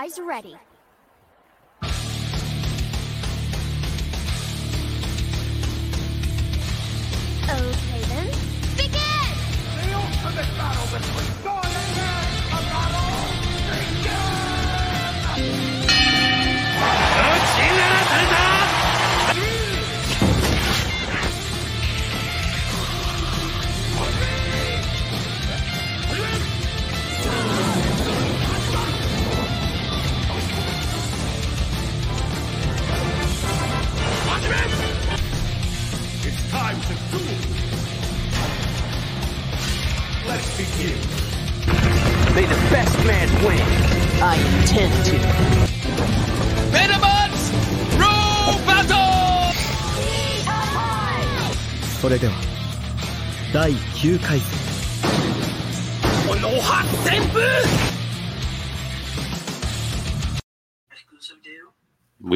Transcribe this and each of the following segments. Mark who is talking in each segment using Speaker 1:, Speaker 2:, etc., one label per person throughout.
Speaker 1: guys ready?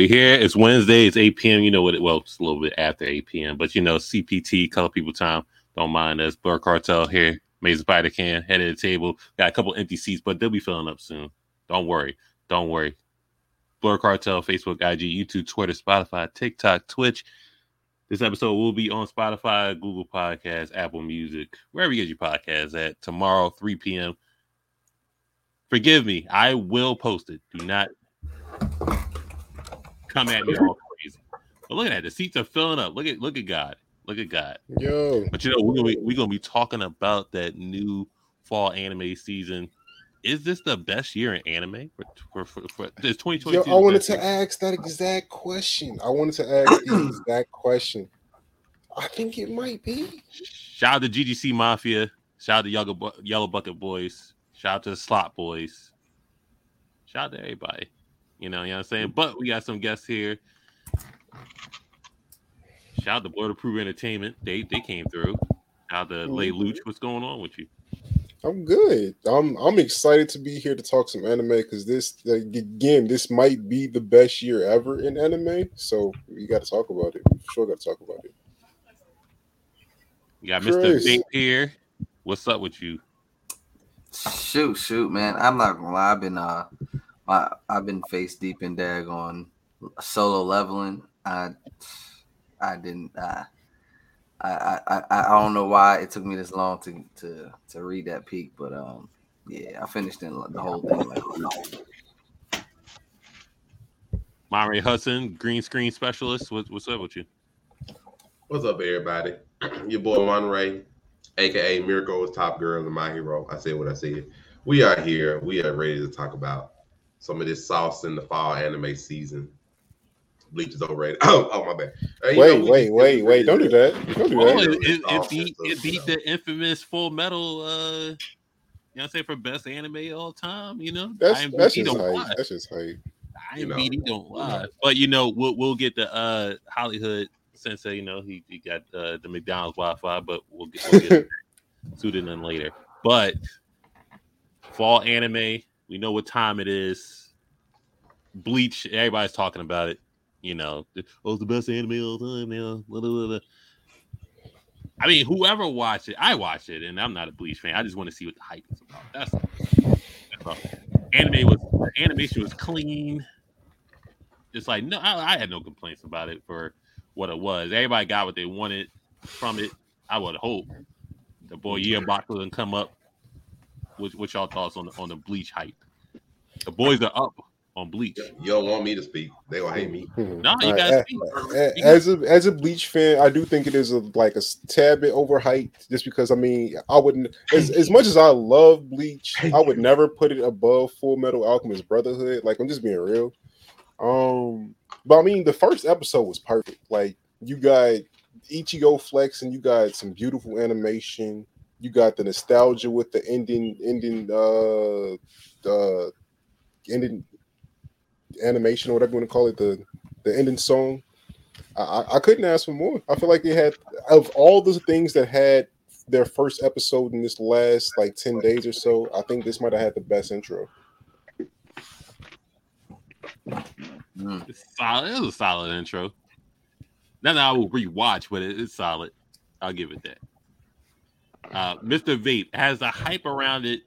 Speaker 2: Here. It's Wednesday. It's 8 p.m. You know what? It, well, it's a little bit after 8 p.m. But you know, CPT, Color People Time. Don't mind us. Blerd Cartel here. Amazing Spider Can head of the table. Got a couple empty seats, but they'll be filling up soon. Don't worry. Don't worry. Blerd Cartel, Facebook, IG, YouTube, Twitter, Spotify, TikTok, Twitch. This episode will be on Spotify, Google Podcasts, Apple Music, wherever you get your podcasts at tomorrow, 3 p.m. Forgive me. I will post it. Do not come at me all crazy. But look at that. The seats are filling up. Look at look at God. Look at God.
Speaker 3: Yo,
Speaker 2: But you know, we're gonna be, we're gonna be talking about that new fall anime season. Is this the best year in anime for for, for, for this 2022?
Speaker 3: yo, I wanted to
Speaker 2: year?
Speaker 3: ask that exact question. I wanted to ask the exact question. I think it might be.
Speaker 2: Shout out to GGC Mafia. Shout out to Yellow, Bu- Yellow Bucket Boys. Shout out to the Slot Boys. Shout out to everybody. You know, you know what I'm saying? But we got some guests here. Shout out to Blood Proof Entertainment. They they came through. Shout out to Lay Luch. What's going on with you?
Speaker 3: I'm good. I'm I'm excited to be here to talk some anime because this like, again, this might be the best year ever in anime. So we got to talk about it. We sure got to talk about it.
Speaker 2: You got Mr.
Speaker 3: Chris.
Speaker 2: Bink here. What's up with you?
Speaker 4: Shoot, shoot, man. I'm not gonna lie. I've been uh I I've been face deep in daggone solo leveling. I I didn't uh I, I I I don't know why it took me this long to to to read that peak, but um yeah, I finished in the whole thing like
Speaker 2: Monray Hudson, green screen specialist. What, what's up with you?
Speaker 5: What's up, everybody? Your boy Monray, aka Miracle's top girl and my hero. I said what I said. We are here. We are ready to talk about some of this sauce in the fall anime season. Bleach is overrated. Oh, oh my bad. Uh,
Speaker 3: Wait,
Speaker 5: know, we
Speaker 3: wait,
Speaker 5: just-
Speaker 3: wait, wait! Don't do that. Don't do that.
Speaker 2: it, it, it beat it beat the infamous Full Metal. Uh, you know, what I'm saying for best anime of all time. You know,
Speaker 3: That's
Speaker 2: IMDb
Speaker 3: that's just
Speaker 2: don't
Speaker 3: hype.
Speaker 2: lie.
Speaker 3: That's just hype.
Speaker 5: you know.
Speaker 2: IMDb don't lie. But you know, we'll we'll get the uh Hollywood sensei. You know, he, he got uh, the McDonald's Wi-Fi, but we'll get, we'll get suited in later. But fall anime, we know what time it is. Bleach, everybody's talking about it. You know, oh, it's the best anime of all time. Blah, blah, blah. I mean, whoever watched it, I watched it, and I'm not a Bleach fan. I just want to see what the hype is about. That's. That's all. Anime was animation was clean. It's like no, I, I had no complaints about it for what it was. Everybody got what they wanted from it. I would hope the boy Yearbox doesn't come up. What, what y'all thoughts on the on the Bleach hype? The boys are up on Bleach.
Speaker 5: You don't want me to speak. They gonna hate me.
Speaker 2: No, you gotta
Speaker 3: uh,
Speaker 2: speak.
Speaker 3: as a as a Bleach fan, I do think it is a, like a tad bit overhyped. Just because I mean, I wouldn't as, as much as I love Bleach, I would never put it above Full Metal Alchemist Brotherhood. Like I'm just being real. Um, but I mean, the first episode was perfect. Like you got Ichigo flex, and you got some beautiful animation. You got the nostalgia with the ending, ending, uh, the ending animation or whatever you want to call it, the the ending song. I, I- I couldn't ask for more. I feel like they had of all the things that had their first episode in this last like 10 days or so, I think this might have had the best intro.
Speaker 4: mm.
Speaker 2: It's solid. It was a solid intro. Nothing I will rewatch, but it, it's solid. I'll give it that. Uh, Mr. Vape has the hype around it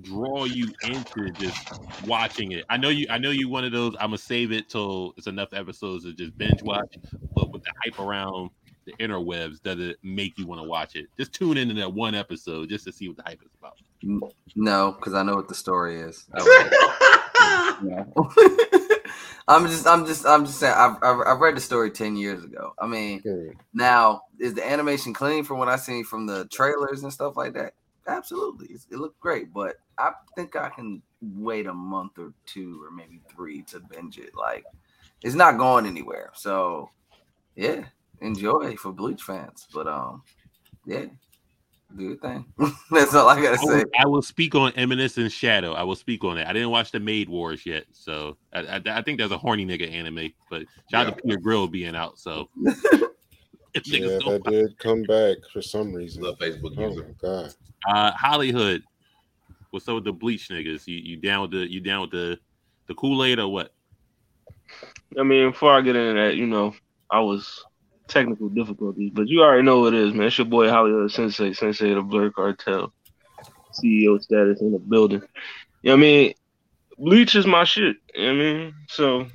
Speaker 2: draw you into just watching it? I know you. I know you one of those. I'm gonna save it till it's enough episodes to just binge watch. But with the hype around the interwebs, does it make you want to watch it? Just tune in to that one episode just to see what the hype is about.
Speaker 4: No, because I know what the story is. I would- No. I'm just, I'm just, I'm just saying. I've, I've, I've read the story ten years ago. I mean,
Speaker 3: Hmm.
Speaker 4: now is the animation clean from what I seen from the trailers and stuff like that? Absolutely, It's- it looked great. But I think I can wait a month or two or maybe three to binge it. Like, it's not going anywhere. So, yeah, enjoy for Bleach fans. But um, yeah, do your thing. That's all I gotta
Speaker 2: I
Speaker 4: say.
Speaker 2: will, I will speak on Eminence in Shadow. I will speak on it. I didn't watch the Maid Wars yet, so I, I, I think there's a horny nigga anime. But shout out to Peter Grill being out. So
Speaker 3: Yeah,
Speaker 2: niggas don't
Speaker 3: that did come back for some reason.
Speaker 5: The Facebook
Speaker 3: Oh
Speaker 5: user.
Speaker 3: my god.
Speaker 2: Uh, Hollywood. What's up with the bleach niggas? You you down with the you down with the the Kool Aid or what?
Speaker 6: I mean, before I get into that, you know, I was technical difficulties, but you already know what it is, man. It's your boy Hollywood Sensei, Sensei of the Blerd Cartel, CEO status in the building. You know what I mean? Bleach is my shit. You know what I mean? So,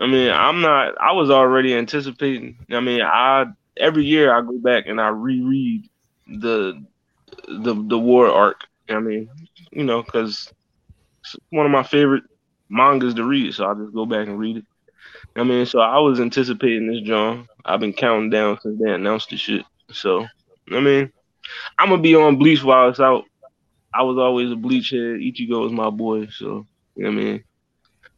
Speaker 6: I mean, I'm not. I was already anticipating. I mean, I every year I go back and I reread the the the war arc. I mean, you know, because it's one of my favorite mangas to read, so I just go back and read it. I mean, so I was anticipating this John. I've been counting down since they announced the shit. So, I mean, I'm gonna be on Bleach while it's out. I was always a Bleach head. Ichigo is my boy, so you know what I mean.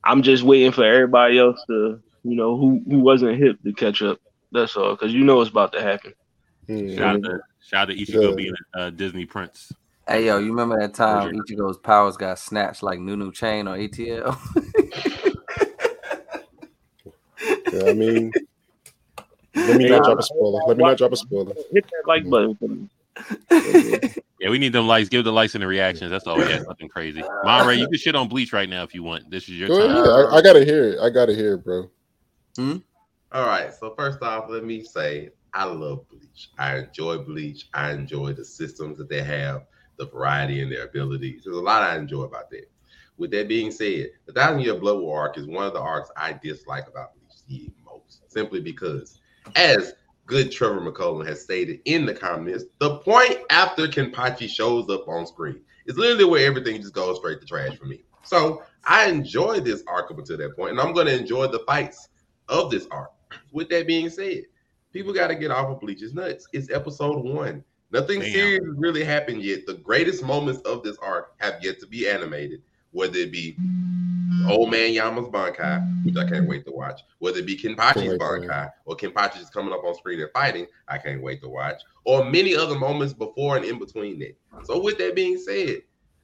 Speaker 6: I'm just waiting for everybody else to, you know, who who wasn't hip to catch up. That's all, because you know it's about to happen.
Speaker 3: Hmm.
Speaker 2: Shout out to shout out to Ichigo
Speaker 3: Yeah.
Speaker 2: being a uh, Disney prince.
Speaker 4: Hey yo, you remember that time Ichigo's powers got snatched like Nunu Chain or ATL?
Speaker 3: Yeah, I mean, let me not drop a spoiler. Let me not drop a spoiler.
Speaker 6: Hit that like button for me.
Speaker 2: Yeah, we need them likes. Give the likes and the reactions. That's all we had. Nothing crazy. Monray, you can shit on Bleach right now if you want. This is your
Speaker 3: Go
Speaker 2: time.
Speaker 3: ahead. I, I gotta hear it. I gotta hear it, bro. Hmm?
Speaker 5: All right. So first off, let me say I love Bleach. I enjoy Bleach. I enjoy the systems that they have, the variety and their abilities. There's a lot I enjoy about that. With that being said, the Thousand Year Blood War arc is one of the arcs I dislike about Bleach the most, simply because, as good Trevor McCullum has stated in the comments, the point after Kenpachi shows up on screen is literally where everything just goes straight to trash for me. So I enjoy this arc up until that point, and I'm going to enjoy the fights of this arc. With that being said, people got to get off of Bleach's nuts. It's episode one. Nothing
Speaker 2: Damn.
Speaker 5: serious really happened yet. The greatest moments of this arc have yet to be animated, whether it be Old Man Yama's Bankai, which I can't wait to watch, whether it be Kenpachi's Bankai or Kenpachi just coming up on screen and fighting, I can't wait to watch, or many other moments before and in between it. So, with that being said,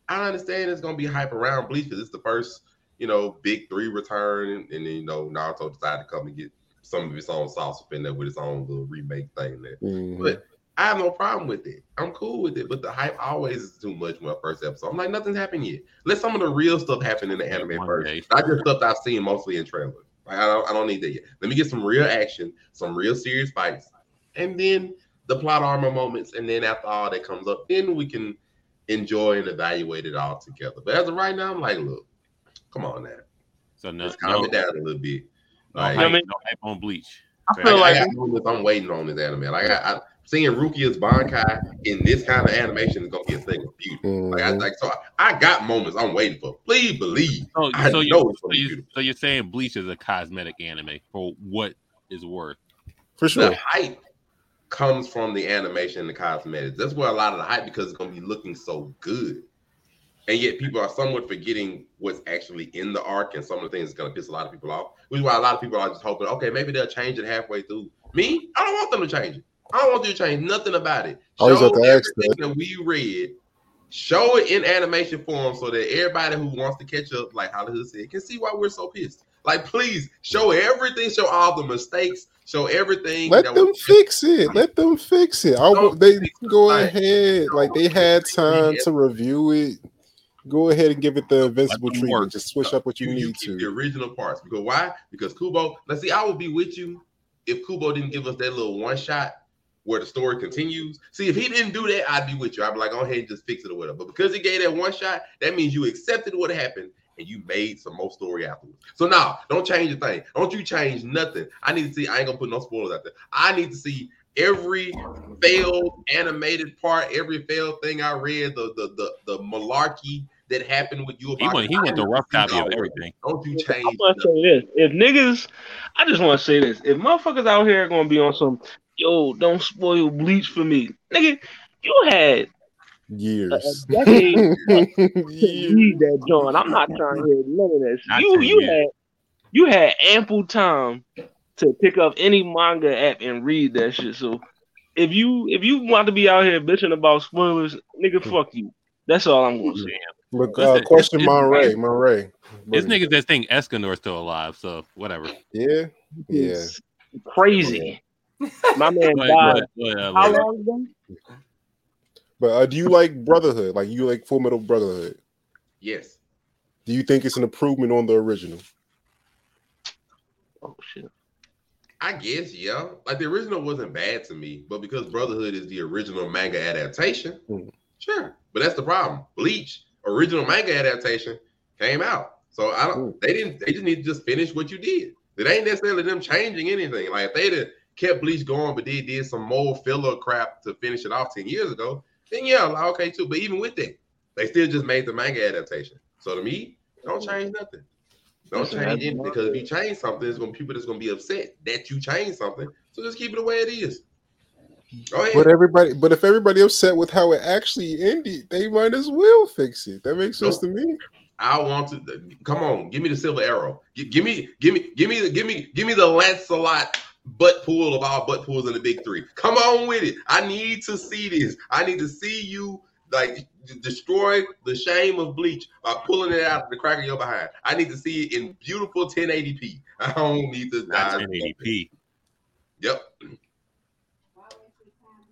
Speaker 5: I understand it's gonna be hype around Bleach because it's the first, you know, big three return, and, then you know Naruto decided to come and get some of its own sauce up in there with its own little remake thing there.
Speaker 3: Mhm.
Speaker 5: But I have no problem with it. I'm cool with it. But the hype always is too much when the first episode. I'm like, nothing's happened yet. Let some of the real stuff happen in the anime
Speaker 2: One
Speaker 5: first.
Speaker 2: day.
Speaker 5: Not just stuff that I've seen mostly in trailers. Like, I don't I don't need that yet. Let me get some real action, some real serious fights, and then the plot armor moments. And then after all that comes up, then we can enjoy and evaluate it all together. But as of right now, I'm like, look, come on now.
Speaker 2: So no,
Speaker 5: Let's calm
Speaker 2: no,
Speaker 5: it down a little bit.
Speaker 2: no,
Speaker 5: Like,
Speaker 2: hype,
Speaker 6: I mean-
Speaker 2: no hype on Bleach.
Speaker 6: I feel
Speaker 5: I,
Speaker 6: like
Speaker 5: I got moments I'm waiting on this anime. Like I, I seeing Rukia's Bankai in this kind of animation is gonna be a thing of beauty. Like I
Speaker 3: mm-hmm.
Speaker 5: like so I, I got moments I'm waiting for. Please believe.
Speaker 2: So,
Speaker 5: I
Speaker 2: so,
Speaker 5: know
Speaker 2: you,
Speaker 5: it's
Speaker 2: so, you, so you're saying Bleach is a cosmetic anime for what is worth?
Speaker 3: For sure.
Speaker 5: The hype comes from the animation and the cosmetics. That's where a lot of the hype because it's gonna be looking so good. And yet people are somewhat forgetting what's actually in the arc and some of the things that's gonna piss a lot of people off. Which is why a lot of people are just hoping, okay, maybe they'll change it halfway through. Me, I don't want them to change it. I don't want you to change nothing about it.
Speaker 3: Oh, Always
Speaker 5: Show
Speaker 3: ask
Speaker 5: everything that we read. Show it in animation form so that everybody who wants to catch up, like Hollywood said, can see why we're so pissed. Like, please show everything, show all the mistakes, show everything.
Speaker 3: Let them
Speaker 5: was-
Speaker 3: fix it. Let them fix it. I, they go
Speaker 5: Like,
Speaker 3: ahead. Like they had time to review it. Go ahead and give it the invincible treatment.
Speaker 2: work.
Speaker 3: Just switch up what you,
Speaker 5: you,
Speaker 3: need
Speaker 5: keep
Speaker 3: to.
Speaker 5: the original parts because why? Because Kubo. Let's see, I would be with you if Kubo didn't give us that little one shot where the story continues. See, if he didn't do that, I'd be with you. I'd be like, go ahead and just fix it or whatever. But because he gave that one shot, that means you accepted what happened and you made some more story afterwards. So now, don't change a thing. Don't you change nothing. I need to see. I ain't gonna put no spoilers out there. I need to see every failed animated part, every failed thing I read, the the the, the malarkey that happened with you.
Speaker 2: He went. He went the rough copy of everything.
Speaker 5: Don't you change?
Speaker 6: I
Speaker 5: change?
Speaker 6: want to say this: if niggas, I just want to say this: if motherfuckers out here are gonna be on some, yo, don't spoil Bleach for me, nigga, you had
Speaker 3: Years.
Speaker 6: a decade to
Speaker 3: Years.
Speaker 6: read that joint. I'm not trying to hear none of that. shit.
Speaker 2: Not
Speaker 6: You you
Speaker 2: years.
Speaker 6: had you had ample time to pick up any manga app and read that shit. So if you if you want to be out here bitching about spoilers, nigga, fuck you. That's all I'm gonna say.
Speaker 3: But
Speaker 2: Listen,
Speaker 3: uh, question
Speaker 2: it's-
Speaker 3: Monray,
Speaker 2: it's-
Speaker 3: Monray.
Speaker 2: This nigga that think Escanor's still alive, so whatever.
Speaker 3: Yeah, yeah.
Speaker 6: It's crazy. My man
Speaker 2: But,
Speaker 6: died.
Speaker 2: but, but, uh,
Speaker 6: How
Speaker 2: like,
Speaker 6: long ago?
Speaker 3: But uh, do you like Brotherhood? Like you like Full Metal Brotherhood?
Speaker 5: Yes.
Speaker 3: Do you think it's an improvement on the original?
Speaker 6: Oh shit.
Speaker 5: I guess, yeah. Like the original wasn't bad to me, but because Brotherhood is the original manga adaptation,
Speaker 3: Hmm.
Speaker 5: sure. But that's the problem. Bleach, original manga adaptation, came out. So I don't
Speaker 3: Hmm.
Speaker 5: they didn't they just need to just finish what you did. It ain't necessarily them changing anything. Like if they'd have kept Bleach going, but they did some more filler crap to finish it off 10 years ago, then yeah, like, okay, too. But even with that, they still just made the manga adaptation. So to me, don't change nothing. Don't change
Speaker 6: that's
Speaker 5: anything because if you change something, it's gonna be people that's gonna be upset that you changed something. So just keep it the way it is. Go ahead.
Speaker 3: But everybody, but if everybody upset with how it actually ended, they might as well fix it. That makes sense to me.
Speaker 5: I want to come on, give me the silver arrow. Gi- Give me, give me, give me the, give me, give me the Lancelot butt pool of all butt pools in the big three. Come on with it. I need to see this. I need to see you like destroy the shame of bleach by pulling it out of the crack of your behind. I need to see it in beautiful 1080p. I don't need to die.
Speaker 2: 1080p.
Speaker 5: Yep.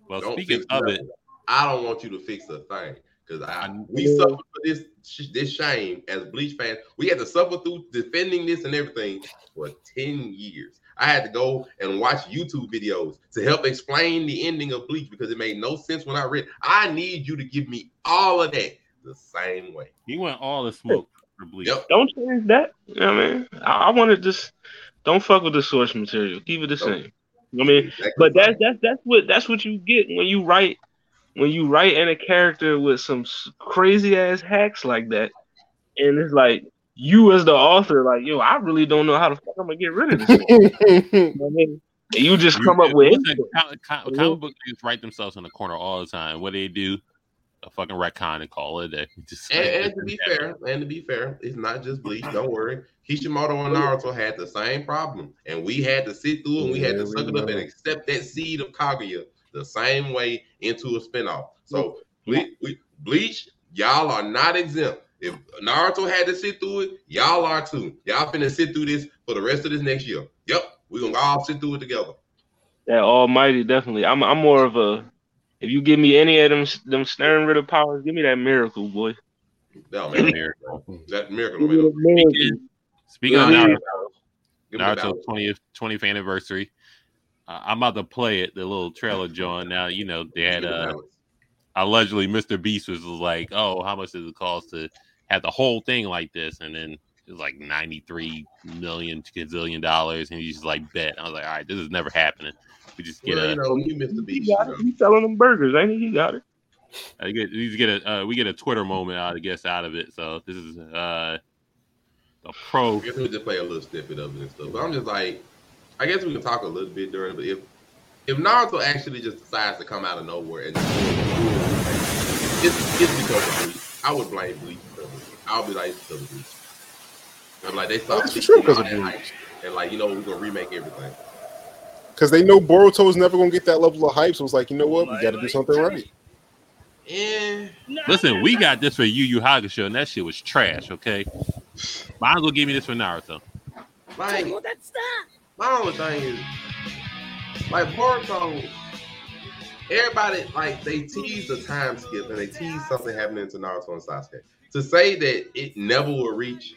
Speaker 2: Well,
Speaker 5: Don't
Speaker 2: speaking of it,
Speaker 5: I don't want you to fix a thing because we suffer for this this shame as Bleach fans. We had to suffer through defending this and everything for ten years. I had to go and watch YouTube videos to help explain the ending of Bleach because it made no sense when I read. I need you to give me all of that the same way.
Speaker 2: he went all the smoke for Bleach.
Speaker 5: Yep.
Speaker 6: Don't change that. You know what I mean? I, I want to just don't fuck with the source material. Keep it the
Speaker 5: Don't.
Speaker 6: same. I mean,
Speaker 5: Exactly
Speaker 6: but that's that's that's what that's what you get when you write when you write in a character with some crazy ass hacks like that, and it's like you as the author, like yo, I really don't know how the fuck I'm gonna get rid of this. shit. You know I mean? And you just come up with
Speaker 2: Listen, comic, comic, comic book niggas write themselves in the corner all the time. What do they do? A fucking retcon and call it a. Just
Speaker 5: And,
Speaker 2: like-
Speaker 5: and to be fair, and to be fair, it's not just Bleach. Don't worry. Kishimoto and Naruto had the same problem, and we had to sit through it, and we had to suck it up and accept that seed of Kaguya the same way into a spinoff. So we, we Bleach, y'all are not exempt. If Naruto had to sit through it, y'all are too. Y'all finna sit through this for the rest of this next year. Yep, we're gonna all sit through it together.
Speaker 6: Yeah, Almighty. Definitely, I'm I'm more of a. If you give me any of them them Stern Ritter powers, give me that miracle, boy.
Speaker 5: No man,
Speaker 2: Miracle.
Speaker 5: that miracle.
Speaker 6: Give me miracle.
Speaker 2: Speaking, speaking of Naruto,
Speaker 5: Give me the
Speaker 2: Naruto 20th 20th anniversary. Uh, I'm about to play it, the little trailer joint. Now, you know, they had
Speaker 5: me
Speaker 2: uh, allegedly Mr. Beast was like, "Oh, how much does it cost to have the whole thing like this?" And then it was like 93 million gazillion dollars, and he's just like, "Bet." I was like, "All right, this is never happening." We just get
Speaker 5: Well,
Speaker 2: a,
Speaker 5: you know, you missed the
Speaker 6: He got it.
Speaker 5: know.
Speaker 6: He's selling them burgers, ain't he? He got it.
Speaker 2: I get, we get a, uh, we get a Twitter moment out, I guess, out of it. So this is uh, a pro.
Speaker 5: I guess we just play a little snippet of it and stuff. But I'm just like, I guess we can talk a little bit during. But if if Naruto actually just decides to come out of nowhere and it's it's because of Bleach. I would blame Bleach. Because of it. I'll be like because of Bleach. I'm like they stopped
Speaker 3: That's
Speaker 5: fixing
Speaker 3: true because of
Speaker 5: that
Speaker 3: Bleach.
Speaker 5: hype. and like you know we're gonna remake everything.
Speaker 3: Because they know Boruto's never gonna get that level of hype, so it's like, you know what, we got to do something right.
Speaker 5: And
Speaker 2: Listen, we got this for Yu Yu Hakusho, and that shit was trash. Okay, might as well give me this for Naruto.
Speaker 5: like my only thing is like Boruto. Everybody like they tease the time skip and they tease something happening to Naruto and Sasuke. To say that it never will reach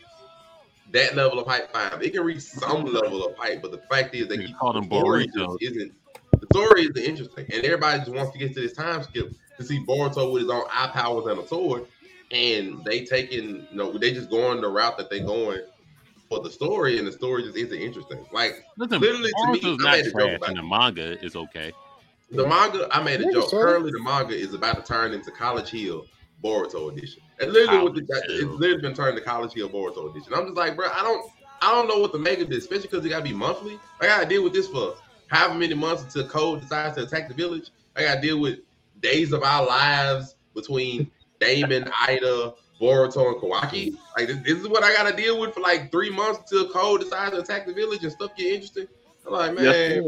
Speaker 5: that level of hype, fine. It can reach some level of hype, but the fact is they
Speaker 2: You
Speaker 5: keep
Speaker 2: call them
Speaker 5: the story
Speaker 2: burritos.
Speaker 5: isn't the story is the interesting, and everybody just wants to get to this time skip to see Boruto with his own eye powers and a sword, and they taking you know they just going the route that they going for the story, and the story just isn't interesting. Like
Speaker 2: Listen,
Speaker 5: literally to me,
Speaker 2: Boruto's
Speaker 5: I
Speaker 2: not
Speaker 5: made a joke
Speaker 2: trash,
Speaker 5: about
Speaker 2: and the manga is okay.
Speaker 5: The manga, I made a joke.
Speaker 3: son.
Speaker 5: Currently, the manga is about to turn into College Hill Boruto edition. And literally, what the, it's literally been turned to College Hill Boruto edition. I'm just like, bro, I don't, I don't know what to make of this, especially because it got to be monthly. I got to deal with this for however many months until Code decides to attack the village. I got to deal with days of our lives between Daemon, Ida, Boruto, and Kawaki. Like this, this is what I got to deal with for like three months until Code decides to attack the village and stuff get interesting. I'm like, man,
Speaker 6: Yes,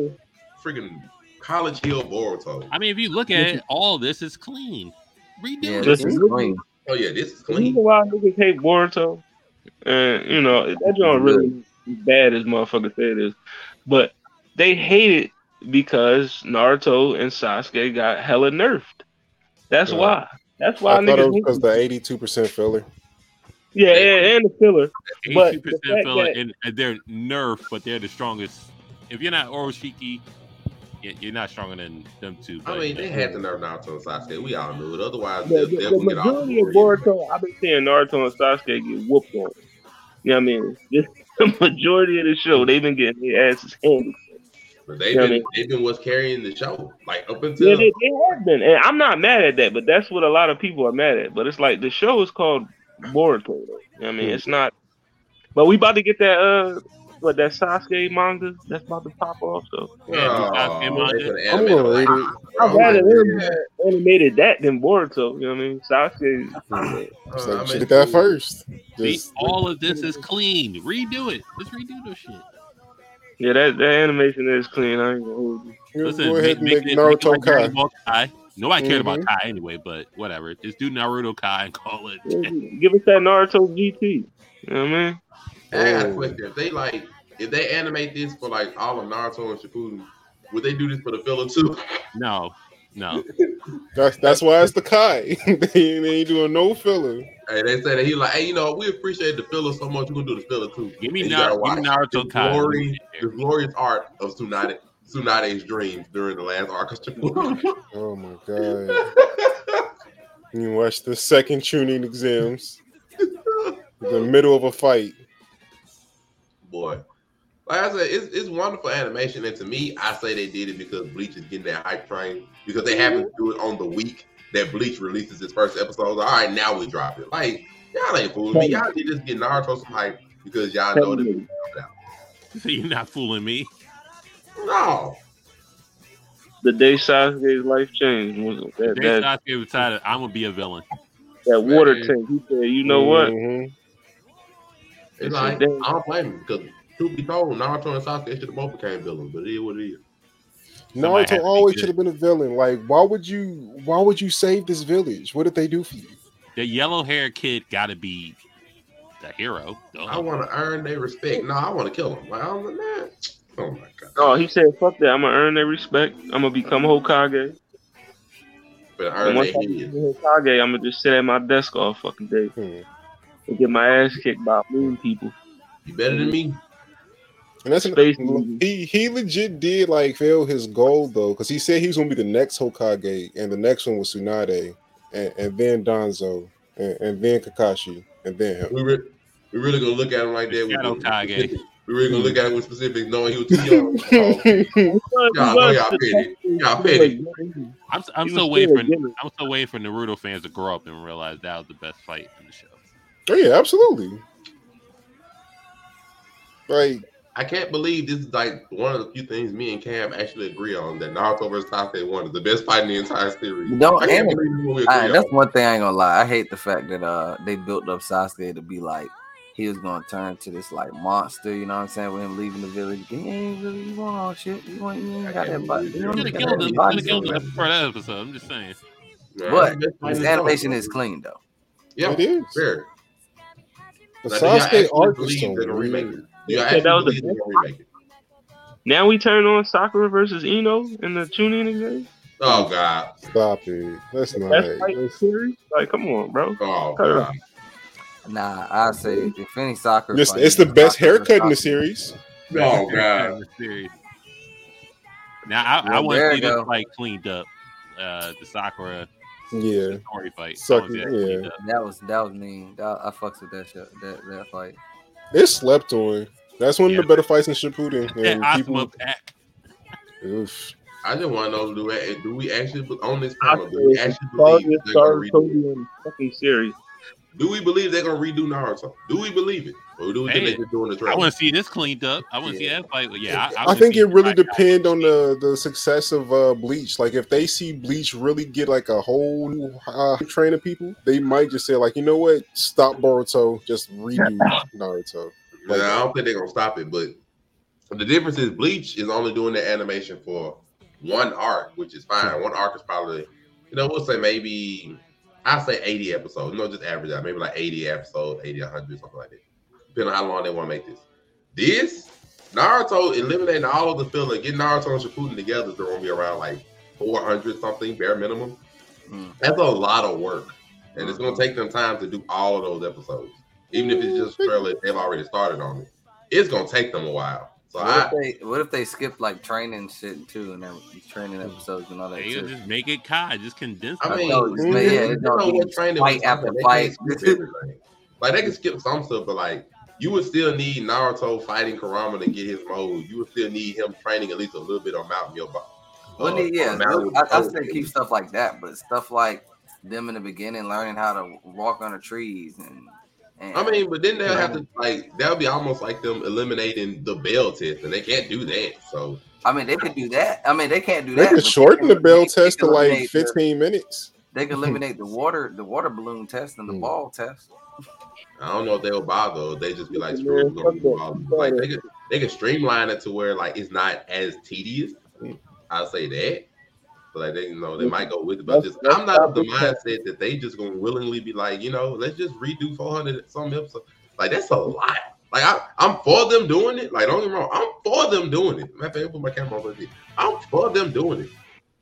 Speaker 5: freaking College Hill Boruto.
Speaker 2: I mean, if you look at it, all this is clean. Redo
Speaker 4: Yeah,
Speaker 2: it.
Speaker 4: this is
Speaker 6: Listen,
Speaker 4: clean.
Speaker 5: Oh yeah, this is
Speaker 6: The reason
Speaker 5: clean.
Speaker 6: why niggas hate Boruto, and you know that joint really bad as motherfucker said it is, but they hate it because Naruto and Sasuke got hella nerfed. That's
Speaker 3: Yeah.
Speaker 6: why. That's why
Speaker 3: I thought it was because the eighty-two percent filler.
Speaker 6: Yeah, and, and the filler.
Speaker 2: 82% filler,
Speaker 6: that-
Speaker 2: and, and they're nerf, but they're the strongest. If you're not Oroshiki, you- you're not stronger than them two.
Speaker 5: I mean, they
Speaker 2: know.
Speaker 5: had to nerf Naruto and Sasuke. We all knew it. Otherwise,
Speaker 6: The,
Speaker 5: they'll,
Speaker 6: the,
Speaker 5: they'll
Speaker 6: the
Speaker 5: get off.
Speaker 6: majority of Boruto, I've been seeing Naruto and Sasuke get whooped on. You know what I mean? Just the majority of the show, they've been getting their asses handed.
Speaker 5: But they've
Speaker 6: Yeah, I
Speaker 5: been
Speaker 6: mean-
Speaker 5: they've been what's carrying the show. Like up until
Speaker 6: Yeah, they, they have been, and I'm not mad at that. But that's what a lot of people are mad at. But it's like the show is called Boruto. Though. You know what I mean, it's not. But we about to get that uh, what that Sasuke manga that's about to pop off. So
Speaker 5: Oh,
Speaker 2: Sasuke manga.
Speaker 3: I'm
Speaker 5: animate
Speaker 3: gonna
Speaker 5: it
Speaker 3: read it.
Speaker 6: I'd rather
Speaker 5: man.
Speaker 6: animated that than Boruto. You know what I mean? Sasuke.
Speaker 5: Uh,
Speaker 3: So
Speaker 5: I
Speaker 3: should
Speaker 5: mean,
Speaker 3: get that first.
Speaker 2: See,
Speaker 3: Just
Speaker 2: all of this is clean. Redo it. Just redo this shit.
Speaker 6: Yeah, that, that animation is clean. I ain't gonna hold you.
Speaker 3: you
Speaker 2: Listen,
Speaker 3: go ahead and make
Speaker 2: it- it
Speaker 3: Naruto
Speaker 2: like
Speaker 3: Kai.
Speaker 2: Dragon Ball Kai. Nobody cared about
Speaker 3: Mhm.
Speaker 2: Kai anyway, but whatever. Just do Naruto Kai and call it.
Speaker 6: Give us that Naruto GT. You know what I mean?
Speaker 5: I got a question. If they like, if they animate this for like all of Naruto and Shippuden, would they do this for the filler too?
Speaker 2: No, no.
Speaker 3: That's that's why it's the Kai. they, they ain't doing no filler.
Speaker 5: Hey, they say that he like, hey, you know, we appreciate the filler so much. We're gonna do the filler too.
Speaker 2: Give me,
Speaker 5: And you
Speaker 2: Nar-
Speaker 5: gotta
Speaker 2: give me Naruto
Speaker 5: the
Speaker 2: Kai.
Speaker 5: glory, the glorious art of Tsunade, Tsunade's dreams during the last arc of Shippuden.
Speaker 3: Oh my god! You watch the second Chunin exams, the middle of a fight.
Speaker 5: Boy, like I said, it's, it's wonderful animation, and to me, I say they did it because Bleach is getting that hype train because they happen to do it on the week that Bleach releases its first episode. All right, now we drop it. Like y'all ain't fooling me. Y'all did just get Naruto some hype because y'all know that.
Speaker 2: So you're not fooling me.
Speaker 5: No,
Speaker 6: The day Sasuke's life changed was that
Speaker 2: Jay
Speaker 6: that,
Speaker 2: Sasuke decided I'm gonna be a villain.
Speaker 6: that water
Speaker 5: Man.
Speaker 6: tank. He said, "You know what?
Speaker 3: Mhm.
Speaker 5: it's
Speaker 6: It's
Speaker 5: like
Speaker 6: a
Speaker 5: I
Speaker 6: damn-
Speaker 5: don't blame him because truth be told, Naruto and Sasuke should have both became villains, but it is what it is.
Speaker 2: Somebody had
Speaker 3: Naruto always should have been a villain. Like, why would you? Why would you save this village? What did they do for you?
Speaker 2: The yellow haired kid got to be the hero. Duh.
Speaker 5: I want to earn their respect. No, I want to kill them. Like, I'm like, man. Oh my god.
Speaker 6: Oh, he said, "Fuck that! I'm gonna earn their respect. I'm gonna become Hokage.
Speaker 5: But
Speaker 6: And
Speaker 5: earn
Speaker 6: once
Speaker 5: their
Speaker 6: I become Hokage, I'm gonna just sit at my desk all fucking day
Speaker 3: Hmm.
Speaker 6: and get my ass kicked by moon people."
Speaker 5: You better than me.
Speaker 3: And that's an,
Speaker 6: Space movie.
Speaker 3: he he legit did like fail his goal though, because he said he was gonna be the next Hokage, and the next one was Tsunade, and, and then Danzo, and, and then Kakashi, and then him.
Speaker 5: We re- we really gonna look at him like that.
Speaker 2: Shadow
Speaker 5: with
Speaker 2: Kage.
Speaker 5: specifics. We really gonna look at him with specifics, knowing he was too young. So, Y'all know y'all petty. Y'all petty.
Speaker 2: I'm, I'm still waiting for
Speaker 6: a.
Speaker 2: I'm still waiting for Naruto fans to grow up and realize that was the best fight in the show.
Speaker 3: oh yeah, absolutely. Like
Speaker 5: I can't believe this is like one of the few things me and Cam actually agree on that Naruto versus Sasuke one is the best fight in the entire series.
Speaker 4: You don't
Speaker 5: I can't believe this is what we agree
Speaker 4: that's
Speaker 5: on.
Speaker 4: one thing I ain't gonna lie. I hate the fact that uh they built up Sasuke to be like he was gonna turn to this like monster. You know what I'm saying? With him leaving the village, he ain't really you want all shit. You want you ain't got that body. You
Speaker 2: You
Speaker 4: don't
Speaker 2: could have
Speaker 4: got
Speaker 2: killed
Speaker 4: that
Speaker 2: him.
Speaker 4: body
Speaker 2: Could have killed him for that episode. I'm just saying.
Speaker 5: Yeah,
Speaker 4: But
Speaker 5: the best fight in
Speaker 4: his animation is clean though.
Speaker 5: Yeah,
Speaker 3: it is.
Speaker 5: very.
Speaker 3: The
Speaker 5: Now, do y'all
Speaker 3: Sasuke
Speaker 5: actually
Speaker 3: arc is
Speaker 5: believe
Speaker 3: so
Speaker 5: they're gonna
Speaker 3: weird.
Speaker 5: It? Do y'all
Speaker 6: Yeah, that was the
Speaker 5: believe they're gonna remake it?
Speaker 6: Now we turn on Sakura versus Ino in the Chunin exam.
Speaker 5: Oh god.
Speaker 3: Stop it. That's not.
Speaker 6: That's like
Speaker 3: that's-
Speaker 6: series. Like, come on, bro.
Speaker 5: Oh
Speaker 6: Cut
Speaker 5: god.
Speaker 4: Nah, I say if any soccer,
Speaker 3: It's,
Speaker 4: fight
Speaker 3: it's the best
Speaker 4: Sakura
Speaker 3: haircut in the series.
Speaker 5: Oh god.
Speaker 2: The series. Now I, I want to
Speaker 4: you
Speaker 2: see this fight cleaned up. Uh, the Sakura
Speaker 3: Yeah,
Speaker 2: story fight. I
Speaker 3: Suck-
Speaker 2: that cleaned
Speaker 3: yeah.
Speaker 4: That was that was mean. That, I fucks with that shit. That that fight.
Speaker 3: It slept on. That's one
Speaker 2: Yeah.
Speaker 3: of the better fights in Shippuden.
Speaker 2: That
Speaker 3: And
Speaker 2: Asuma
Speaker 3: people, oof.
Speaker 5: I just want to know do we, do we actually on this
Speaker 6: I
Speaker 5: panel do we
Speaker 6: said,
Speaker 5: actually believe they're gonna redo?
Speaker 6: Tobi in the fucking series.
Speaker 5: Do we believe they're gonna redo Naruto? Do we believe it, or do we think
Speaker 2: Hey,
Speaker 5: they're doing the
Speaker 2: I want to see this cleaned up. I want to see that fight. Yeah, I, I,
Speaker 3: I think it really depends on the the success of uh Bleach. Like if they see Bleach really get like a whole new uh, train of people, they might just say like, you know what, stop Boruto, just redo Naruto.
Speaker 5: Yeah, I don't think they're gonna stop it, but the difference is Bleach is only doing the animation for one arc, which is fine. One arc is probably, you know, we'll say maybe I say 80 episodes, you know, just average out, maybe like 80 episodes, 80, 100, something like that. Depending on how long they want to make this. This Naruto eliminating all of the filler, getting Naruto and Shippuden together is gonna be around like 400 something bare minimum.
Speaker 4: Hmm.
Speaker 5: That's a lot of work, and it's gonna take them time to do all of those episodes, even if it's just trailer they've already started on it. It's gonna take them a while. So
Speaker 4: What
Speaker 5: I,
Speaker 4: if they what if they skipped like training shit too and then training episodes and all that
Speaker 2: They just make it Kai. Just condense.
Speaker 5: I
Speaker 2: it.
Speaker 5: mean,
Speaker 4: know, just
Speaker 5: you
Speaker 4: make- yeah,
Speaker 5: know
Speaker 4: it's gonna be
Speaker 5: what training
Speaker 4: fight after fight.
Speaker 5: can't skip everything. Like they can skip some stuff, but like you would still need Naruto fighting Kurama to get his mode. You would still need him training at least a little bit on Mount Myoba.
Speaker 4: Well,
Speaker 5: Uh,
Speaker 4: yeah,
Speaker 5: Mount
Speaker 4: I, I
Speaker 5: Myoba.
Speaker 4: say keep stuff like that, but stuff like them in the beginning learning how to walk on the trees and. And
Speaker 5: I mean, but then they'll have to like that'll be almost like them eliminating the bell test, and they can't do that. So
Speaker 4: I mean, they could do that. I mean, they can't do
Speaker 3: They
Speaker 4: that.
Speaker 3: They
Speaker 4: could
Speaker 3: shorten the
Speaker 4: can-
Speaker 3: bell
Speaker 4: they- they
Speaker 3: test to like
Speaker 4: eliminate the-
Speaker 3: 15 minutes.
Speaker 4: They can eliminate the water, the water balloon test, and the
Speaker 3: Hmm.
Speaker 4: ball test.
Speaker 5: I don't know if they'll bother. They just be like, screw it, we're gonna
Speaker 6: fuck
Speaker 5: do
Speaker 6: that.
Speaker 5: all of it. Like they could they could streamline it to where like it's not as tedious. I'll say that. But like they you know they might go with it, but
Speaker 6: That's-
Speaker 5: just
Speaker 6: that's
Speaker 5: I'm not of the mindset that they just gonna willingly be like, you know, let's just redo 400 some episodes. Like that's a lot. Like I, I'm for them doing it. Like don't get me wrong, I'm for them doing it. Matter of fact, put my camera on. right there. I'm for them doing it.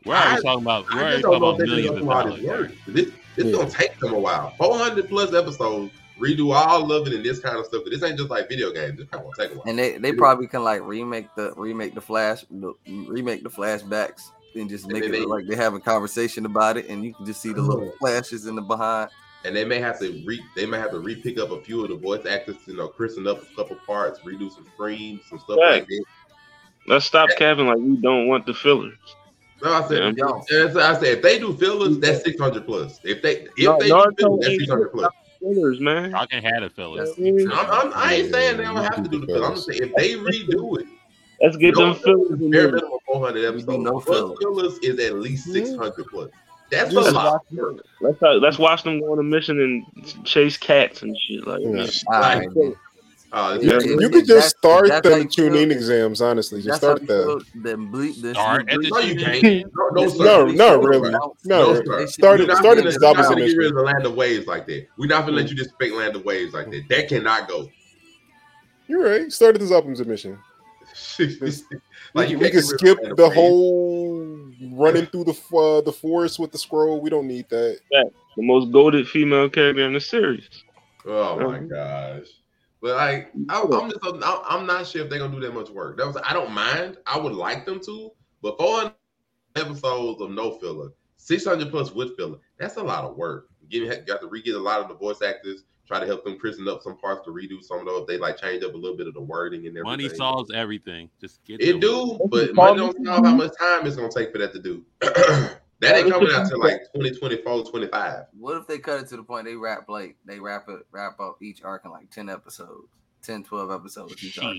Speaker 2: We're already
Speaker 5: I-
Speaker 2: talking about. We're
Speaker 5: I
Speaker 2: already talking about
Speaker 5: if they're
Speaker 2: millions of
Speaker 5: gonna do all this
Speaker 2: dollars.
Speaker 5: This this
Speaker 3: Yeah.
Speaker 5: gonna take them a while. 400 plus episodes, redo all of it and this kind of stuff. 'cause This ain't just like video games. This kind of gonna take a while.
Speaker 4: And they, they probably can like remake the remake the flash the, remake the flashbacks and just make
Speaker 5: then
Speaker 4: it
Speaker 5: they-
Speaker 4: look like they have a conversation about it, and you can just see the little flashes in the behind.
Speaker 5: and they may have to re they may have to re pick up a few of the voice actors, you know, christen up a couple parts, redo some screams, some stuff like that.
Speaker 6: Let's stop capping like we don't want the fillers.
Speaker 5: No, I said,
Speaker 4: Yeah.
Speaker 5: and I said, if they do fillers, that's six hundred plus. If they if
Speaker 6: No,
Speaker 5: they do
Speaker 6: Naruto
Speaker 5: fillers, that's six hundred plus.
Speaker 6: Fillers, man.
Speaker 2: Y'all can have it, fellas.
Speaker 4: That's-
Speaker 5: I'm, I'm, I ain't saying they don't have to do the fillers. I'm just saying if they redo it,
Speaker 6: Let's get
Speaker 5: no
Speaker 6: them fillers in
Speaker 5: bare minimum four hundred
Speaker 4: We do
Speaker 5: episodes.
Speaker 4: no
Speaker 5: plus
Speaker 4: fillers.
Speaker 5: fillers is at least hmm? six hundred plus. That's
Speaker 3: Just
Speaker 5: a lot. of work.
Speaker 6: Let's uh, let's watch them go on a mission and chase cats and shit. Like,
Speaker 3: Yeah.
Speaker 4: All right,
Speaker 6: Like,
Speaker 5: Uh,
Speaker 6: Yeah.
Speaker 5: it's-
Speaker 3: You could just
Speaker 4: that's-
Speaker 3: start
Speaker 4: if that's how
Speaker 3: them
Speaker 4: you feel-
Speaker 3: Chunin exams, honestly. Just start
Speaker 4: how
Speaker 3: there.
Speaker 4: you feel, then ble- this
Speaker 2: Start
Speaker 4: new
Speaker 2: at the
Speaker 5: No, you can't. No, no, sir.
Speaker 3: No, no, really.
Speaker 4: No,
Speaker 3: No,
Speaker 5: sir.
Speaker 4: they should-
Speaker 3: start it- start it as
Speaker 5: we're not
Speaker 3: opposite
Speaker 5: gonna get rid
Speaker 3: mission.
Speaker 5: of the land of waves like that. We're not gonna let hmm. you just fake land of waves like that. That cannot go.
Speaker 3: You're right. Start this optimum submission.
Speaker 5: like
Speaker 3: we
Speaker 5: you
Speaker 3: we
Speaker 5: can't
Speaker 3: could
Speaker 5: get rid of
Speaker 3: skip the
Speaker 5: waves.
Speaker 3: whole running through the uh, the forest with the scroll. We don't need that.
Speaker 6: the most goaded female character in the series.
Speaker 5: Oh my gosh. But like, I, I'm just, I'm, I'm not sure if they're gonna do that much work. That was, I don't mind. I would like them to, but 400 episodes of no filler, 600 plus with filler, that's a lot of work. Getting got to re-get a lot of the voice actors, try to help them christen up some parts to redo some of those. They like change up a little bit of the wording and everything.
Speaker 2: Money solves everything. Just get
Speaker 5: It
Speaker 2: the-
Speaker 5: do, but money don't solve how much time it's gonna take for that to do. that ain't coming out till like 2024, 25.
Speaker 4: What if they cut it to the point they wrap like they wrap it wrap up each arc in like 10 episodes, 10, 12 episodes each arc.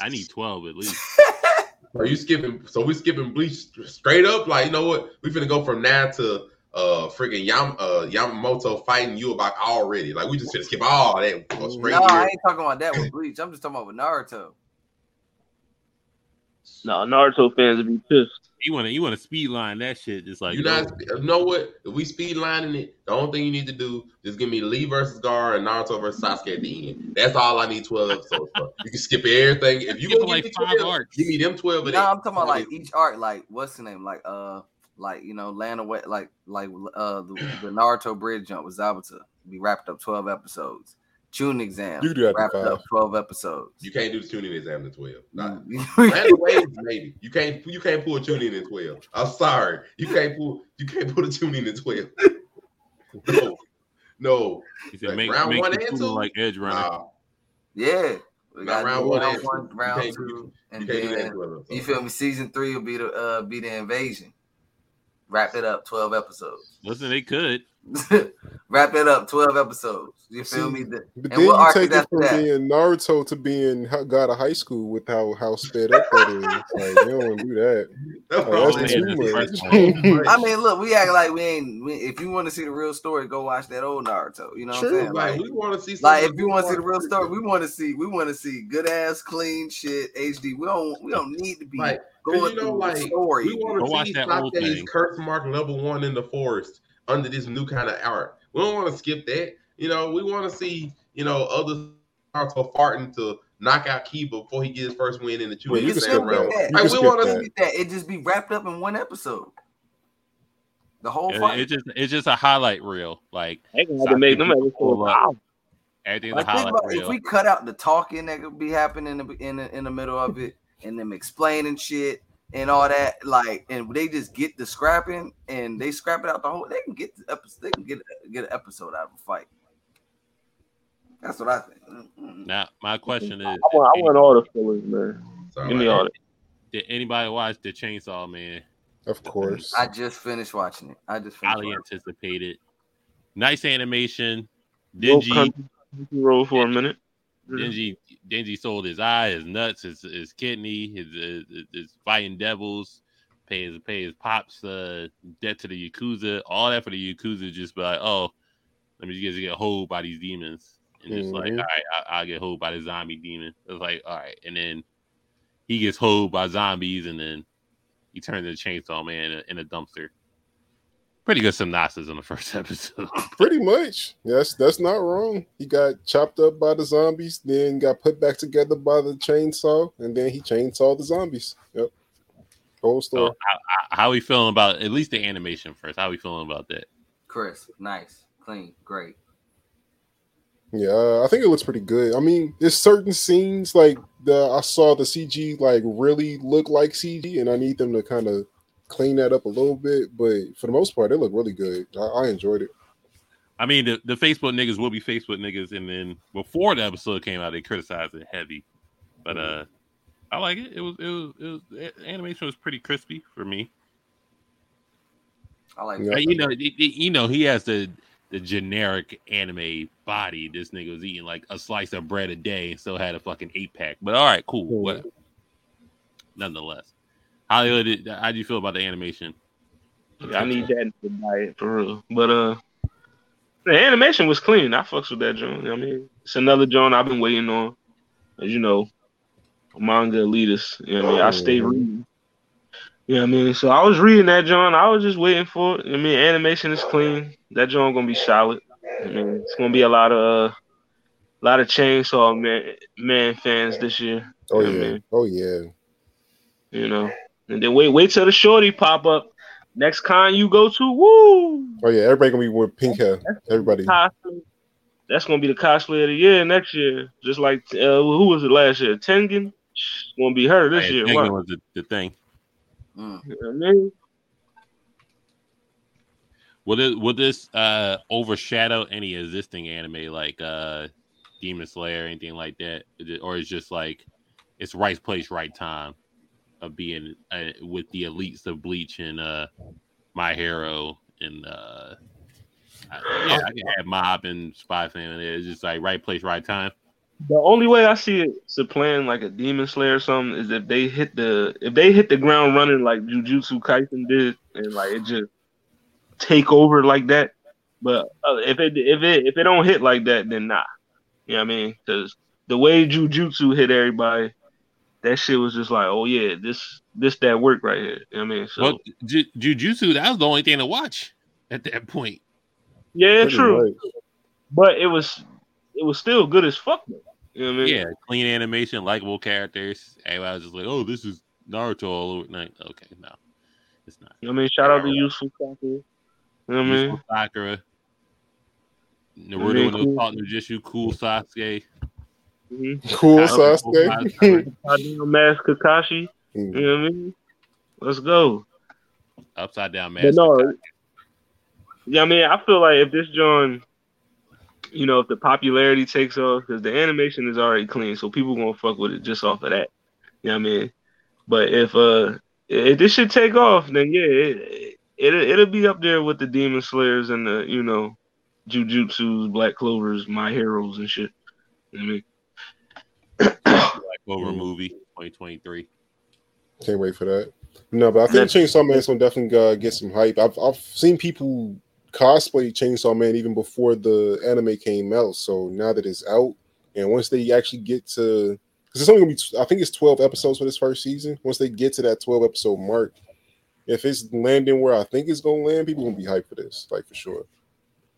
Speaker 2: I need twelve at least.
Speaker 5: Are you skipping? So we skipping Bleach straight up? Like you know what? We finna go from now to uh freaking Yam uh Yamamoto fighting you about already. Like we just finna skip all that. Go straight
Speaker 4: No, I ain't talking about that with Bleach. I'm just talking about with Naruto.
Speaker 6: No, Naruto fans would be pissed.
Speaker 2: You want to you want to speed line that shit? Just like
Speaker 5: You not you know what? If we speed lining it, the only thing you need to do is give me Lee versus Gar and Naruto versus Sasuke at the end. That's all I need 12 episodes for. You can skip everything. If you
Speaker 2: Skip
Speaker 5: gonna
Speaker 2: like
Speaker 5: give me
Speaker 2: five
Speaker 5: 12,
Speaker 2: arcs.
Speaker 5: give me them 12 of
Speaker 4: No,
Speaker 5: that.
Speaker 4: I'm talking about like each arc, like what's the name? Like uh like you know, Land away like like uh the, the Naruto bridge jump with Zabuza. We wrapped up 12 episodes. Tune exam.
Speaker 3: You can do that in
Speaker 4: Wrapped up twelve episodes.
Speaker 5: You can't do the Chunin exam in twelve. Nah. Random waves, maybe you can't. You can't pull a Chunin in twelve. I'm sorry, you can't pull. You can't pull a Chunin in twelve. No, no.
Speaker 2: He said,
Speaker 5: Like,
Speaker 2: make,
Speaker 5: round
Speaker 2: make
Speaker 5: one
Speaker 2: the
Speaker 5: and two?
Speaker 2: like Edge Runner.
Speaker 5: Nah,
Speaker 4: yeah. We
Speaker 5: Not
Speaker 4: got
Speaker 5: round
Speaker 4: round
Speaker 5: one
Speaker 4: one,
Speaker 5: and two. You
Speaker 4: round
Speaker 5: can't do-
Speaker 4: two, and
Speaker 5: you can't do that
Speaker 4: then you feel me? Season three will be the uh be the invasion. Wrap it up, twelve episodes.
Speaker 2: Listen, they could.
Speaker 4: Wrap it up, twelve episodes. You feel
Speaker 3: See,
Speaker 4: me? The-
Speaker 3: But
Speaker 4: and
Speaker 3: then
Speaker 4: what
Speaker 3: you take it from
Speaker 4: that?
Speaker 3: being Naruto to being God of High School with how how sped up that is. Like you don't want to do that.
Speaker 5: That's
Speaker 3: Like,
Speaker 5: what I'm
Speaker 3: that's too much.
Speaker 4: I mean, look, we act like we ain't. We, if you want to see the real story, go watch that old Naruto. You know what I'm saying?
Speaker 5: Like
Speaker 4: Like,
Speaker 5: we want to see.
Speaker 4: like if you want to see the real story, we want to see. We want to see good ass, clean shit, HD. We don't. We don't need to be
Speaker 5: Like, 'cause
Speaker 4: going
Speaker 5: you know,
Speaker 4: through
Speaker 5: like
Speaker 4: the story.
Speaker 5: we want to see
Speaker 2: that
Speaker 5: Sake's curse mark level one in the forest under this new kind of art. We don't want to skip that. You know, we want to see you know other Naruto farting to knock out Kiba before he gets his first win in the two
Speaker 3: Well, you
Speaker 4: You
Speaker 3: can
Speaker 4: can
Speaker 3: skip
Speaker 4: still
Speaker 5: round.
Speaker 4: that.
Speaker 5: Like, we want to
Speaker 3: that.
Speaker 4: Get that. It just be wrapped up in one episode. The whole
Speaker 2: It,
Speaker 4: fight.
Speaker 2: it just it's just a highlight reel. Like
Speaker 6: They gonna have make them. Wow.
Speaker 2: everything's
Speaker 4: Like, think
Speaker 2: highlight
Speaker 4: about if we cut out the talking that could be happening in the, in the, in the middle of it, and them explaining shit and all that, like, and they just get the scrapping and they scrap it out the whole. They can get the episode. They can get get an episode out of a fight. That's what I think. Mm-mm.
Speaker 2: Now, my question is:
Speaker 6: I want, I want all the fillers, man.
Speaker 5: So,
Speaker 6: Give me all that.
Speaker 2: Did anybody watch the Chainsaw Man?
Speaker 3: Of course.
Speaker 4: I just finished watching it. I just finished.
Speaker 2: Highly
Speaker 4: Watching.
Speaker 2: anticipated. Nice animation.
Speaker 6: Little Denji, roll for a minute.
Speaker 2: Denji, Denji sold his eye, his nuts, his, his kidney, his, his, his fighting devils, pay his pay his pops uh, debt to the yakuza, all that for the yakuza. Just be like, oh, let me just get hold by these demons, and just like, all right, I, I'll get hold by the zombie demon. It's like, all right, and then he gets hold by zombies, and then he turns into Chainsaw Man in a, in a dumpster. Pretty good synopsis on the first episode.
Speaker 3: Pretty much. Yes, that's not wrong. He got chopped up by the zombies, then got put back together by the chainsaw, and then he chainsawed the zombies. Yep. Whole story.
Speaker 2: So how, how- how we feeling about at least the animation first? How we feeling about that?
Speaker 4: Chris, nice, clean, great.
Speaker 3: Yeah, I think it looks pretty good. I mean, there's certain scenes like the I saw the CG like really look like CG, and I need them to kind of clean that up a little bit. But for the most part, it looked really good. I, I enjoyed it.
Speaker 2: I mean, the, the Facebook niggas will be Facebook niggas, and then before the episode came out, they criticized it heavy. But uh, I like it. It was it was, it was the animation was pretty crispy for me.
Speaker 4: I like.
Speaker 3: Yeah.
Speaker 2: You know, it- it- you know, he has the the generic anime body. This nigga was eating like a slice of bread a day and still had a fucking eight pack. But all right, cool.
Speaker 3: Mhm.
Speaker 2: Whatever. Nonetheless, Hollywood, how do you feel about the animation?
Speaker 6: I need that in the diet for real. But uh, the animation was clean. I fucks with that joint. I mean, it's another joint I've been waiting on. As you know, manga elitist. You know what I mean? I stay
Speaker 3: Mhm.
Speaker 6: reading. You know what I mean? So I was reading that joint. I was just waiting for it. I mean, animation is clean. That joint gonna be solid. I mean, it's gonna be a lot of uh, lot of chainsaw man man fans this year.
Speaker 3: Oh
Speaker 6: You know what I
Speaker 3: yeah.
Speaker 6: mean?
Speaker 3: Oh yeah.
Speaker 6: You know, and then wait, wait till the shorty pop up. Next con you go to, woo!
Speaker 3: Oh yeah. Everybody gonna be with pink hair. Everybody.
Speaker 6: That's gonna be the cosplay of the year next year. Just like uh, who was it last year? Tengen. It's gonna be her this
Speaker 2: Hey,
Speaker 6: year.
Speaker 2: Tengen
Speaker 6: Wow.
Speaker 2: was the, the thing.
Speaker 4: Mm.
Speaker 6: You know what I mean?
Speaker 2: Will it will this uh overshadow any existing anime like uh Demon Slayer, anything like that, or it's just like it's right place, right time of being uh, with the elites of Bleach and uh My Hero and uh I- yeah, I can have Mob and Spy Family. It's just like right place, right time.
Speaker 6: The only way I see it supplanting like a Demon Slayer or something is if they hit the if they hit the ground running like Jujutsu Kaisen did and like it just take over like that. But uh, if it if it if it don't hit like that, then nah. You know what I mean? Because the way Jujutsu hit everybody, that shit was just like, oh yeah, this this that work right here. You know what I mean? So
Speaker 2: Well, Ju- Jujutsu, that was the only thing to watch at that point.
Speaker 6: yeah,
Speaker 3: Pretty
Speaker 6: true.
Speaker 3: much.
Speaker 6: But it was it was still good as fuck though. You know what I mean?
Speaker 2: Yeah, clean animation, likable characters. Everybody was just like, "Oh, this is Naruto all over." Like, okay, no, it's not.
Speaker 6: You know what I mean? Shout out to Yusuf Sakura. You know what I mean?
Speaker 2: Yusuke Sakura. Naruto
Speaker 6: mean,
Speaker 2: and those
Speaker 6: cool.
Speaker 2: taught Nujutsu, cool Sasuke.
Speaker 6: Mhm.
Speaker 3: Cool
Speaker 2: Sasuke.
Speaker 3: Sasuke.
Speaker 6: Upside down mask Kakashi. You know what I mean? Let's go.
Speaker 2: Upside down
Speaker 6: But
Speaker 2: man.
Speaker 6: no, yeah, I mean, I feel like if this John, you know, if the popularity takes off, because the animation is already clean, so people gonna fuck with it just off of that. You know what I mean? But if uh, if this should take off, then yeah, it, it it'll be up there with the Demon Slayers and the you know, Jujutsu's, Black Clovers, My Heroes and shit. You know what I mean?
Speaker 2: Black Clover movie 2023.
Speaker 3: Can't wait for that. No, but I think Chainsaw Man's gonna definitely uh, get some hype. I've I've seen people cosplay Chainsaw Man even before the anime came out. So now that it's out, and once they actually get to, because it's only gonna be, I think it's twelve episodes for this first season. Once they get to that twelve episode mark, if it's landing where I think it's gonna land, people gonna be hyped for this, like for sure.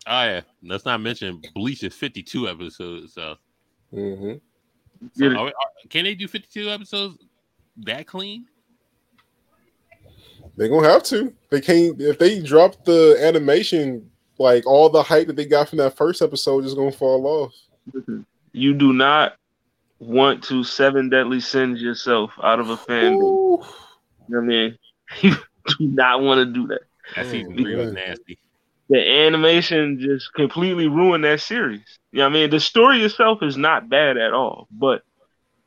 Speaker 2: Oh yeah, let's not mention Bleach is 52 episodes. So,
Speaker 3: hmm
Speaker 2: so are are- can they do 52 episodes that clean?
Speaker 3: They're gonna have to. They can't if they drop the animation, like all the hype that they got from that first episode is gonna fall off.
Speaker 6: Listen, you do not want to seven deadly sins yourself out of a fandom.
Speaker 3: Ooh.
Speaker 6: You know what I mean? You do not want to do that.
Speaker 2: That season three was nasty.
Speaker 6: The animation just completely ruined that series. You know what I mean? The story itself is not bad at all, but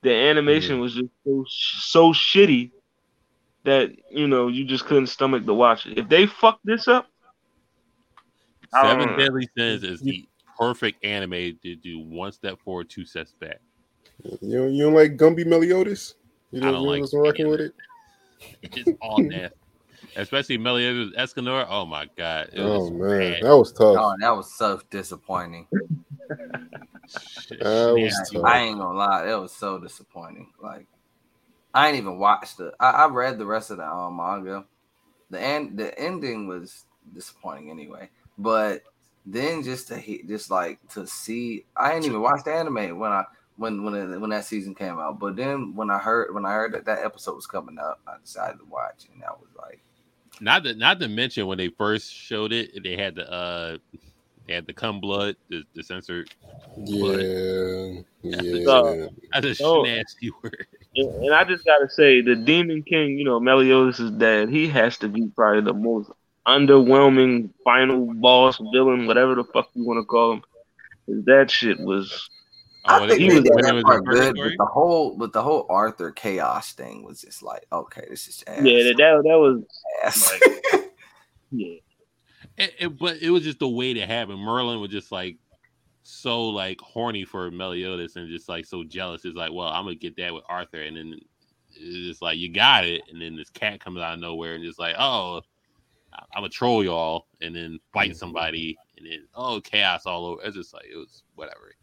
Speaker 6: the animation was just so, so shitty that, you know, you just couldn't stomach to watch it. If they fuck this up, I don't
Speaker 2: Seven. Deadly Sins is the perfect anime to do one step forward, two steps back.
Speaker 3: You don't, you don't like Gumby Meliodas? You
Speaker 2: I
Speaker 3: don't,
Speaker 2: don't
Speaker 3: you
Speaker 2: like
Speaker 3: wasn't rocking with it?
Speaker 2: It's all nasty. Especially Meliodas Escanor. Oh my god. It
Speaker 3: Oh
Speaker 2: was
Speaker 3: man,
Speaker 2: bad.
Speaker 3: that was tough.
Speaker 4: Oh, that was so disappointing.
Speaker 2: Shit,
Speaker 3: That was tough.
Speaker 4: I ain't gonna lie, it was so disappointing. Like, I ain't even watched it. I, I read the rest of the um, manga. The end, the ending was disappointing anyway. But then just to hit, just like to see, I ain't even watched the anime when I when when it, when that season came out. But then when I heard when I heard that that episode was coming up, I decided to watch, and that was like,
Speaker 2: Not to not to mention when they first showed it, they had the uh they had the cum blood, the, the censored.
Speaker 3: Yeah, yeah.
Speaker 6: So-
Speaker 2: That's a
Speaker 6: Oh.
Speaker 2: nasty word.
Speaker 6: And, and I just gotta say, the Demon King, you know, Meliodas' dad, he has to be probably the most underwhelming final boss villain, whatever the fuck you want to call him. That shit was.
Speaker 4: Oh, I
Speaker 2: when
Speaker 4: think
Speaker 2: he
Speaker 4: they
Speaker 2: was-
Speaker 4: did that
Speaker 2: was
Speaker 4: part good, but the whole but the whole Arthur chaos thing was just like, okay, this is ass.
Speaker 6: Yeah, that that, that was.
Speaker 4: ass.
Speaker 6: Yeah.
Speaker 2: It, it- but it was just the way to happen. Merlin was just like so like horny for Meliodas and just like so jealous. It's like, well, I'm gonna get that with Arthur, and then it's just like you got it, and then this cat comes out of nowhere and just like, oh, I- I'm gonna troll y'all, and then fight mm-hmm. somebody, and then oh, chaos all over. It's just like it was whatever.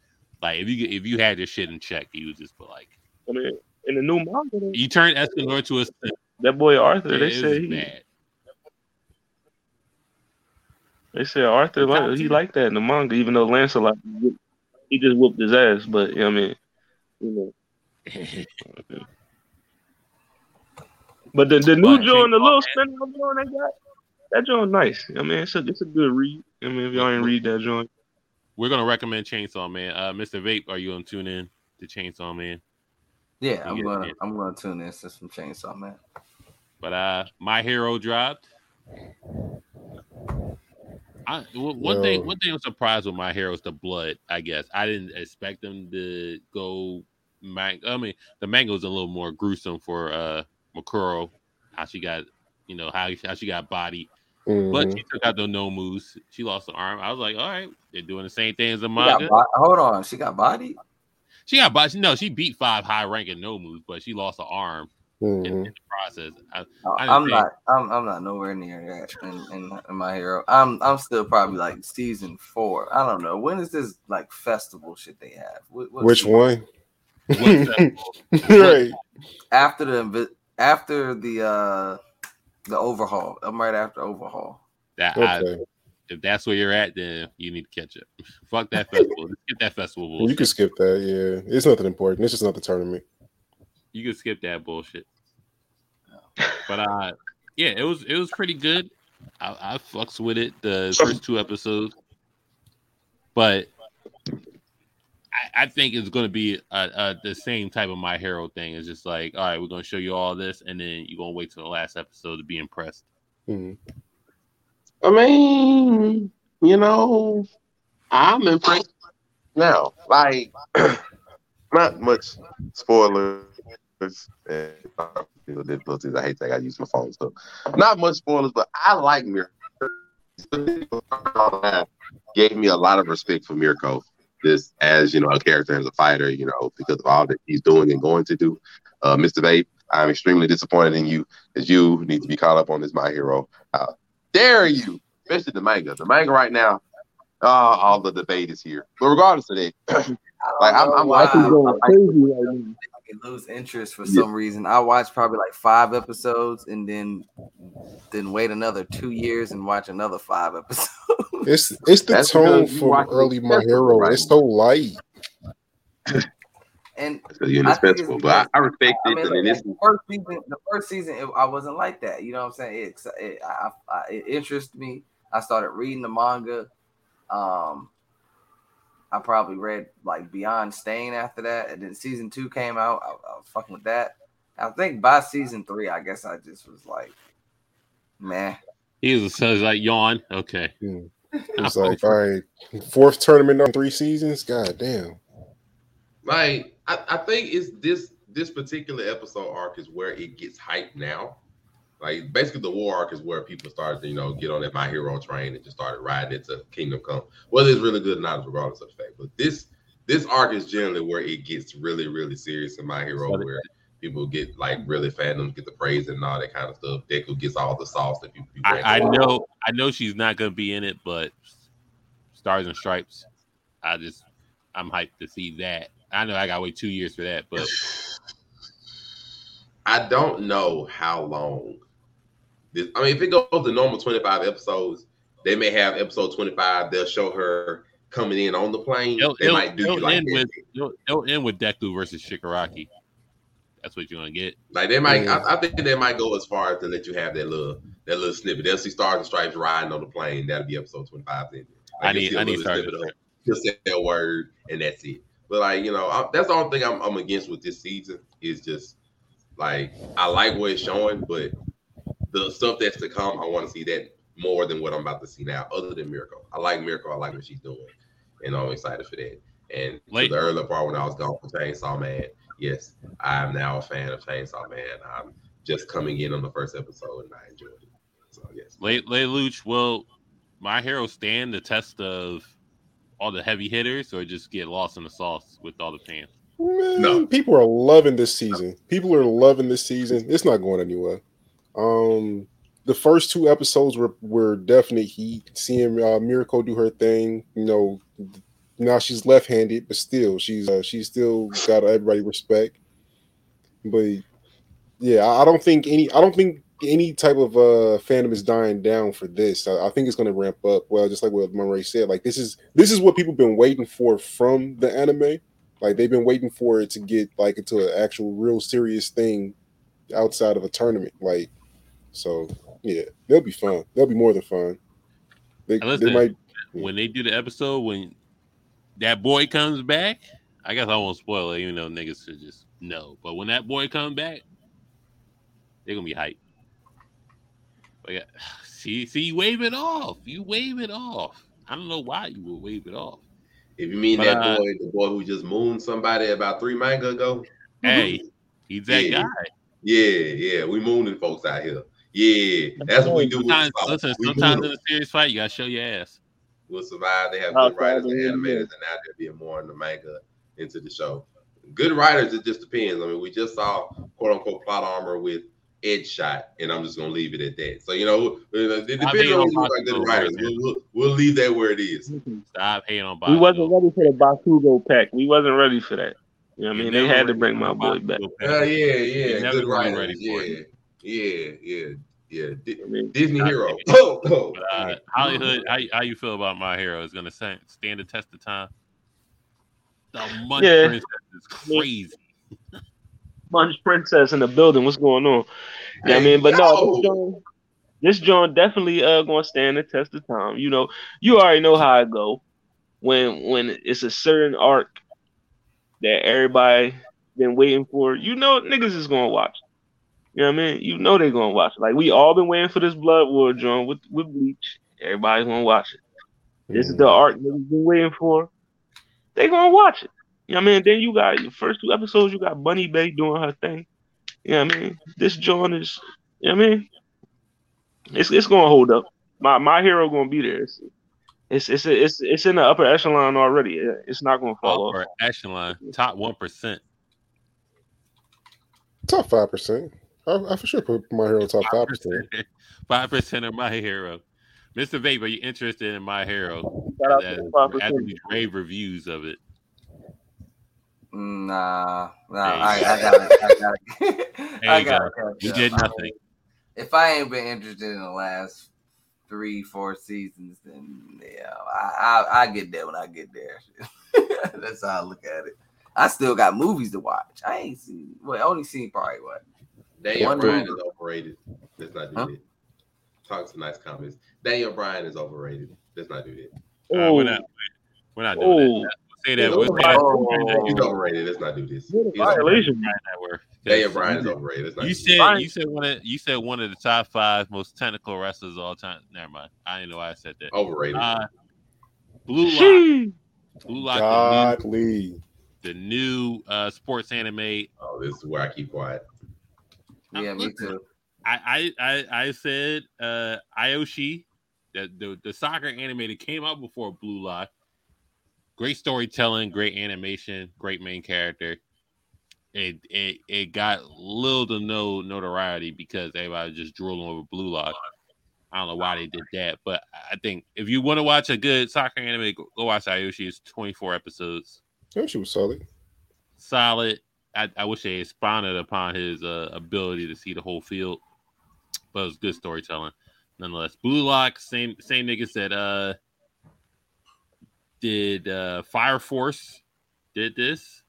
Speaker 2: Like if you if you had your shit in check, you would just be like,
Speaker 6: I mean, in the new manga,
Speaker 2: you turn Escanor to a
Speaker 6: that boy Arthur, they said he,
Speaker 2: bad.
Speaker 6: they said Arthur like, he liked that in the manga, even though Lancelot he just whooped his ass. But you know what I mean, you know. But the, the new joint, the little spin joint they got, that joint nice. I mean, it's a it's a good read. I mean, if y'all ain't read that joint,
Speaker 2: We're gonna recommend Chainsaw Man. Uh, Mr. Vape, are you gonna tune in to Chainsaw Man?
Speaker 4: Yeah, I'm gonna
Speaker 2: yeah.
Speaker 4: I'm gonna tune in to some Chainsaw Man.
Speaker 2: But uh, my hero dropped. I w- one thing one thing I'm surprised with my hero is the blood. I guess I didn't expect them to go. Man- I mean, the manga was a little more gruesome for uh Mirko. How she got, you know, how how she got body,
Speaker 3: Mhm.
Speaker 2: but she took out the Nomus. She lost the arm. I was like, all right, they're doing the same thing as the
Speaker 4: She
Speaker 2: manga.
Speaker 4: bo- hold on, she got body.
Speaker 2: She got body. No, she beat five high ranking Nomus, but she lost the arm in, in
Speaker 3: Mhm.
Speaker 2: the process. I,
Speaker 4: no,
Speaker 2: I
Speaker 4: I'm
Speaker 2: think-
Speaker 4: not. I'm, I'm not nowhere near that in, in, in my hero. I'm I'm still probably like season four. I don't know when is this like festival shit they have. What, what
Speaker 3: Which one?
Speaker 2: What's
Speaker 3: right.
Speaker 4: After the after the uh the overhaul. I'm right after overhaul.
Speaker 2: that I, if that's where you're at, then you need to catch up. Fuck that festival. Just skip that festival bullshit.
Speaker 3: You can skip that. Yeah, it's nothing important. It's just not the tournament.
Speaker 2: You can skip that bullshit. But uh, yeah, it was it was pretty good. I, I fucks with it the first two episodes. but I, I think it's going to be a, a, the same type of my hero thing. It's just like, all right, we're going to show you all this, and then you're going to wait till the last episode to be impressed.
Speaker 3: Mhm.
Speaker 7: I mean, you know, I'm impressed now. Like, not much spoilers. I hate that I use my phone stuff. Not much spoilers, but I like Mirko. Gave me a lot of respect for Mirko. This as you know, a character as a fighter, you know, because of all that he's doing and going to do. Uh, Mr. Vape, I'm extremely disappointed in you as you need to be caught up on this My Hero. How dare you? Especially the manga. The manga right now, uh, all the debate is here. But regardless of that, like I'm, I'm
Speaker 4: Why?
Speaker 7: watching.
Speaker 4: I lose interest for some reason. I watched probably like five episodes and then then wait another two years and watch another five episodes.
Speaker 3: It's it's the
Speaker 7: That's
Speaker 3: tone
Speaker 7: because you
Speaker 3: from early My Hero.
Speaker 7: right?
Speaker 3: It's so light.
Speaker 4: And
Speaker 7: Because you're
Speaker 4: I think it's
Speaker 7: indispensable. But I, I respect
Speaker 4: I mean,
Speaker 7: and then
Speaker 4: like,
Speaker 7: this
Speaker 4: the first season, the first season, it, I wasn't like that. You know what I'm saying? It, it, I, I, it interested me. I started reading the manga. Um, I probably read like Beyond Stain after that, and then season two came out. I, I was fucking with that. I think by season three, I guess I just was like, man.
Speaker 2: He was says like yawn. Okay.
Speaker 3: It's like, all right, fourth tournament on three seasons. God damn.
Speaker 5: Like I, I think it's this this particular episode arc is where it gets hyped now. Like basically the war arc is where people started to, you know, get on that my hero train and just started riding it to Kingdom Come. Whether it's really good or not, is regardless of the fact. But this this arc is generally where it gets really, really serious in my hero, where people get like really fandoms get the praise and all that kind of stuff. Deku gets all the sauce that people. people
Speaker 2: I, I know, I know she's not gonna be in it, but Stars and Stripes, I just, I'm hyped to see that. I know I gotta wait two years for that, but
Speaker 5: I don't know how long. This, I mean, if it goes to normal 25 episodes, they may have episode 25. They'll show her coming in on the plane.
Speaker 2: it'll,
Speaker 5: they might do like
Speaker 2: end with, it'll, it'll end with Deku versus Shigaraki. That's what you're gonna get.
Speaker 5: Like they might, I, I think they might go as far as to let you have that little that little snippet. They'll see Stars and Stripes riding on the plane. That'll be episode 25. Then.
Speaker 2: I need-
Speaker 5: see a
Speaker 2: I need
Speaker 5: little
Speaker 2: Stars
Speaker 5: snippet
Speaker 2: and
Speaker 5: say that word, and that's it. But like you know, I, that's the only thing I'm, I'm against with this season is just like I like what it's showing, but the stuff that's to come, I want to see that more than what I'm about to see now. Other than Mirko, I like Mirko. I like what she's doing, and I'm excited for that. And
Speaker 2: Late-
Speaker 5: the earlier part when I was gone for Chainsaw Man, yes, I am now a fan of Chainsaw Man. I'm just coming in on the first episode, and I enjoyed it. So yes,
Speaker 2: Late Lay Luch, will my hero stand the test of all the heavy hitters or just get lost in the sauce with all the fans?
Speaker 3: Man, people are loving this season. People are loving this season. It's not going anywhere. Um, the first two episodes were were definite heat. Seeing uh, Mirko do her thing, you know. Now she's left-handed, but still, she's uh, she's still got everybody respect. But yeah, I don't think any. I don't think any type of uh fandom is dying down for this. I, I think it's going to ramp up. Well, just like what Murray said, like this is this is what people been waiting for from the anime. Like they've been waiting for it to get like into an actual real serious thing outside of a tournament. Like so, yeah, they'll be fun. They'll be more than fun. They, they might.
Speaker 2: when they do the episode when that boy comes back, I guess I won't spoil it, even though niggas should just know. But when that boy comes back, they're gonna be hyped. But yeah, see, see, you wave it off. You wave it off. I don't know why you would wave it off.
Speaker 5: if you mean
Speaker 2: But,
Speaker 5: that
Speaker 2: uh,
Speaker 5: boy, the boy who just mooned somebody about three manga ago,
Speaker 2: Hey, he's that
Speaker 5: Yeah.
Speaker 2: guy.
Speaker 5: yeah, yeah, we mooning folks out here. Yeah, that's what we do.
Speaker 2: Sometimes, listen,
Speaker 5: We
Speaker 2: sometimes in a serious fight, you gotta show your ass.
Speaker 5: Will survive. They have good writers and animators, and now they're being more in the manga into the show. Good writers, it just depends. I mean, we just saw quote unquote plot armor with Edge Shot, and I'm just gonna leave it at that. So you know, it depends
Speaker 2: I mean,
Speaker 5: on
Speaker 2: on
Speaker 5: who are good writers.
Speaker 2: right.
Speaker 5: We'll, we'll, we'll leave that where it is.
Speaker 2: Stop hating on
Speaker 6: We wasn't ready for the Bakugo pack. We wasn't ready for that. You know what I mean? They had to bring my boy back.
Speaker 5: Uh, yeah, yeah, good writers.
Speaker 2: ready for
Speaker 5: Yeah,
Speaker 2: it.
Speaker 5: yeah, yeah, yeah. Di-
Speaker 6: mean,
Speaker 5: Disney hero. Oh, oh.
Speaker 2: Uh, Hollywood, how, how you feel about my hero? Is gonna stand, stand the test of time? The Munch
Speaker 6: Yeah.
Speaker 2: Princess is crazy.
Speaker 6: Munch Princess in the building. What's going on? Yeah, I mean, but no,
Speaker 5: yo.
Speaker 6: this joint, this joint definitely uh gonna stand the test of time. You know, you already know how I go. when when it's a certain arc that everybody been waiting for, you know niggas is gonna watch. You know what I mean? You know they're gonna watch. It. Like we all been waiting for this Blood War joint with with Bleach. Everybody's gonna watch it. This is the mm-hmm. arc niggas been waiting for. They gonna watch it. You know what I mean? Then you got your first two episodes, you got Bunny Bay doing her thing. You know what I mean? This joint is you know what I mean? It's it's gonna hold up. My my hero gonna be there. It's it's it's it's, it's in the upper echelon already. It's not gonna fall off.
Speaker 2: Upper
Speaker 6: off.
Speaker 2: echelon, top one percent.
Speaker 3: Top five percent. I, I for sure put my hero top five percent.
Speaker 2: Five percent of my hero. Mr. Vape, are you interested in my hero?
Speaker 6: Shout out to
Speaker 2: As-
Speaker 6: the 5.
Speaker 2: After these rave reviews of it.
Speaker 4: Nah, nah.
Speaker 2: There you
Speaker 4: I. I got it. I got it. I
Speaker 2: you
Speaker 4: got
Speaker 2: go.
Speaker 4: it.
Speaker 2: You did nothing.
Speaker 4: If I ain't been interested in the last three, four seasons, then yeah, I I, I get there when I get there. That's how I look at it. I still got movies to watch. I ain't seen. Well, I only seen probably what.
Speaker 5: Daniel
Speaker 4: One
Speaker 5: Bryan
Speaker 4: movie.
Speaker 5: is overrated. Let's not do
Speaker 4: Huh?
Speaker 5: that. Talk some nice comments. Daniel Bryan is overrated. Let's not do that.
Speaker 2: Uh, we're not. We're not doing
Speaker 6: Oh.
Speaker 2: that. We'll say that. We'll say that.
Speaker 4: Oh.
Speaker 5: He's overrated. Let's not do this.
Speaker 6: What a
Speaker 5: He's overrated.
Speaker 6: violation.
Speaker 5: Daniel Bryan is overrated. Let's not
Speaker 2: You
Speaker 5: do
Speaker 2: said
Speaker 6: Fine.
Speaker 2: you said one of you said one of the top five most technical wrestlers of all time. Never mind. I didn't know why I said that.
Speaker 5: overrated.
Speaker 2: Uh, Blue Lock.
Speaker 6: Sheesh.
Speaker 2: Blue Lock.
Speaker 3: Godly.
Speaker 2: The new, the new uh, sports anime.
Speaker 5: oh, this is where I keep quiet.
Speaker 4: Yeah, me too.
Speaker 2: I I I, I said uh, Aoashi, the, the the soccer anime that came out before Blue Lock. Great storytelling, great animation, great main character. It it it got little to no notoriety because everybody was just drooling over Blue Lock. I don't know why they did that, but I think if you want to watch a good soccer anime, go, go watch Aoashi. It's 24 episodes.
Speaker 3: Yeah, she was solid.
Speaker 2: Solid. I, I wish they expounded upon his uh, ability to see the whole field, but it was good storytelling nonetheless. Blue Lock, same same niggas that uh did uh Fire Force did this.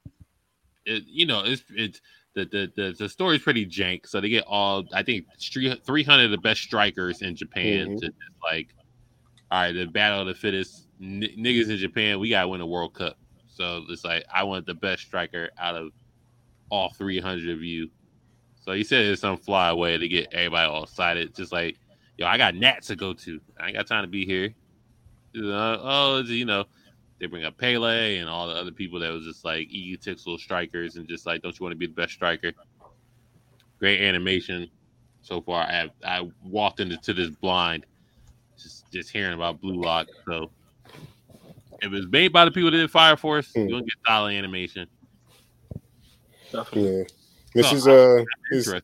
Speaker 2: It, you know, it's it's the the the, the story's pretty jank. So they get all I think three hundred of the best strikers in Japan
Speaker 3: Mhm.
Speaker 2: to just like, all right, the battle of the fittest N- niggas in Japan. We gotta win the World Cup. So it's like I want the best striker out of all three hundred of you. So he said it's some fly way to get everybody all excited. Just like, yo, I got Nats to go to. I ain't got time to be here. Uh, oh, you know, they bring up Pele and all the other people that was just like egotistical strikers and just like, don't you want to be the best striker? Great animation so far. I have, I walked into this blind, just just hearing about Blue Lock. So if it was made by the people that did Fire Force,
Speaker 3: Hmm.
Speaker 2: you're gonna get solid animation.
Speaker 3: Yeah. This
Speaker 2: So,
Speaker 3: is uh is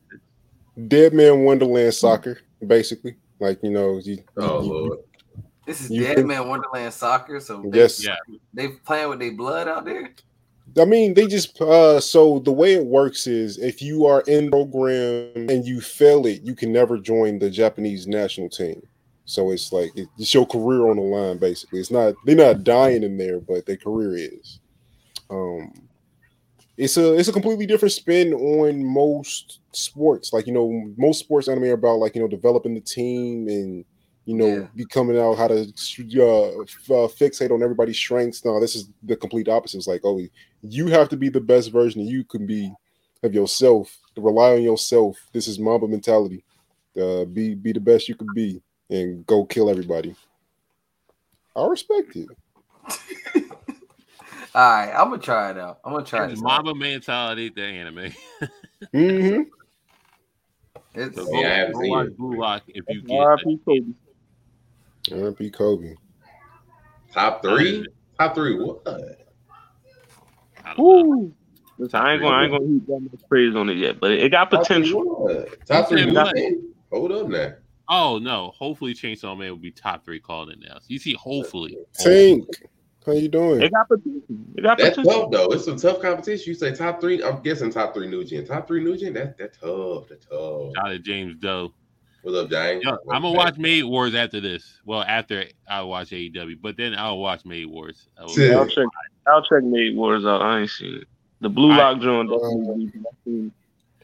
Speaker 3: Dead Man Wonderland soccer, basically. Like you know, you,
Speaker 5: Oh
Speaker 3: you-
Speaker 5: Lord.
Speaker 4: This is
Speaker 3: You
Speaker 4: Dead
Speaker 3: can-
Speaker 4: Man Wonderland Soccer. So they,
Speaker 3: yes,
Speaker 2: Yeah.
Speaker 4: they playing with their blood out there.
Speaker 3: I mean, they just uh so the way it works is if you are in the program and you fail it, you can never join the Japanese national team. So it's like it's your career on the line, basically. It's not they're not dying in there, but their career is. Um it's a it's a completely different spin on most sports. Like you know, most sports anime are about like you know developing the team and you know
Speaker 4: Yeah.
Speaker 3: becoming out how to uh, uh, fixate on everybody's strengths. No, this is the complete opposite. It's like oh, you have to be the best version you can be of yourself. To rely on yourself. This is Mamba mentality. Uh, be be the best you can be and go kill everybody. I respect it.
Speaker 4: All right, I'm gonna try it out. I'm gonna try
Speaker 2: It's
Speaker 4: this. out.
Speaker 2: Mamba mentality, the anime.
Speaker 3: mm-hmm.
Speaker 4: It's,
Speaker 2: So
Speaker 5: Yeah, I haven't seen
Speaker 2: watch
Speaker 5: it.
Speaker 2: Blue Lock if you get.
Speaker 6: R.I.P. Kobe.
Speaker 3: R.P. Kobe.
Speaker 5: Top three? Top three what?
Speaker 2: I don't know.
Speaker 6: Woo. Listen, I ain't gonna I ain't gonna heap that much praise on it yet, but it, it got
Speaker 5: Top three
Speaker 6: potential.
Speaker 5: Top three
Speaker 2: You said
Speaker 5: new
Speaker 2: what?
Speaker 5: thing? Hold up now.
Speaker 2: Oh no! Hopefully, Chainsaw Man will be top three called it now. So you see, hopefully,
Speaker 3: Tank, how you doing?
Speaker 6: It got potential. It got
Speaker 5: That's
Speaker 6: potential.
Speaker 5: tough though. It's a tough competition. You say top three. I'm guessing top three new gen. Top three new gen. That that tough. That tough.
Speaker 2: shout out to James Doe.
Speaker 5: What's up, James?
Speaker 2: Yo, I'm gonna watch Made Wars after this. Well, after I watch AEW, but then I'll watch Made Wars. I will-
Speaker 6: check. I'll check Made Wars out. I ain't seen it. The Blue Lock joint um, definitely. definitely-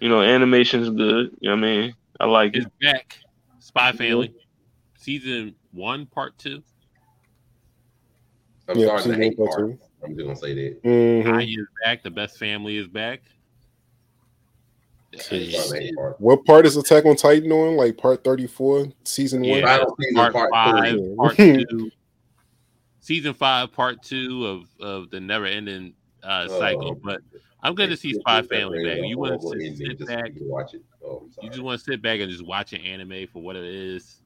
Speaker 6: You know, animation's good. You know what I mean? I like
Speaker 2: It's
Speaker 6: it.
Speaker 2: back. Spy Family, season one, part two.
Speaker 5: I'm
Speaker 3: Yeah,
Speaker 5: starting to hate
Speaker 3: part
Speaker 5: part.
Speaker 3: two.
Speaker 5: I'm just gonna say that.
Speaker 3: Mhm.
Speaker 2: Anya is back. The best family is back.
Speaker 5: I'm starting to hate part.
Speaker 3: What part is Attack on Titan on? Like part 34, season one?
Speaker 2: Yeah,
Speaker 5: Final season,
Speaker 2: part,
Speaker 5: part
Speaker 2: five,
Speaker 3: three.
Speaker 2: part two, season five, part two of of the never ending uh, cycle.
Speaker 5: Oh.
Speaker 2: But I'm good to see Spy Family back. You want to sit, sit
Speaker 5: just
Speaker 2: back,
Speaker 5: to watch it. Oh,
Speaker 2: you just want to sit back and just watch an anime for what it is.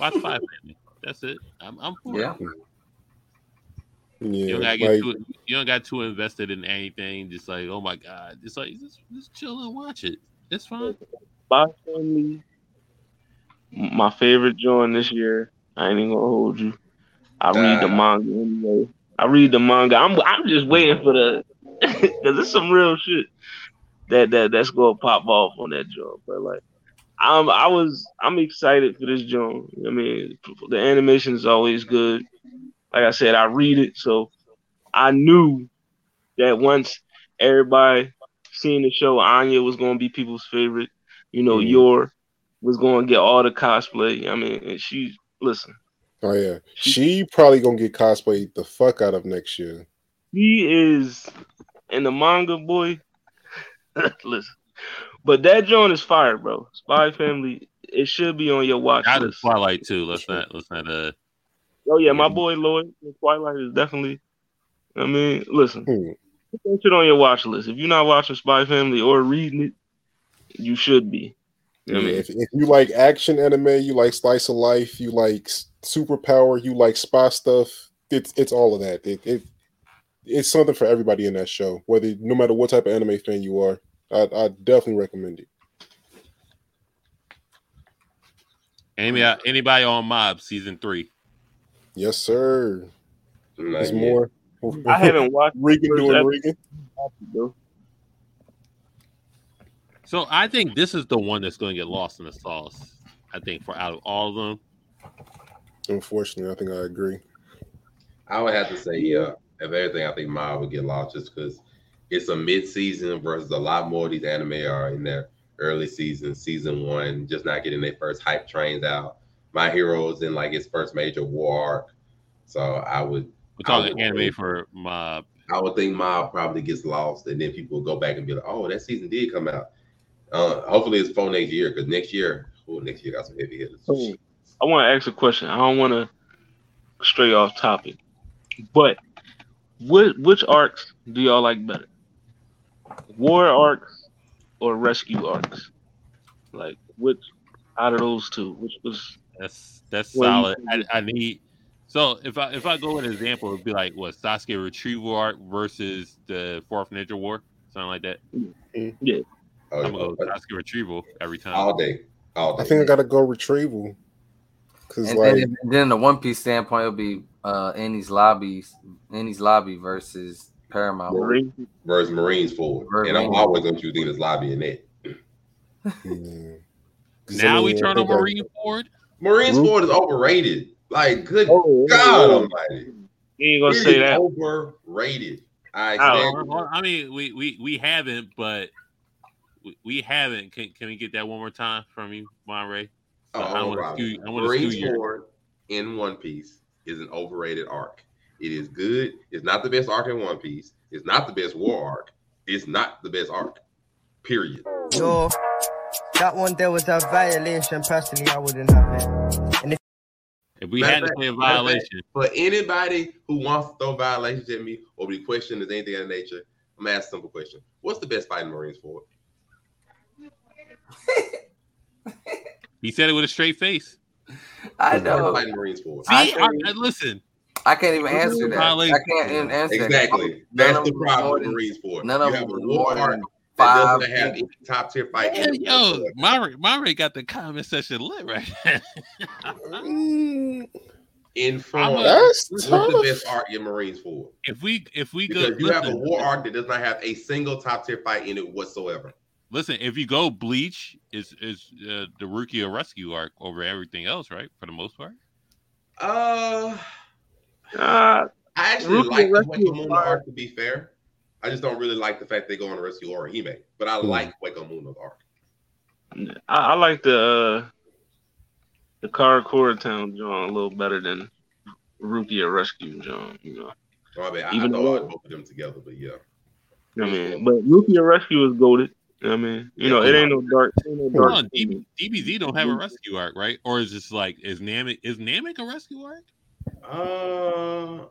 Speaker 2: Watch Spy Family. That's it. I'm, I'm for
Speaker 4: Yeah.
Speaker 2: it.
Speaker 3: Yeah,
Speaker 2: You don't gotta get
Speaker 3: like,
Speaker 2: too you don't got too invested in anything. Just like, oh my god, just like just, just chill and watch it. It's fine.
Speaker 6: Spy Family. My favorite joint this year. I ain't even gonna hold you. I read the manga anyway. I read the manga. I'm I'm just waiting for the because it's some real shit that that that's gonna pop off on that joint. But like, I'm I was I'm excited for this joint. I mean, the animation is always good. Like I said, I read it, so I knew that once everybody seen the show, Anya was gonna be people's favorite. You know,
Speaker 3: Mhm.
Speaker 6: Yor was gonna get all the cosplay. I mean, and she listen,
Speaker 3: oh yeah, she probably gonna get cosplayed the fuck out of next year.
Speaker 6: he is in the manga boy. listen, but that joint is fire, bro. Spy Family, it should be on your watch
Speaker 2: Out of
Speaker 6: list.
Speaker 2: Twilight too. Let's not let's not uh
Speaker 6: Oh yeah, my boy Lloyd, Twilight is definitely. I mean, listen, put that shit on your watch list. If you're not watching Spy Family or reading it, you should be. You know what I mean?
Speaker 3: if, if you like action anime, you like slice of life, you like superpower, you like spy stuff. It's it's all of that. It, it it's something for everybody in that show. Whether no matter what type of anime fan you are, I I definitely recommend it.
Speaker 2: anybody uh, anybody on Mob season three.
Speaker 3: Yes, sir.
Speaker 5: Not
Speaker 3: There's
Speaker 5: yet.
Speaker 3: more.
Speaker 6: I haven't watched Reigen
Speaker 3: doing
Speaker 6: episode. Reigen.
Speaker 2: So I think this is the one that's going to get lost in the sauce. I think for out of all of them,
Speaker 3: Unfortunately, I think I agree.
Speaker 5: I would have to say, yeah. If everything, I think Mob would get lost just because it's a mid-season versus a lot more of these anime are in their early season, season one, just not getting their first hype trains out. My hero's in like its first major war arc, so I would,
Speaker 2: we're
Speaker 5: I
Speaker 2: talking
Speaker 5: would-
Speaker 2: anime for Mob.
Speaker 5: I would think Mob probably gets lost, and then people will go back and be like, "Oh, that season did come out." Uh, hopefully, it's for next year because next year, oh, next year got some heavy hitters.
Speaker 6: I want to ask a question. I don't want to stray off topic, but what which arcs do y'all like better? War arcs or rescue arcs? Like which out of those two? Which was
Speaker 2: That's that's
Speaker 6: Well,
Speaker 2: solid.
Speaker 6: you-
Speaker 2: I, I need. So if I if I go with an example, it'd be like what Sasuke retrieval Art versus the Fourth Ninja War, something like that.
Speaker 6: yeah.
Speaker 5: Oh,
Speaker 2: I'm gonna go
Speaker 5: oh,
Speaker 2: Sasuke retrieval every time.
Speaker 5: all day, all day.
Speaker 3: I think I gotta go retrieval. Cause
Speaker 4: And
Speaker 3: like
Speaker 4: then, then the One Piece standpoint will be uh Enies Lobbies, Enies Lobby versus Paramount.
Speaker 6: Marine.
Speaker 5: versus Marineford, and I'm always going to choose Enies Lobby in that.
Speaker 3: yeah. 'Cause
Speaker 2: Now we turn on
Speaker 3: think I-
Speaker 2: Marine Ford.
Speaker 5: Marines
Speaker 3: Group-
Speaker 5: forward is overrated. Like, good
Speaker 6: Oh,
Speaker 5: God
Speaker 6: oh,
Speaker 5: Almighty,
Speaker 6: You ain't gonna
Speaker 5: It
Speaker 6: say that.
Speaker 5: overrated. I
Speaker 6: Oh.
Speaker 2: I mean, we, we we haven't, but we, we haven't. Can, can we get that one more time from you, Monray?
Speaker 5: Oh,
Speaker 2: I want to
Speaker 5: problem.
Speaker 2: skew. I want to
Speaker 5: Marines
Speaker 2: skew you.
Speaker 5: in One Piece is an overrated arc. It is good. It's not the best arc in One Piece. It's not the best war arc. It's not the best arc. Period.
Speaker 8: Yo, that one there was a violation. Personally, I wouldn't have it. And if
Speaker 2: If we had to
Speaker 5: of
Speaker 2: a
Speaker 5: fact- matter of
Speaker 2: violation,
Speaker 5: For anybody who wants to throw violations at me or be questioned as anything of that nature, I'm gonna ask a simple question. What's the best fighting Marineford?
Speaker 2: he said it with a straight face.
Speaker 4: I
Speaker 5: What's the best
Speaker 4: know.
Speaker 5: fight in Marineford.
Speaker 2: See,
Speaker 4: I
Speaker 2: I, I- listen.
Speaker 4: I can't even answer that.
Speaker 2: violation.
Speaker 4: I can't even answer that.
Speaker 5: Exactly.
Speaker 4: None
Speaker 5: That's the problem
Speaker 4: more
Speaker 5: with
Speaker 4: than-
Speaker 5: Marineford.
Speaker 4: None
Speaker 5: you
Speaker 4: of
Speaker 5: have
Speaker 4: them
Speaker 5: a war
Speaker 4: more
Speaker 5: arc
Speaker 4: than
Speaker 5: that
Speaker 4: five.
Speaker 5: doesn't have any top tier fight. in
Speaker 2: Yo,
Speaker 5: it
Speaker 2: yo
Speaker 5: whatsoever.
Speaker 2: Monray, Monray got the comment section lit right now.
Speaker 5: Inform.
Speaker 2: I'm a-
Speaker 3: That's
Speaker 5: What's the best arc in Marineford?
Speaker 2: if we if we go
Speaker 5: Because you have a war arc that does not have a single top tier fight in it whatsoever.
Speaker 2: listen, if you go Bleach, is is uh, the Rukia rescue arc over everything else, right? For the most part.
Speaker 5: Uh,
Speaker 6: Uh,
Speaker 5: I actually
Speaker 6: Rukia
Speaker 5: like the
Speaker 6: Rescue
Speaker 5: Hueco
Speaker 6: Mundo
Speaker 5: arc to be fair. I just don't really like the fact they go on a rescue Orihime, but I
Speaker 3: Hmm.
Speaker 5: like Hueco Mundo's arc.
Speaker 6: I, I like the uh, the Karakura Town joint a little better than Rookie Rukia Rescue, John. You know,
Speaker 5: Oh, I, mean, I,
Speaker 6: Even
Speaker 5: I
Speaker 6: though-
Speaker 5: thought both of them together, but yeah.
Speaker 6: I mean, but Rukia Rescue is goaded. I mean, you know, it ain't no dark, ain't no
Speaker 2: Hold
Speaker 6: dark.
Speaker 2: on, DB, DBZ don't have a rescue arc, right? Or is this like is Namek is Namek a rescue arc?
Speaker 5: Uh,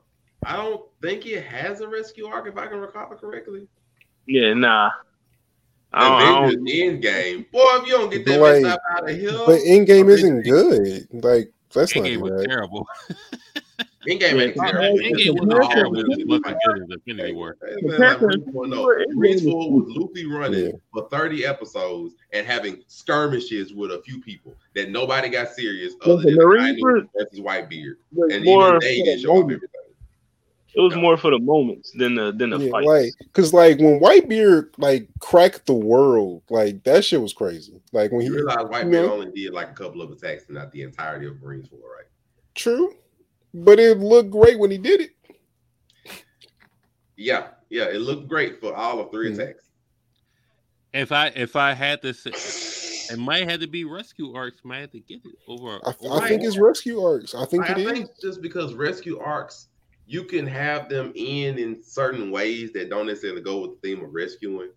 Speaker 5: I don't think it has a rescue arc, if I can recall correctly.
Speaker 6: Yeah, nah. I don't, I don't,
Speaker 5: End game, boy. If you don't get that
Speaker 3: Like,
Speaker 5: mess up out of here,
Speaker 3: But in game isn't good. Like let's not
Speaker 2: was
Speaker 3: that.
Speaker 2: terrible.
Speaker 5: End game ain't
Speaker 6: Yeah,
Speaker 5: terrible.
Speaker 2: Endgame was terrible. It was looking good as Infinity War.
Speaker 5: Hey, man, like, Reachful, no. Reachful was loosely running
Speaker 3: Yeah.
Speaker 5: for 30 episodes and having skirmishes with a few people that nobody got serious
Speaker 6: Well,
Speaker 5: other
Speaker 6: the
Speaker 5: than
Speaker 6: Marines
Speaker 5: Tiny
Speaker 6: were-
Speaker 5: versus Whitebeard.
Speaker 6: was
Speaker 5: And
Speaker 6: more
Speaker 5: even they didn't show up everything.
Speaker 6: It was more for the moments than the than the
Speaker 3: Yeah,
Speaker 6: fight.
Speaker 3: like, cause like when Whitebeard like cracked the world, like that shit was crazy. Like when he
Speaker 5: You realize Whitebeard
Speaker 3: know?
Speaker 5: only did like a couple of attacks and not the entirety of Marines War, right?
Speaker 3: true, but it looked great when he did it.
Speaker 5: Yeah, yeah, it looked great for all of three
Speaker 3: Mhm.
Speaker 5: attacks.
Speaker 2: If I if I had to say, it might have to be rescue arcs. Might have to get it over.
Speaker 3: I,
Speaker 2: over
Speaker 3: I think it's rescue arcs. I think
Speaker 5: I,
Speaker 3: it is.
Speaker 5: think just because rescue arcs, you can have them end in certain ways that don't necessarily go with the theme of rescuing.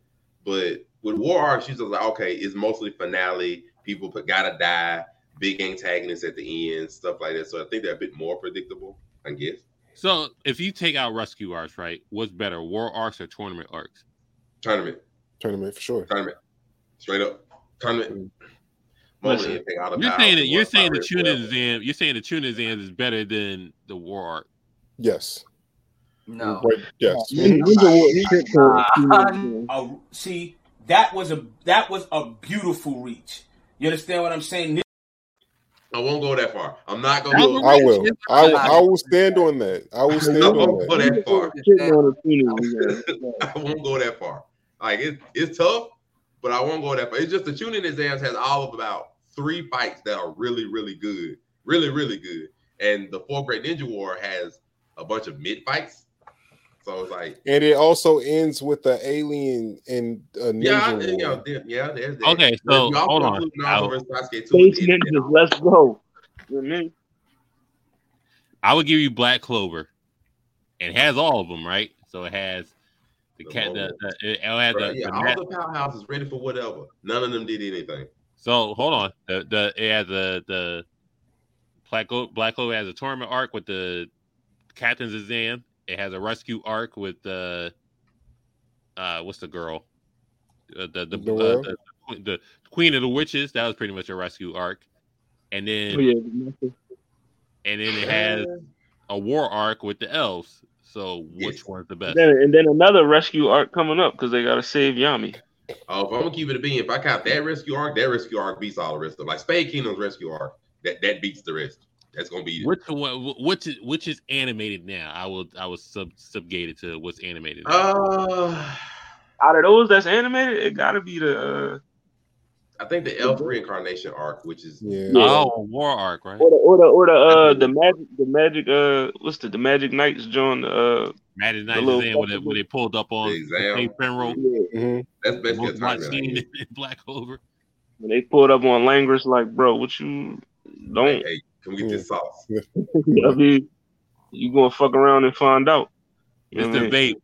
Speaker 5: But with war arcs, you just like, okay, it's mostly finale. People put, gotta die, big antagonists at the end, stuff like that. So I think they're a bit more predictable, I guess.
Speaker 2: So if you take out rescue arcs, right? What's better, war arcs or tournament arcs?
Speaker 5: Tournament,
Speaker 3: Tournament for sure.
Speaker 5: tournament, straight up, tournament. Mm.
Speaker 6: Listen,
Speaker 5: Mostly anything out of
Speaker 2: You're saying that you're saying the
Speaker 5: fire
Speaker 2: tuna
Speaker 5: whatever.
Speaker 2: exam. You're saying the Chunin exam is better than the war arc.
Speaker 3: Yes.
Speaker 4: No.
Speaker 3: Right. Yes.
Speaker 9: Uh, see, that was a that was a beautiful reach. You understand what I'm saying?
Speaker 5: I won't go that far. I'm not gonna
Speaker 3: I will. I will. I will stand on that. I will stand
Speaker 5: I
Speaker 3: on
Speaker 5: won't go
Speaker 3: that.
Speaker 5: that far.
Speaker 6: Shitting on the Chunin exam.
Speaker 5: I won't go that far. Like it, it's tough, but I won't go that far. It's just the Chunin exams has all of about three fights that are really, really good, really, really good. And the fourth great ninja war has a bunch of mid fights. So it's like,
Speaker 3: And it also ends with the alien and a ninja.
Speaker 5: yeah, I-
Speaker 3: war.
Speaker 5: you know, yeah. There's that.
Speaker 2: Okay, so
Speaker 5: you
Speaker 2: hold on.
Speaker 5: include Naruto
Speaker 2: I'll-
Speaker 5: versus Sasuke too at
Speaker 6: Space
Speaker 5: the
Speaker 6: ninjas, let's go. You know what I
Speaker 2: would give you Black Clover. It has all of them, right? So it has the cat. The, the, it has
Speaker 5: Bro,
Speaker 2: the,
Speaker 5: yeah,
Speaker 2: the
Speaker 5: all
Speaker 2: mat-
Speaker 5: the powerhouses ready for whatever. None of them did anything.
Speaker 2: So hold on. The the it has the the Black Clo- Black Clover has a tournament arc with the captain's exam. It has a rescue arc with the uh what's the girl? Uh, the the, uh, the the Queen of the Witches. That was pretty much a rescue arc. And then
Speaker 6: Oh, yeah.
Speaker 2: and then it has a war arc with the elves. So which one's the best?
Speaker 6: Then, and then another rescue arc coming up because they gotta save Yami.
Speaker 5: Oh, if I'm gonna keep it a being, if I count that rescue arc, that rescue arc beats all the rest of them. Like Spade Kingdom's rescue arc, that that beats the rest. That's gonna be
Speaker 2: Which one? Which is which is animated now? I will I was sub subjugated to what's animated. now.
Speaker 5: Uh,
Speaker 6: Out of those that's animated, it gotta be the uh,
Speaker 5: I think the elf reincarnation arc, which is
Speaker 3: yeah.
Speaker 2: Oh, war arc, right?
Speaker 6: or the or the or the uh the magic the magic uh what's the the magic knights join uh
Speaker 2: Magic
Speaker 6: the
Speaker 2: Knight
Speaker 6: little
Speaker 2: is in when they, when they pulled up on
Speaker 5: The exam.
Speaker 2: St. Penrose.
Speaker 3: Mhm.
Speaker 5: that's basically a
Speaker 2: Most scene in Black Clover.
Speaker 6: when they pulled up on Langris like bro what you don't
Speaker 5: Hey, hey, come get this sauce.
Speaker 6: I mean you gonna fuck around and find out. You know what
Speaker 2: Mr.
Speaker 6: mean?
Speaker 2: Vape,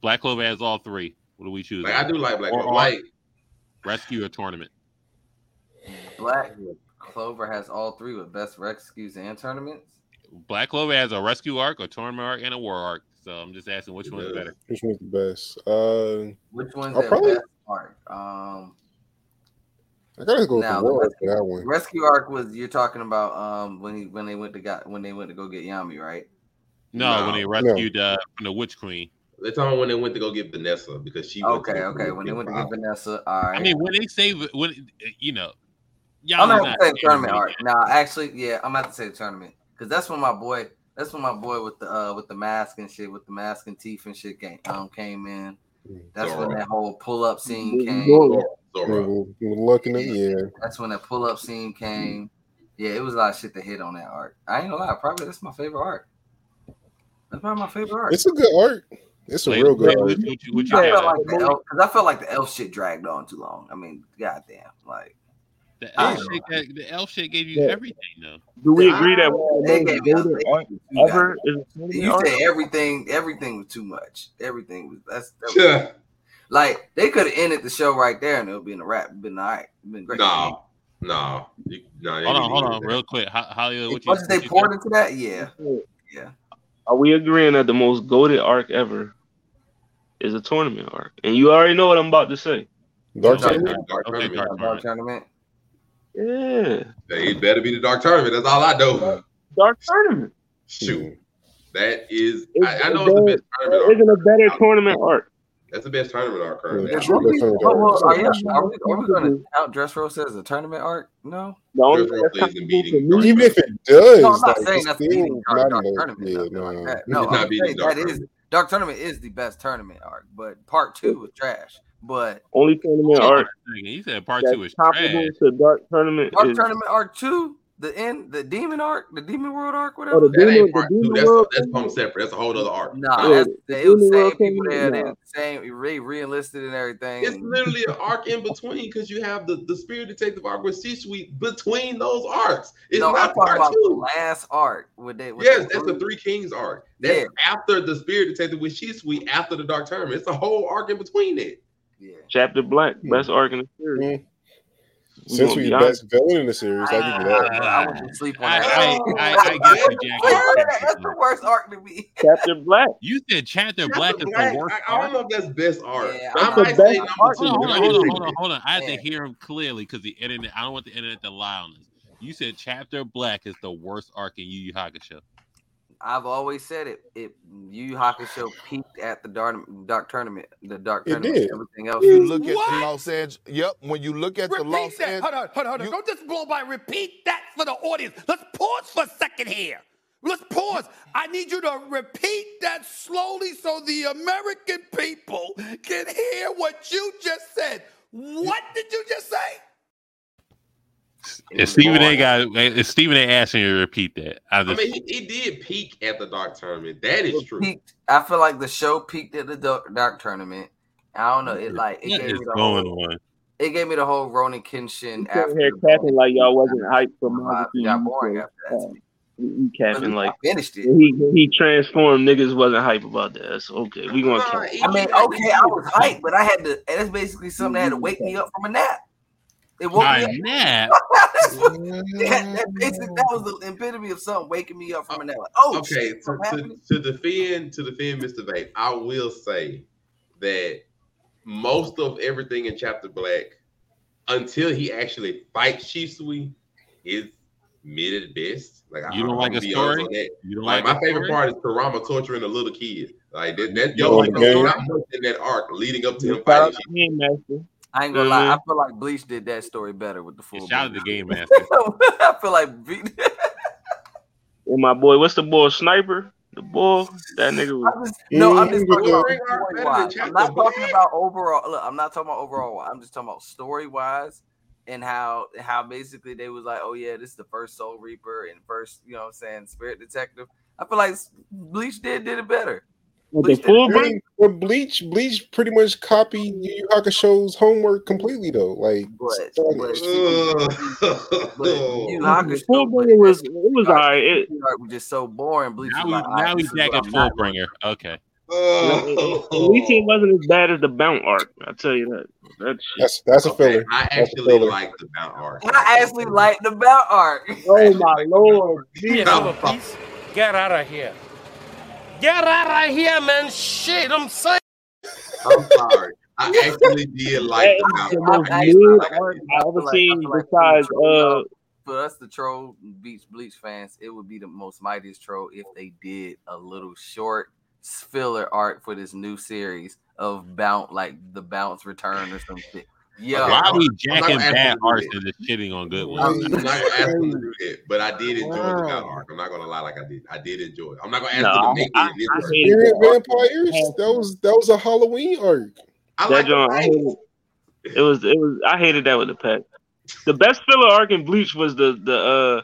Speaker 2: Black Clover has all three. What do we choose?
Speaker 5: Like I do like Black
Speaker 2: War
Speaker 5: Clover.
Speaker 2: arc,
Speaker 5: Like
Speaker 2: rescue or tournament.
Speaker 4: Black Clover has all three with best rescues and tournaments.
Speaker 2: Black Clover has a rescue arc, a tournament arc, and a war arc. So I'm just asking which one's better.
Speaker 3: Which one's the best? Uh,
Speaker 4: Which one's
Speaker 3: I'll
Speaker 4: their
Speaker 3: probably-
Speaker 4: best arc? Um,
Speaker 3: I gotta go
Speaker 4: now
Speaker 3: the
Speaker 4: the
Speaker 3: war for
Speaker 4: rescue,
Speaker 3: that one.
Speaker 4: rescue arc was you're talking about um when he when they went to got when they went to go get Yami, right?
Speaker 2: No,
Speaker 5: No,
Speaker 2: when they
Speaker 5: no.
Speaker 2: rescued uh, from the Witch Queen.
Speaker 5: they're talking when they went to go get Vanessa because she. went
Speaker 4: Okay, okay. When they went to get Vanessa, all right.
Speaker 2: I mean, when they say when you know, y'all
Speaker 4: I'm
Speaker 2: is
Speaker 4: gonna say tournament arc.
Speaker 2: animated.
Speaker 4: Now, actually, yeah, I'm gonna have say tournament because that's when my boy, that's when my boy with the uh with the mask and shit, with the mask and teeth and shit came um came in. That's when that whole pull up scene came.
Speaker 6: Zora.
Speaker 5: Zora.
Speaker 3: We're looking at yeah.
Speaker 4: That's when that pull up scene came. Yeah, it was a lot of shit to hit on that arc. I ain't gonna lie, probably that's my favorite arc. That's probably my favorite arc.
Speaker 3: It's a good art. It's a
Speaker 2: Wait,
Speaker 3: real good
Speaker 2: wait,
Speaker 3: art.
Speaker 2: what, what you, what you
Speaker 4: I felt like the elf because I felt like the elf shit dragged on too long. I mean, goddamn, like
Speaker 2: The L shit, that, the L shit gave you
Speaker 6: Yeah.
Speaker 2: everything though.
Speaker 6: Do we agree that one of
Speaker 4: they gave
Speaker 6: most
Speaker 4: me a-
Speaker 6: golden
Speaker 4: they
Speaker 6: arc
Speaker 4: gave me two
Speaker 6: ever
Speaker 4: guys.
Speaker 6: is a tournament
Speaker 4: You said everything. Everything was too much. Everything was that's that was-
Speaker 5: Yeah.
Speaker 4: Like they could have ended the show right there and it would been a wrap. Been all right. Been great.
Speaker 5: No, no, you, no. they
Speaker 2: Hold on, hold on,
Speaker 5: that.
Speaker 2: real quick. How, Hollywood,
Speaker 4: As
Speaker 2: what you,
Speaker 4: much as they
Speaker 2: what
Speaker 4: poured into that, yeah, yeah.
Speaker 6: Are we agreeing that the most goaded arc ever is a tournament arc? And you already know what I'm about to say.
Speaker 3: Dark
Speaker 2: Okay,
Speaker 3: Tournament.
Speaker 5: Dark
Speaker 2: okay,
Speaker 5: tournament.
Speaker 2: Dark
Speaker 4: Dark
Speaker 2: Tournament.
Speaker 4: tournament.
Speaker 6: Yeah,
Speaker 5: It better be the dark tournament. That's all I know.
Speaker 6: dark tournament.
Speaker 5: Shoot, that is.
Speaker 6: Is-
Speaker 5: I, I know
Speaker 6: is
Speaker 5: it's the best tournament.
Speaker 6: Isn't a better tournament arc?
Speaker 5: That's the best tournament arc currently.
Speaker 3: Yeah,
Speaker 4: Dress
Speaker 3: Dark
Speaker 4: Rosa-
Speaker 3: Tournament.
Speaker 4: Well, well, are, you, are we, are we going to
Speaker 6: Tournament.
Speaker 4: count Dressrosa as a tournament arc? No.
Speaker 6: The only
Speaker 5: Dress
Speaker 6: thing
Speaker 5: Rosa
Speaker 6: that's
Speaker 5: isn't
Speaker 6: comparable
Speaker 5: beating
Speaker 6: to me-
Speaker 3: Even if it does,
Speaker 4: No, I'm not
Speaker 3: like,
Speaker 4: saying
Speaker 3: it's
Speaker 4: that's
Speaker 3: still
Speaker 4: beating Dark, Dark
Speaker 3: uh,
Speaker 4: Tournament.
Speaker 3: yeah, no.
Speaker 4: like that. No,
Speaker 5: not
Speaker 4: I'm
Speaker 5: beating
Speaker 4: saying
Speaker 5: Dark
Speaker 4: that is Dark Tournament is the best tournament arc, but part two was trash. But
Speaker 6: only tournament
Speaker 2: Hold
Speaker 6: arc.
Speaker 2: He said part two is trash.
Speaker 6: to Dark Tournament
Speaker 4: Dark
Speaker 6: is
Speaker 4: Tournament arc two, the end, the demon arc, the demon world arc,
Speaker 6: oh,
Speaker 4: whatever. oh, whatever.
Speaker 6: the
Speaker 5: That
Speaker 6: Demon,
Speaker 5: ain't
Speaker 6: the
Speaker 5: part two.
Speaker 6: Demon
Speaker 5: That's
Speaker 6: World.
Speaker 5: that's something separate. That's a whole other arc.
Speaker 4: Nah,
Speaker 6: Yeah,
Speaker 4: that's,
Speaker 6: the
Speaker 4: it was same
Speaker 6: World
Speaker 4: people there,
Speaker 6: nah.
Speaker 4: then same re re-enlisted and everything.
Speaker 5: It's literally an arc in between because you have the, the Spirit Detective arc with Sensui between those arcs. It's
Speaker 4: no, I'm
Speaker 5: not
Speaker 4: talking
Speaker 5: part
Speaker 4: about the
Speaker 5: two.
Speaker 4: last arc with they. With
Speaker 5: Yes,
Speaker 4: the
Speaker 5: that's the Three Kings arc.
Speaker 4: Yeah.
Speaker 5: That's after the Spirit Detective with Sensui after the Dark Tournament. It's a whole arc in between it.
Speaker 4: Yeah.
Speaker 6: Chapter Black, best arc in the series. We
Speaker 3: Since we
Speaker 6: be
Speaker 3: the best villain in the series, I'll give you that.
Speaker 4: Ah, I went to sleep on that.
Speaker 2: I, I, I guess you, Jack.
Speaker 4: That's that's the worst arc to me.
Speaker 6: Chapter Black.
Speaker 2: You said Chapter Black is the worst
Speaker 5: I, I don't
Speaker 2: arc.
Speaker 5: know if that's best art.
Speaker 4: Yeah,
Speaker 5: I
Speaker 4: I'm-
Speaker 5: might
Speaker 6: the
Speaker 5: say
Speaker 6: best
Speaker 5: number
Speaker 6: art.
Speaker 5: two.
Speaker 2: Hold on, hold on, hold on, hold on. I have
Speaker 4: Yeah.
Speaker 2: to hear him clearly because the internet. I don't want the internet to lie on this. You said Chapter Black is the worst arc in Yu Yu Hakusho.
Speaker 4: I've always said it. It Yu Yu Hakusho peaked at the dark, dark tournament. The dark
Speaker 3: It
Speaker 4: tournament.
Speaker 3: did.
Speaker 4: Everything else.
Speaker 10: You
Speaker 4: was-
Speaker 10: look at
Speaker 11: What?
Speaker 10: the Los Angeles. Yep. When you look at the
Speaker 11: Repeat
Speaker 10: Los. Angeles.
Speaker 11: Hold on, hold on, hold on.
Speaker 10: you-
Speaker 11: Don't just blow by. Repeat that for the audience. Let's pause for a second here. Let's pause. I need you to repeat that slowly so the American people can hear what you just said. What did you just say?
Speaker 4: It
Speaker 2: If
Speaker 4: was
Speaker 2: Stephen A. got, if Stephen A. asking you to repeat that, I
Speaker 5: I
Speaker 2: just
Speaker 5: mean, he, he did peak at the Dark Tournament. That is true.
Speaker 4: peaked. I feel like the show peaked at the dark, dark tournament. I don't know. It like it
Speaker 2: what
Speaker 4: gave me the
Speaker 2: going
Speaker 4: whole.
Speaker 2: on?
Speaker 4: It gave me the whole Rurouni Kenshin
Speaker 6: You
Speaker 4: after.
Speaker 6: came here capping like y'all wasn't hyped for
Speaker 4: vibe
Speaker 6: Majesty.
Speaker 4: got
Speaker 6: You
Speaker 4: boring
Speaker 6: said,
Speaker 4: after that.
Speaker 6: uh. You you capping like
Speaker 4: I finished it.
Speaker 6: he he transformed niggas wasn't hype about that. That's okay. We gonna
Speaker 5: Nah,
Speaker 4: I mean, okay, I was hyped, but I had to. And that's basically something that had to wake me up from a nap. It woke
Speaker 2: My
Speaker 4: me up.
Speaker 2: nap.
Speaker 4: What- mm. that, that, basically, that was the epitome of something waking me up from a nap. Like, oh,
Speaker 5: okay,
Speaker 4: shit,
Speaker 5: to, to, to defend to defend Mr. Vape, I will say that most of everything in Chapter Black, until he actually fights Sensui, is mid at best. Like I-
Speaker 2: You don't
Speaker 5: I'm
Speaker 2: like
Speaker 5: gonna
Speaker 2: a story?
Speaker 5: that.
Speaker 2: You don't
Speaker 5: Like
Speaker 2: like
Speaker 5: my
Speaker 2: the
Speaker 5: favorite
Speaker 2: story?
Speaker 5: part is Kurama torturing a little kid. Like that, that
Speaker 2: You
Speaker 5: yo,
Speaker 2: don't
Speaker 5: like
Speaker 2: like
Speaker 5: there's
Speaker 3: the
Speaker 5: not much in that arc leading up to him
Speaker 6: Shout
Speaker 5: fighting
Speaker 6: out to Game Master.
Speaker 4: I ain't gonna lie. I feel like Bleach did that story better with the full.
Speaker 2: Shout out
Speaker 4: body.
Speaker 2: to Game Master.
Speaker 4: I feel like Be-
Speaker 6: And my boy, what's the boy? Sniper? The boy? That nigga was
Speaker 4: I'm just, no, I'm just talking about story wise. I'm not talking about overall. Look, I'm not talking about overall. I'm just talking about story wise and how how basically they was like, oh yeah, this is the first Soul Reaper and first, you know, what I'm saying Spirit Detective. I feel like Bleach did did it better.
Speaker 6: With the
Speaker 4: Bleach did
Speaker 6: full
Speaker 4: it
Speaker 3: I
Speaker 4: better.
Speaker 6: break.
Speaker 3: mean, but Bleach, Bleach pretty much copied Yu Yu Hakusho's homework completely though. Like,
Speaker 4: But
Speaker 3: so-
Speaker 4: but,
Speaker 5: Ugh.
Speaker 4: but Yu Yu Hakusho,
Speaker 6: full
Speaker 4: but
Speaker 6: was it was
Speaker 4: arc-
Speaker 6: alright. It,
Speaker 4: was just so boring. Bleach
Speaker 2: Now
Speaker 4: was
Speaker 2: we
Speaker 4: like,
Speaker 2: now
Speaker 4: "Alright,
Speaker 2: we
Speaker 4: this is
Speaker 2: back
Speaker 4: what
Speaker 2: at
Speaker 4: I'm not doing."
Speaker 2: Fullbringer. Okay.
Speaker 6: at least it wasn't as bad as the Bount arc. I tell you that. That shit.
Speaker 3: that's that's a
Speaker 5: Okay,
Speaker 3: filler.
Speaker 5: I
Speaker 3: That's
Speaker 5: actually
Speaker 3: filler.
Speaker 5: like the Bount arc.
Speaker 4: I actually liked the Belt arc.
Speaker 6: Oh my lord.
Speaker 12: Get out of here. Get out of here, man. Shit, I'm saying.
Speaker 5: I'm sorry. I actually did like the
Speaker 6: That is the most.
Speaker 4: I- I- like
Speaker 6: ever
Speaker 4: like-
Speaker 6: seen
Speaker 4: like
Speaker 6: besides uh
Speaker 4: for us, the troll Beach Bleach fans, it would be the most mightiest troll if they did a little short filler art for this new series of bounce, like the bounce return or something. Yeah,
Speaker 2: Why are we
Speaker 5: I'm not
Speaker 2: jacking
Speaker 5: gonna
Speaker 2: bad
Speaker 5: him
Speaker 2: arcs and just shitting on good
Speaker 5: I'm
Speaker 2: ones?
Speaker 5: I'm not gonna ask him to do that, but I did enjoy the
Speaker 3: Wow.
Speaker 5: Bount arc. I'm not gonna lie, like I did. I did enjoy it. I'm not gonna ask
Speaker 6: No,
Speaker 5: him
Speaker 6: I,
Speaker 5: to make
Speaker 6: I,
Speaker 5: it. This
Speaker 6: I hated that.
Speaker 3: Vampires. That was that was a Halloween arc.
Speaker 5: I
Speaker 6: That
Speaker 5: like the
Speaker 6: joint, I hated it was it was I hated that with the pack. The best filler arc in Bleach was the the uh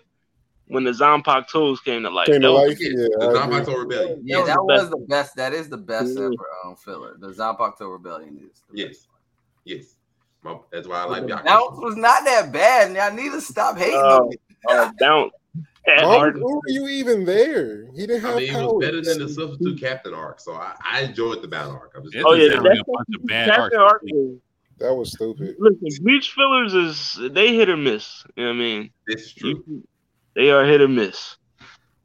Speaker 6: when the Zanpakuto came to life.
Speaker 3: Came to
Speaker 6: That was-
Speaker 3: life.
Speaker 5: Yeah,
Speaker 3: Yeah,
Speaker 5: the
Speaker 3: I
Speaker 5: Zanpakuto. Rebellion.
Speaker 4: yeah,
Speaker 6: was
Speaker 4: that
Speaker 6: the
Speaker 4: was
Speaker 6: best.
Speaker 4: the best. That is the best
Speaker 6: Yeah.
Speaker 4: ever um, filler. The Zanpakuto Rebellion is. The
Speaker 5: Yes, yes. My- That's why I like Byakuya.
Speaker 4: Bounce was not that bad. and Y'all need to stop hating
Speaker 6: Uh,
Speaker 4: on me.
Speaker 6: uh, bounce. That
Speaker 3: Why
Speaker 6: hard.
Speaker 3: were you even there? He didn't have
Speaker 5: I mean, it was better than the substitute captain arc, so I, I enjoyed the battle arc. I'm just
Speaker 6: Oh yeah,
Speaker 2: like
Speaker 6: that's
Speaker 2: a bunch of bad
Speaker 6: Captain. Arc was-
Speaker 3: That was stupid.
Speaker 6: Listen, bleach fillers is they hit or miss. You know what I mean?
Speaker 5: This is true.
Speaker 6: They are hit or miss.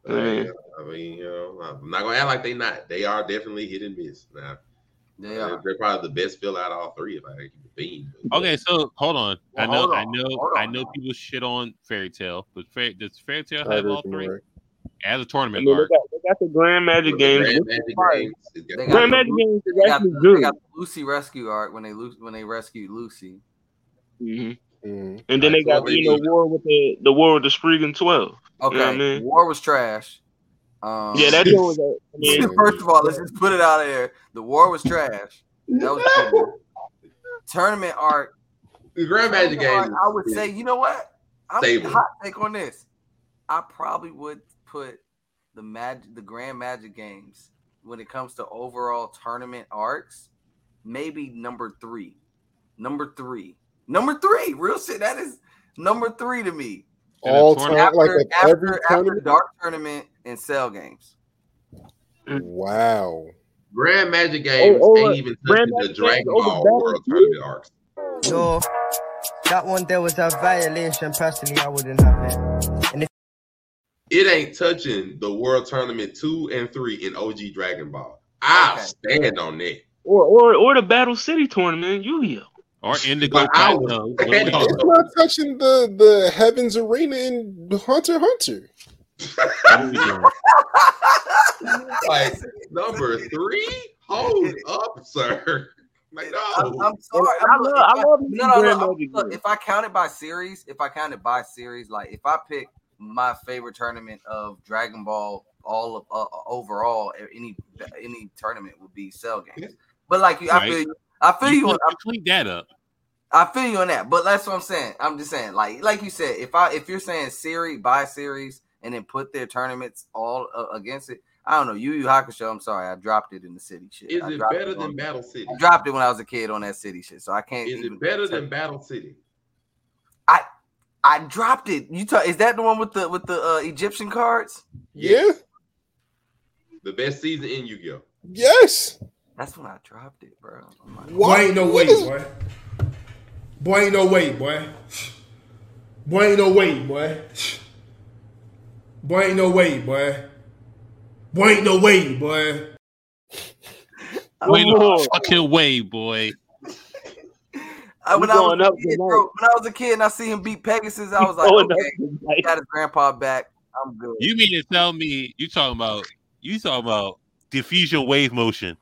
Speaker 5: Uh,
Speaker 6: Man.
Speaker 5: yeah, I mean, you know, I'm not gonna act like they not. They are definitely hit and miss. Now,
Speaker 4: They
Speaker 5: they're,
Speaker 4: are.
Speaker 5: they're probably the best fill out of all three if I keep being.
Speaker 2: Okay, so hold on. I know,
Speaker 4: hold
Speaker 2: I know, I know people shit on Fairy Tail, but Fairy, does Fairy
Speaker 3: Tail
Speaker 2: have all three
Speaker 3: Murray.
Speaker 2: as a tournament
Speaker 6: mean, they got, they got the Grand Magic games.
Speaker 5: Grand Magic games. got
Speaker 4: They
Speaker 5: the-
Speaker 4: got
Speaker 6: Grand
Speaker 4: the
Speaker 6: Magic games is
Speaker 4: They got,
Speaker 6: actually
Speaker 4: the, they got the Lucy rescue arc when they when they rescued Lucy.
Speaker 6: hmm
Speaker 3: Mhm.
Speaker 6: And then they
Speaker 5: That's what
Speaker 6: got
Speaker 5: they
Speaker 6: you know war with the the war with the Spriggan Twelve.
Speaker 4: Okay,
Speaker 6: You know what I mean?
Speaker 4: War was trash. Um,
Speaker 6: Yeah, that joint was. a- I mean,
Speaker 4: First of all, let's just put it out there. The war was trash. That was cool. Tournament arc.
Speaker 5: The Grand Magic
Speaker 4: tournament
Speaker 5: games.
Speaker 4: I would say, you know what? I'm
Speaker 5: Stable.
Speaker 4: hot take on this. I probably would put the magic, the Grand Magic games when it comes to overall tournament arcs, maybe number three. Number three. Number three. Real shit. That is number three to me.
Speaker 2: In
Speaker 3: All time, like
Speaker 4: After,
Speaker 3: of
Speaker 4: after,
Speaker 3: every
Speaker 4: after
Speaker 3: tournament.
Speaker 4: Dark Tournament and Cell games. Mm.
Speaker 3: Wow.
Speaker 5: Grand Magic oh, games
Speaker 6: Oh, oh,
Speaker 5: ain't uh,
Speaker 6: even
Speaker 5: touching the Dragon Ball World
Speaker 6: Field?
Speaker 5: Tournament arcs.
Speaker 8: No, that one there was a violation. Personally, I wouldn't have it. And if
Speaker 5: It ain't touching the World Tournament two and three in OG Dragon Ball. I'll
Speaker 4: Okay.
Speaker 5: stand on that.
Speaker 6: or or or the Battle City tournament, Yu Gi Oh.
Speaker 2: Or Indigo
Speaker 5: But I was
Speaker 2: Platinum?
Speaker 5: saying-
Speaker 2: What we
Speaker 3: It's not touching the the Heavens Arena in Hunter Hunter.
Speaker 2: What
Speaker 5: like number three, hold up, sir. Like
Speaker 4: I'm, I'm sorry.
Speaker 6: I love-
Speaker 4: if
Speaker 6: I love
Speaker 4: no,
Speaker 6: these
Speaker 4: no, no,
Speaker 6: Grand
Speaker 4: I'm-
Speaker 6: Magic
Speaker 4: look, if I count it by series, if I count it by series, like if I pick my favorite tournament of Dragon Ball, all of uh, overall, any any tournament would be Cell games. But like you, I feel you. I feel you.
Speaker 2: You
Speaker 4: on,
Speaker 2: clean- clean that up.
Speaker 4: I feel you on that. But that's what I'm saying. I'm just saying, like like you said, if I if you're saying series by series and then put their tournaments all uh, against it, I don't know. Yu Yu Hakusho. I'm sorry, I dropped it in the city shit.
Speaker 5: is
Speaker 4: I
Speaker 5: it better
Speaker 4: on-
Speaker 5: than Battle City?
Speaker 4: I dropped it when I was a kid on that city shit, so I can't.
Speaker 5: Is it better than
Speaker 4: you.
Speaker 5: Battle City?
Speaker 4: I I dropped it. You talk, is that the one with the with the uh, Egyptian cards?
Speaker 3: Yeah.
Speaker 5: The best season in Yu-Gi-Oh.
Speaker 3: Yes.
Speaker 4: That's when I dropped it, bro. I'm like,
Speaker 11: Boy, ain't no way,
Speaker 3: What is-
Speaker 11: boy. Boy, ain't no way, boy. Boy, ain't no way, boy. Boy, ain't no way, boy. Boy, ain't no way, boy.
Speaker 2: Wait
Speaker 6: One
Speaker 2: no oh. fucking way, boy.
Speaker 4: I, when, I was a
Speaker 6: up
Speaker 4: kid, bro, when I was a kid and I see him beat Pegasus, I was like,
Speaker 6: Going up
Speaker 4: okay,
Speaker 6: tonight.
Speaker 4: he got his grandpa back. I'm good.
Speaker 2: You mean to tell me you talking about you talking about diffusion wave motion?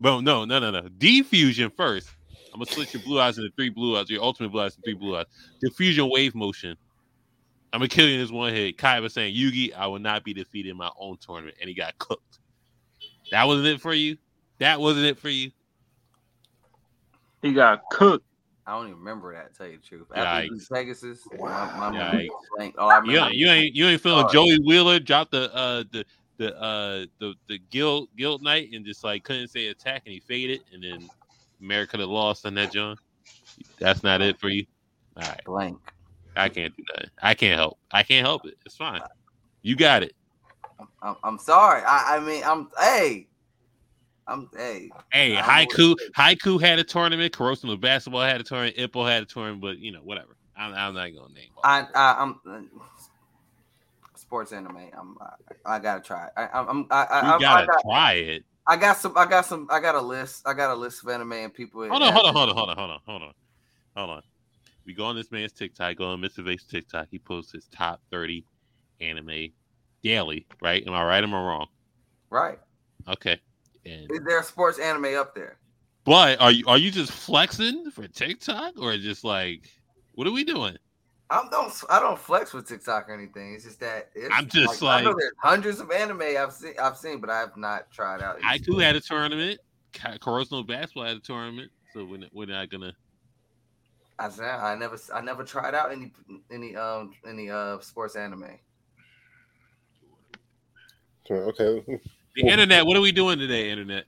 Speaker 2: Well, no, no, no, no. Diffusion first. I'm gonna switch your blue eyes into three blue eyes, your ultimate blue eyes into three blue eyes. Diffusion wave motion. I'm gonna kill you in this one hit. Kaiba was saying, Yugi, I will not be defeated in my own tournament, and he got cooked. That wasn't it for you. That wasn't it for you.
Speaker 6: He got cooked.
Speaker 4: I don't even remember that. To tell you the truth, after he beat
Speaker 2: Yikes.
Speaker 4: Pegasus, my, my
Speaker 2: Yikes.
Speaker 4: blank. All I
Speaker 2: You,
Speaker 4: remember,
Speaker 2: you ain't you ain't feeling
Speaker 4: Sorry.
Speaker 2: Joey Wheeler dropped the uh the the uh the the guild guild night and just like couldn't say attack and he faded and then America could have lost on that John. That's not it for you. All right,
Speaker 4: blank.
Speaker 2: I can't do that. I can't help. I can't help it. It's fine. You got it.
Speaker 4: I'm, I'm sorry. I, I mean, I'm hey, I'm hey.
Speaker 2: Hey,
Speaker 4: I don't know
Speaker 2: Haikyu Haikyu had a tournament. Kuroko's basketball had a tournament. Ippo had a tournament, but you know whatever. I'm, I'm not gonna name.
Speaker 4: I, I I'm uh, sports anime. I'm I, I gotta try. it. I, I'm I, I,
Speaker 2: You
Speaker 4: I, I
Speaker 2: gotta
Speaker 4: got,
Speaker 2: try it.
Speaker 4: I got some. I got some. I got a list. I got a list of anime and people.
Speaker 2: Hold on, hold on, hold on, hold on, hold on, hold on, hold on. We go on this man's TikTok, go on Mr. Vape's TikTok. He posts his top 30 anime daily, right? Am I right? Am I wrong?
Speaker 4: Right.
Speaker 2: Okay. And
Speaker 4: Is there a sports anime up there?
Speaker 2: but are you are you just flexing for TikTok or just like what are we doing?
Speaker 4: I don't. I don't flex with TikTok or anything. It's just that it's,
Speaker 2: I'm just
Speaker 4: I know
Speaker 2: like-
Speaker 4: there's hundreds of anime I've seen. I've seen, but I have not tried out. I
Speaker 2: Haikyu had a tournament. Corrosional basketball had a tournament. So we're, not- we're not gonna.
Speaker 4: I said I never. I never tried out any any um any uh sports anime.
Speaker 3: Okay.
Speaker 2: The internet. What are we doing today? Internet.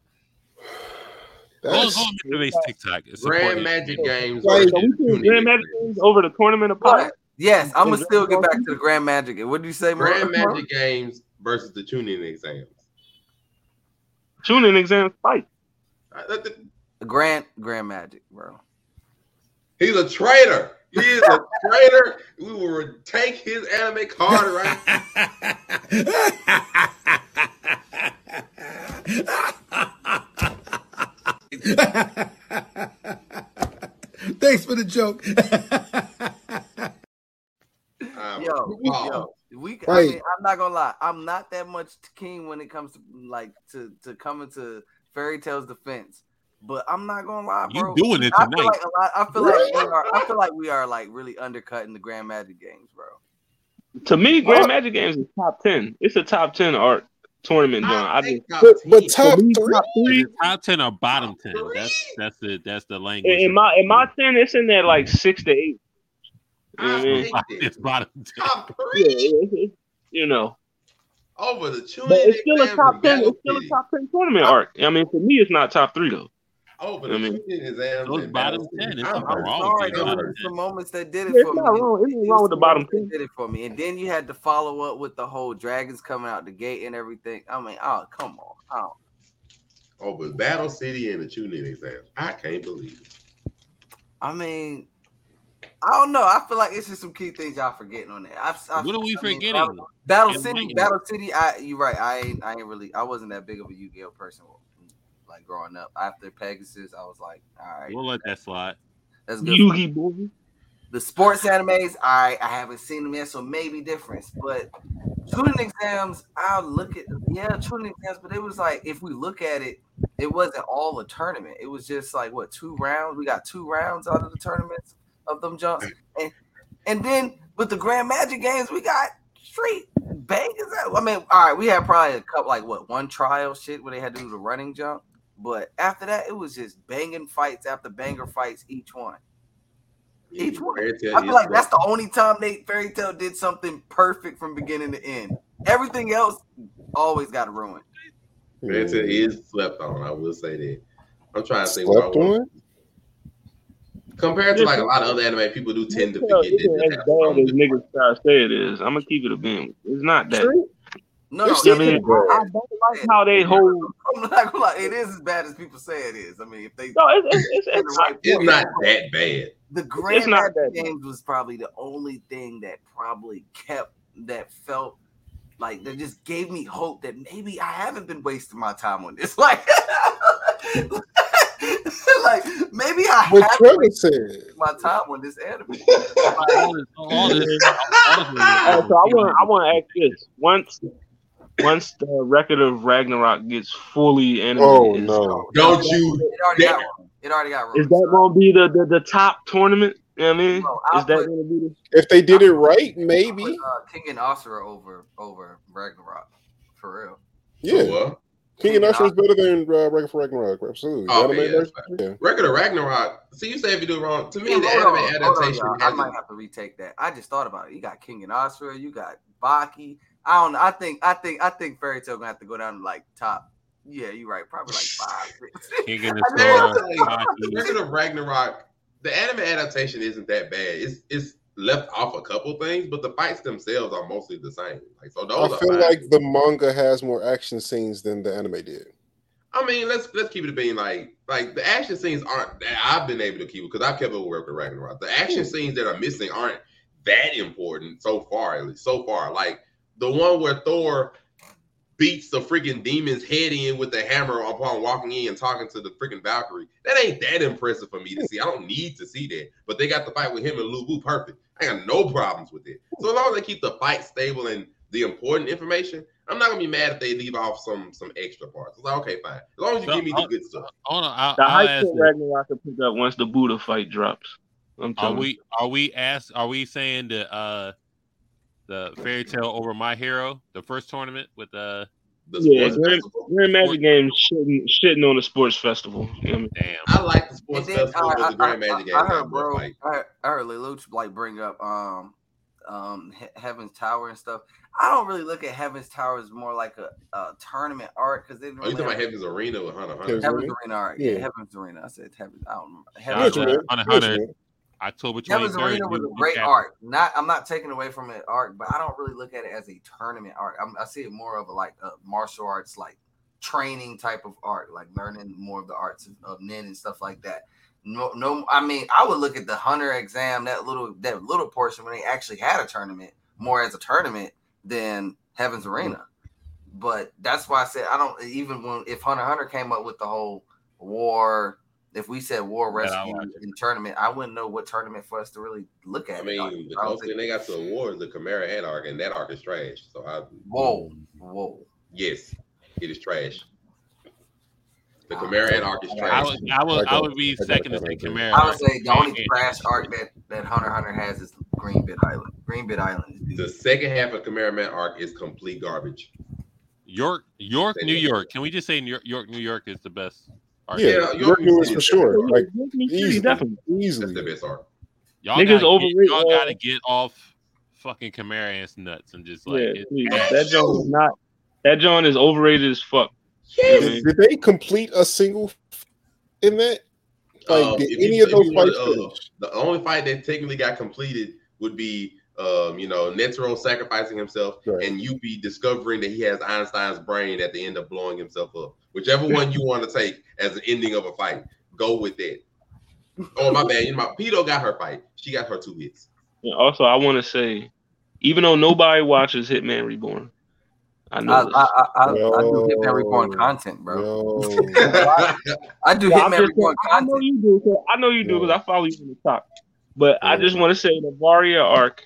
Speaker 2: Go, go on TikTok. It's
Speaker 5: Grand
Speaker 2: important.
Speaker 5: Magic games.
Speaker 3: Like-
Speaker 5: versus
Speaker 6: So we put
Speaker 5: tuning
Speaker 6: Grand Magic
Speaker 5: games.
Speaker 6: games over the tournament of pot.
Speaker 4: Yes, I'm gonna still get back to the Grand Magic. What did you say,
Speaker 5: Grand
Speaker 4: Mark?
Speaker 5: Magic games versus the Chunin exams.
Speaker 6: Chunin exam fight.
Speaker 5: That- that-
Speaker 4: Grand Grand Magic, bro.
Speaker 5: He's a traitor. He is a traitor. We will take his anime card right.
Speaker 11: Thanks for the joke.
Speaker 5: Um,
Speaker 4: Yo, yo, we. I mean, I'm not gonna lie. I'm not that much keen when it comes to like to to coming to Fairy Tail's defense. But I'm not gonna lie,
Speaker 2: You
Speaker 4: bro.
Speaker 2: doing it
Speaker 4: I feel
Speaker 2: tonight.
Speaker 4: like a lot. I feel like we are. I feel like we are like really undercutting the Grand Magic games, bro.
Speaker 6: To me, Grand Magic games is top ten. It's a top ten art tournament, John. I just
Speaker 3: But, but top
Speaker 6: me,
Speaker 3: three.
Speaker 6: top three.
Speaker 2: Top ten or bottom ten? That's that's the that's the language.
Speaker 6: In, in my in my ten, it's in there like six to eight. You know I mean?
Speaker 2: it's bottom ten.
Speaker 5: Top three
Speaker 6: it's- it's- you know,
Speaker 5: over the Chunin
Speaker 6: but it's still a top ten. It's still a top ten tournament arc. I mean, for me, it's not top three though.
Speaker 5: Oh, Over
Speaker 6: I
Speaker 5: the
Speaker 6: mean,
Speaker 5: Chunin exams
Speaker 2: those bottom 10, it's
Speaker 5: I'm- I'm
Speaker 2: wrong
Speaker 4: Sorry, there were some moments that did it
Speaker 6: Yeah,
Speaker 4: for
Speaker 6: it's
Speaker 4: me.
Speaker 6: wrong. It's
Speaker 4: It- it
Speaker 6: wrong
Speaker 4: was
Speaker 6: with the bottom
Speaker 4: moments that
Speaker 6: 10.
Speaker 4: Did it for me, and then you had to follow up with the whole dragons coming out the gate and everything. I mean, oh come on, oh.
Speaker 5: but Battle City and the Chunin exams. I can't believe it.
Speaker 4: I mean, I don't know. I feel like it's just some key things y'all forgetting on there. I've, I've,
Speaker 2: What are we
Speaker 4: I mean,
Speaker 2: forgetting?
Speaker 4: Battle, Battle City. Battle City. I, you're right. I ain't, I ain't really. I wasn't that big of a Yu-Gi-Oh person. Like growing up, after Pegasus, I was like, all right,
Speaker 2: We'll let that slide.
Speaker 4: that's good.
Speaker 6: Yugi boy.
Speaker 4: The sports animes, all right, I haven't seen them yet, so maybe difference. But Chunin exams, I'll look at yeah, Chunin exams, but it was like if we look at it, it wasn't all a tournament. It was just like what two rounds? We got two rounds out of the tournaments of them jumps. And and then with the Grand Magic games, we got straight bangers. I mean, all right, we had probably a couple like what one trial shit where they had to do the running jump. But after that, it was just banging fights after banger fights each one. Each one. I feel
Speaker 5: is
Speaker 4: like that's the only time Nate Fairy Tail did something perfect from beginning to end. Everything else always got ruined.
Speaker 5: on. Fairy Tail is slept on. I will say that. I'm trying to think what I
Speaker 3: Slept
Speaker 5: want.
Speaker 3: on?
Speaker 5: Compared to like a lot of other anime, people do tend to forget
Speaker 6: It
Speaker 5: that.
Speaker 6: as
Speaker 5: have
Speaker 6: bad as
Speaker 5: good
Speaker 6: niggas try to say it is. I'm gonna keep it a beam. It's not that.
Speaker 4: No, no,
Speaker 6: I mean. I don't like how they hold.
Speaker 4: I'm not gonna lie, it is as bad as people say it is. I mean, if they
Speaker 6: No, it's it's, it's,
Speaker 4: the right
Speaker 5: It's
Speaker 4: point.
Speaker 5: not that bad.
Speaker 4: the Grand
Speaker 6: not
Speaker 4: Magic
Speaker 6: that bad.
Speaker 4: games was probably the only thing that probably kept that felt like that just gave me hope that maybe I haven't been wasting my time on this. Like, like maybe I
Speaker 3: What
Speaker 4: haven't
Speaker 3: said.
Speaker 4: my time on this anime.
Speaker 2: All this, all this, all this
Speaker 6: so I want I want to ask this once once the record of Ragnarok gets fully animated.
Speaker 3: Oh
Speaker 6: is,
Speaker 3: no.
Speaker 5: Don't you?
Speaker 4: It already got ruined. It already got ruined.
Speaker 6: is that going to be the, the the top tournament? You know what I mean,
Speaker 4: No,
Speaker 6: is that
Speaker 4: put-
Speaker 6: going to be the
Speaker 3: If they did it right,
Speaker 4: Put,
Speaker 3: maybe.
Speaker 4: uh, Kengan Ashura over over Ragnarok for real.
Speaker 3: Yeah.
Speaker 5: So what?
Speaker 3: Kengan Ashura is better than uh, Record for Ragnarok. Absolutely.
Speaker 5: Oh,
Speaker 3: Anime
Speaker 5: yeah,
Speaker 3: version, yeah.
Speaker 5: Record of Ragnarok. See, you say if you do it wrong. To me,
Speaker 4: Yeah,
Speaker 5: the anime
Speaker 4: on, hold on,
Speaker 5: adaptation.
Speaker 4: I might have to retake that. I just thought about it. You got Kengan Ashura, you got Baki. I don't know. I think I think I think Fairy Tail gonna have to go down to like top. Yeah, you're right. Probably like five, six.
Speaker 2: King of
Speaker 4: I
Speaker 2: the
Speaker 4: know.
Speaker 2: Sword, Baki.
Speaker 5: Record of Ragnarok. The anime adaptation isn't that bad. It's it's left off a couple things, but the fights themselves are mostly the same. Like so, those
Speaker 3: I
Speaker 5: are
Speaker 3: feel
Speaker 5: fine.
Speaker 3: like the manga has more action scenes than the anime did.
Speaker 5: I mean, let's let's keep it being like like the action scenes aren't that I've been able to keep because I've kept up with Record Ragnarok. The action hmm. scenes that are missing aren't that important so far. At least so far, like the one where Thor beats the freaking demon's head in with the hammer upon walking in and talking to the freaking Valkyrie. That ain't that impressive for me to see. I don't need to see that. But they got the fight with him and Lubu perfect. I got no problems with it. So as long as they keep the fight stable and the important information, I'm not gonna be mad if they leave off some some extra parts. It's like okay, fine. As long as you
Speaker 2: So,
Speaker 5: give me the
Speaker 2: uh,
Speaker 5: good stuff.
Speaker 2: Hold on, I'll,
Speaker 6: the
Speaker 2: I'll
Speaker 6: hype
Speaker 2: ask.
Speaker 6: Ragnarok will pick up once the Buddha fight drops. I'm
Speaker 2: Are we are we ask are we saying the uh the Fairy Tail over my hero, the first tournament with uh
Speaker 5: The
Speaker 6: Yeah,
Speaker 5: sports
Speaker 6: Grand,
Speaker 5: festival.
Speaker 6: Grand Magic Games shitting, shitting on the sports festival. You know what I
Speaker 2: damn.
Speaker 5: I like the sports
Speaker 4: And then,
Speaker 5: festival,
Speaker 4: I,
Speaker 5: but the Grand
Speaker 4: I-
Speaker 5: Magic
Speaker 4: I- I heard,
Speaker 5: got more
Speaker 4: bro.
Speaker 5: fight.
Speaker 4: I heard, I heard Lelouch like bring up um um He- Heaven's Tower and stuff. I don't really look at Heaven's Tower as more like a, a tournament art because they. didn't
Speaker 5: Oh, you
Speaker 4: really
Speaker 5: talking about Heaven's Arena with Hunter Hunter?
Speaker 3: Heaven's
Speaker 4: Heaven's
Speaker 3: Arena?
Speaker 4: Arena art. Yeah,
Speaker 3: Yeah.
Speaker 4: Heaven's Arena. I said Heaven's. I don't remember.
Speaker 2: Shout
Speaker 4: Heaven's,
Speaker 2: to. Hunter Hunter. October
Speaker 4: Heaven's
Speaker 2: 23rd.
Speaker 4: Arena was a great
Speaker 2: chapter.
Speaker 4: art. Not, I'm not taking away from it art, but I don't really look at it as a tournament art. I'm, I see it more of a like a martial arts, like training type of art, like learning more of the arts of, of nin and stuff like that. No, no, I mean, I would look at the hunter exam, that little that little portion when they actually had a tournament, more as a tournament than Heaven's Arena. But that's why I said I don't even when if Hunter Hunter came up with the whole war. If we said war rescue
Speaker 2: watch
Speaker 4: in tournament, I wouldn't know what tournament for us to really look at.
Speaker 5: I mean,
Speaker 4: it.
Speaker 5: the closest thing they got to a war is the Chimera Ant arc, and that arc is trash. So I
Speaker 4: whoa, whoa.
Speaker 5: yes, it is trash. The Chimera Ant arc is
Speaker 2: I
Speaker 5: trash.
Speaker 2: would, I would, I would be second to say Chimera.
Speaker 4: I would say the only trash arc that that Hunter Hunter has is Green Bit Island. Green Bit Island is
Speaker 5: The second half of Chimera Ant arc is complete garbage.
Speaker 2: York, York, New York. Can we just say New York, York, New York is the best? Art?
Speaker 3: Yeah, York New is for sure. Like easily,
Speaker 6: definitely.
Speaker 3: easily.
Speaker 5: That's the best arc.
Speaker 2: Y'all
Speaker 6: Niggas
Speaker 2: gotta,
Speaker 6: overrate,
Speaker 2: get, y'all
Speaker 6: uh,
Speaker 2: gotta get off fucking Chimera ants nuts and just like
Speaker 6: Yeah,
Speaker 2: hit-
Speaker 6: please. that joint is not. That John is overrated as fuck. You know I
Speaker 3: Did,
Speaker 6: mean?
Speaker 3: did they complete a single f- in that? Like,
Speaker 5: Um,
Speaker 3: did any
Speaker 5: you-
Speaker 3: of those fights
Speaker 5: uh, the only fight that technically got completed would be, um, you know, Netero sacrificing himself and you be discovering that he has Einstein's brain at the end of blowing himself up. Whichever one you want to take as an ending of a fight, go with that. Oh my bad, you know, my Pitou got her fight. She got her two hits.
Speaker 6: And also, I want to say, even though nobody watches Hitman Reborn, I know
Speaker 4: I. I, I, I, I do Hitman Reborn content, bro. I do
Speaker 6: Yeah,
Speaker 4: Hitman
Speaker 6: just
Speaker 4: Reborn
Speaker 6: saying, I know you do. I know you do because I follow you on the top. But I just want to say the Varia arc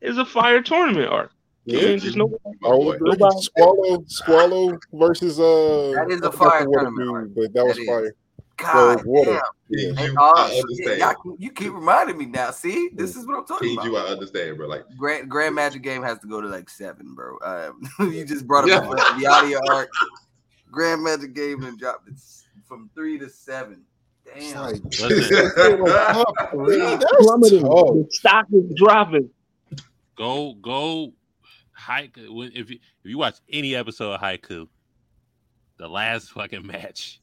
Speaker 6: is a fire tournament arc. I
Speaker 3: Yeah.
Speaker 6: mean, just no,
Speaker 3: Oh,
Speaker 6: nobody-
Speaker 3: Squalo, Squalo versus uh.
Speaker 4: That is a
Speaker 3: I forgot
Speaker 4: fire tournament
Speaker 3: dude, but that was
Speaker 4: That is.
Speaker 3: fire.
Speaker 4: God
Speaker 3: So, water.
Speaker 4: damn.
Speaker 5: King
Speaker 4: And,
Speaker 5: Ju, I understand.
Speaker 4: y'all keep- you keep reminding me now. See, this is what I'm talking
Speaker 5: King
Speaker 4: about.
Speaker 5: Ju, I understand, bro. Like
Speaker 4: Grand Grand Magic Game has to go to like seven, bro. Um, you just brought up
Speaker 5: Yeah.
Speaker 4: the, the audio arc. Grand Magic Game and dropped it from three to seven. Damn.
Speaker 3: Top three, that's
Speaker 6: plummeting.
Speaker 3: tough.
Speaker 6: The stock is dropping.
Speaker 2: Go go Haikyu. If you if you watch any episode of Haikyu, the last fucking match.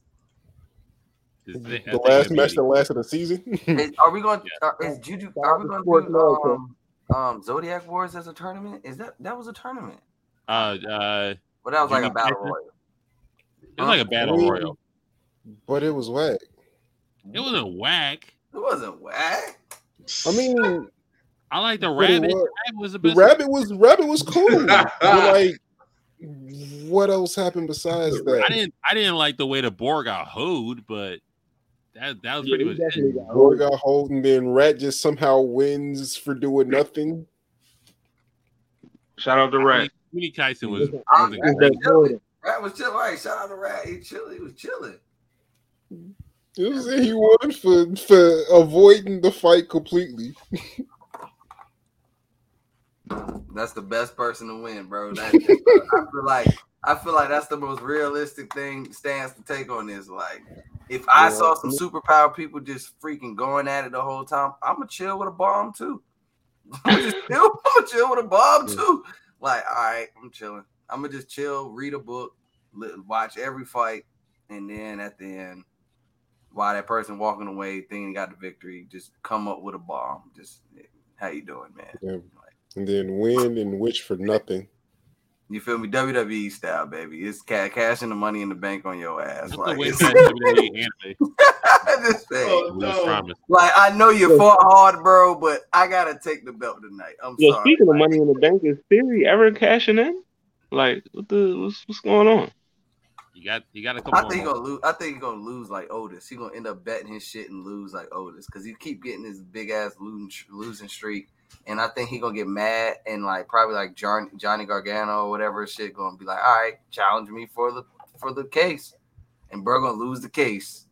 Speaker 2: is- I
Speaker 3: The last match
Speaker 2: be-
Speaker 3: that lasted a season.
Speaker 4: Is, are we going? Uh, is Juju? Are we going to do um, um, Zodiac Wars as a tournament? Is that that was a tournament?
Speaker 2: Uh, uh,
Speaker 4: But that was like a battle
Speaker 2: Tyson?
Speaker 4: royal.
Speaker 2: It was like a battle
Speaker 3: I mean,
Speaker 2: royal.
Speaker 3: But it was whack.
Speaker 2: It wasn't whack.
Speaker 4: It wasn't whack.
Speaker 3: I mean,
Speaker 2: I like the rabbit.
Speaker 3: was-
Speaker 2: Rabbit was the
Speaker 3: the
Speaker 2: best.
Speaker 3: rabbit was rabbit was cool. like, what else happened besides that?
Speaker 2: I didn't. I didn't like the way the boar got hoed, but that that was
Speaker 6: Yeah,
Speaker 2: pretty
Speaker 6: he
Speaker 2: much
Speaker 6: definitely
Speaker 2: it.
Speaker 6: got
Speaker 3: Boy got hold, and then Rat just somehow wins for doing nothing.
Speaker 6: Shout out to Rat.
Speaker 2: Winnie Tyson was. Was a-
Speaker 4: Rat
Speaker 6: that
Speaker 4: was chilling. Rat was chilling. Right, shout out to Rat. He chilling. He was chilling.
Speaker 3: It was he won for for avoiding the fight completely.
Speaker 4: That's the best person to win, bro. That, I feel like I feel like that's the most realistic thing stance to take on this. Like, if I
Speaker 3: Yeah.
Speaker 4: saw some superpower people just freaking going at it the whole time, I'm gonna chill with a bomb too. I'm just chill. I'm gonna chill with a bomb too. Like, all right, I'm chilling. I'm gonna just chill, read a book, watch every fight, and then at the end, while that person walking away thinking got the victory, just come up with a bomb. Just how you doing, man?
Speaker 3: Yeah. And then win and which for nothing.
Speaker 4: You feel me? WWE style, baby. It's ca- cashing the money in the bank on your ass.
Speaker 2: That's
Speaker 4: Like, it's-
Speaker 2: that WWE anime.
Speaker 4: This thing.
Speaker 5: Oh,
Speaker 2: We
Speaker 4: like I know you fought hard, bro, but I gotta take the belt tonight. I'm
Speaker 6: Yo,
Speaker 4: sorry.
Speaker 6: speaking of money in the bank, is Theory ever cashing in? Like, what the what's what's going on?
Speaker 2: You got you got a couple.
Speaker 4: I think he
Speaker 2: months.
Speaker 4: gonna lose. I think he gonna lose like Otis. He gonna end up betting his shit and lose like Otis because he keep getting his big ass losing losing streak. And I think he gonna get mad and like probably like John, Johnny Gargano or whatever shit gonna be like, all right, challenge me for the for the case, and bro gonna lose the case.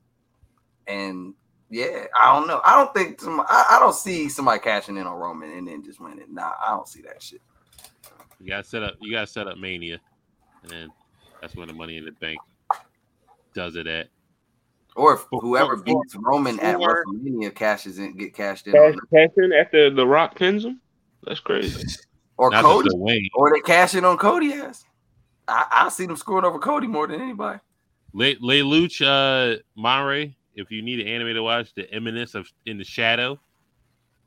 Speaker 4: And yeah, I don't know. I don't think some, I, I don't see somebody cashing in on Roman and then just winning. Nah, I don't see that shit.
Speaker 2: You got to set up. You got to set up Mania, and that's when the Money in the Bank does it at.
Speaker 4: Or if whoever
Speaker 2: for-
Speaker 4: beats Roman at
Speaker 2: for-
Speaker 4: WrestleMania cashes in, get cashed in.
Speaker 6: Cash, cash in after The Rock pins him? That's crazy.
Speaker 4: Or
Speaker 2: Not
Speaker 4: Cody,
Speaker 2: just
Speaker 4: or they cash in on Cody ass. I, I see them scoring over Cody more than anybody.
Speaker 2: Le, Le Luch, uh, Monray. If you need an anime to watch, The Eminence of In the Shadow,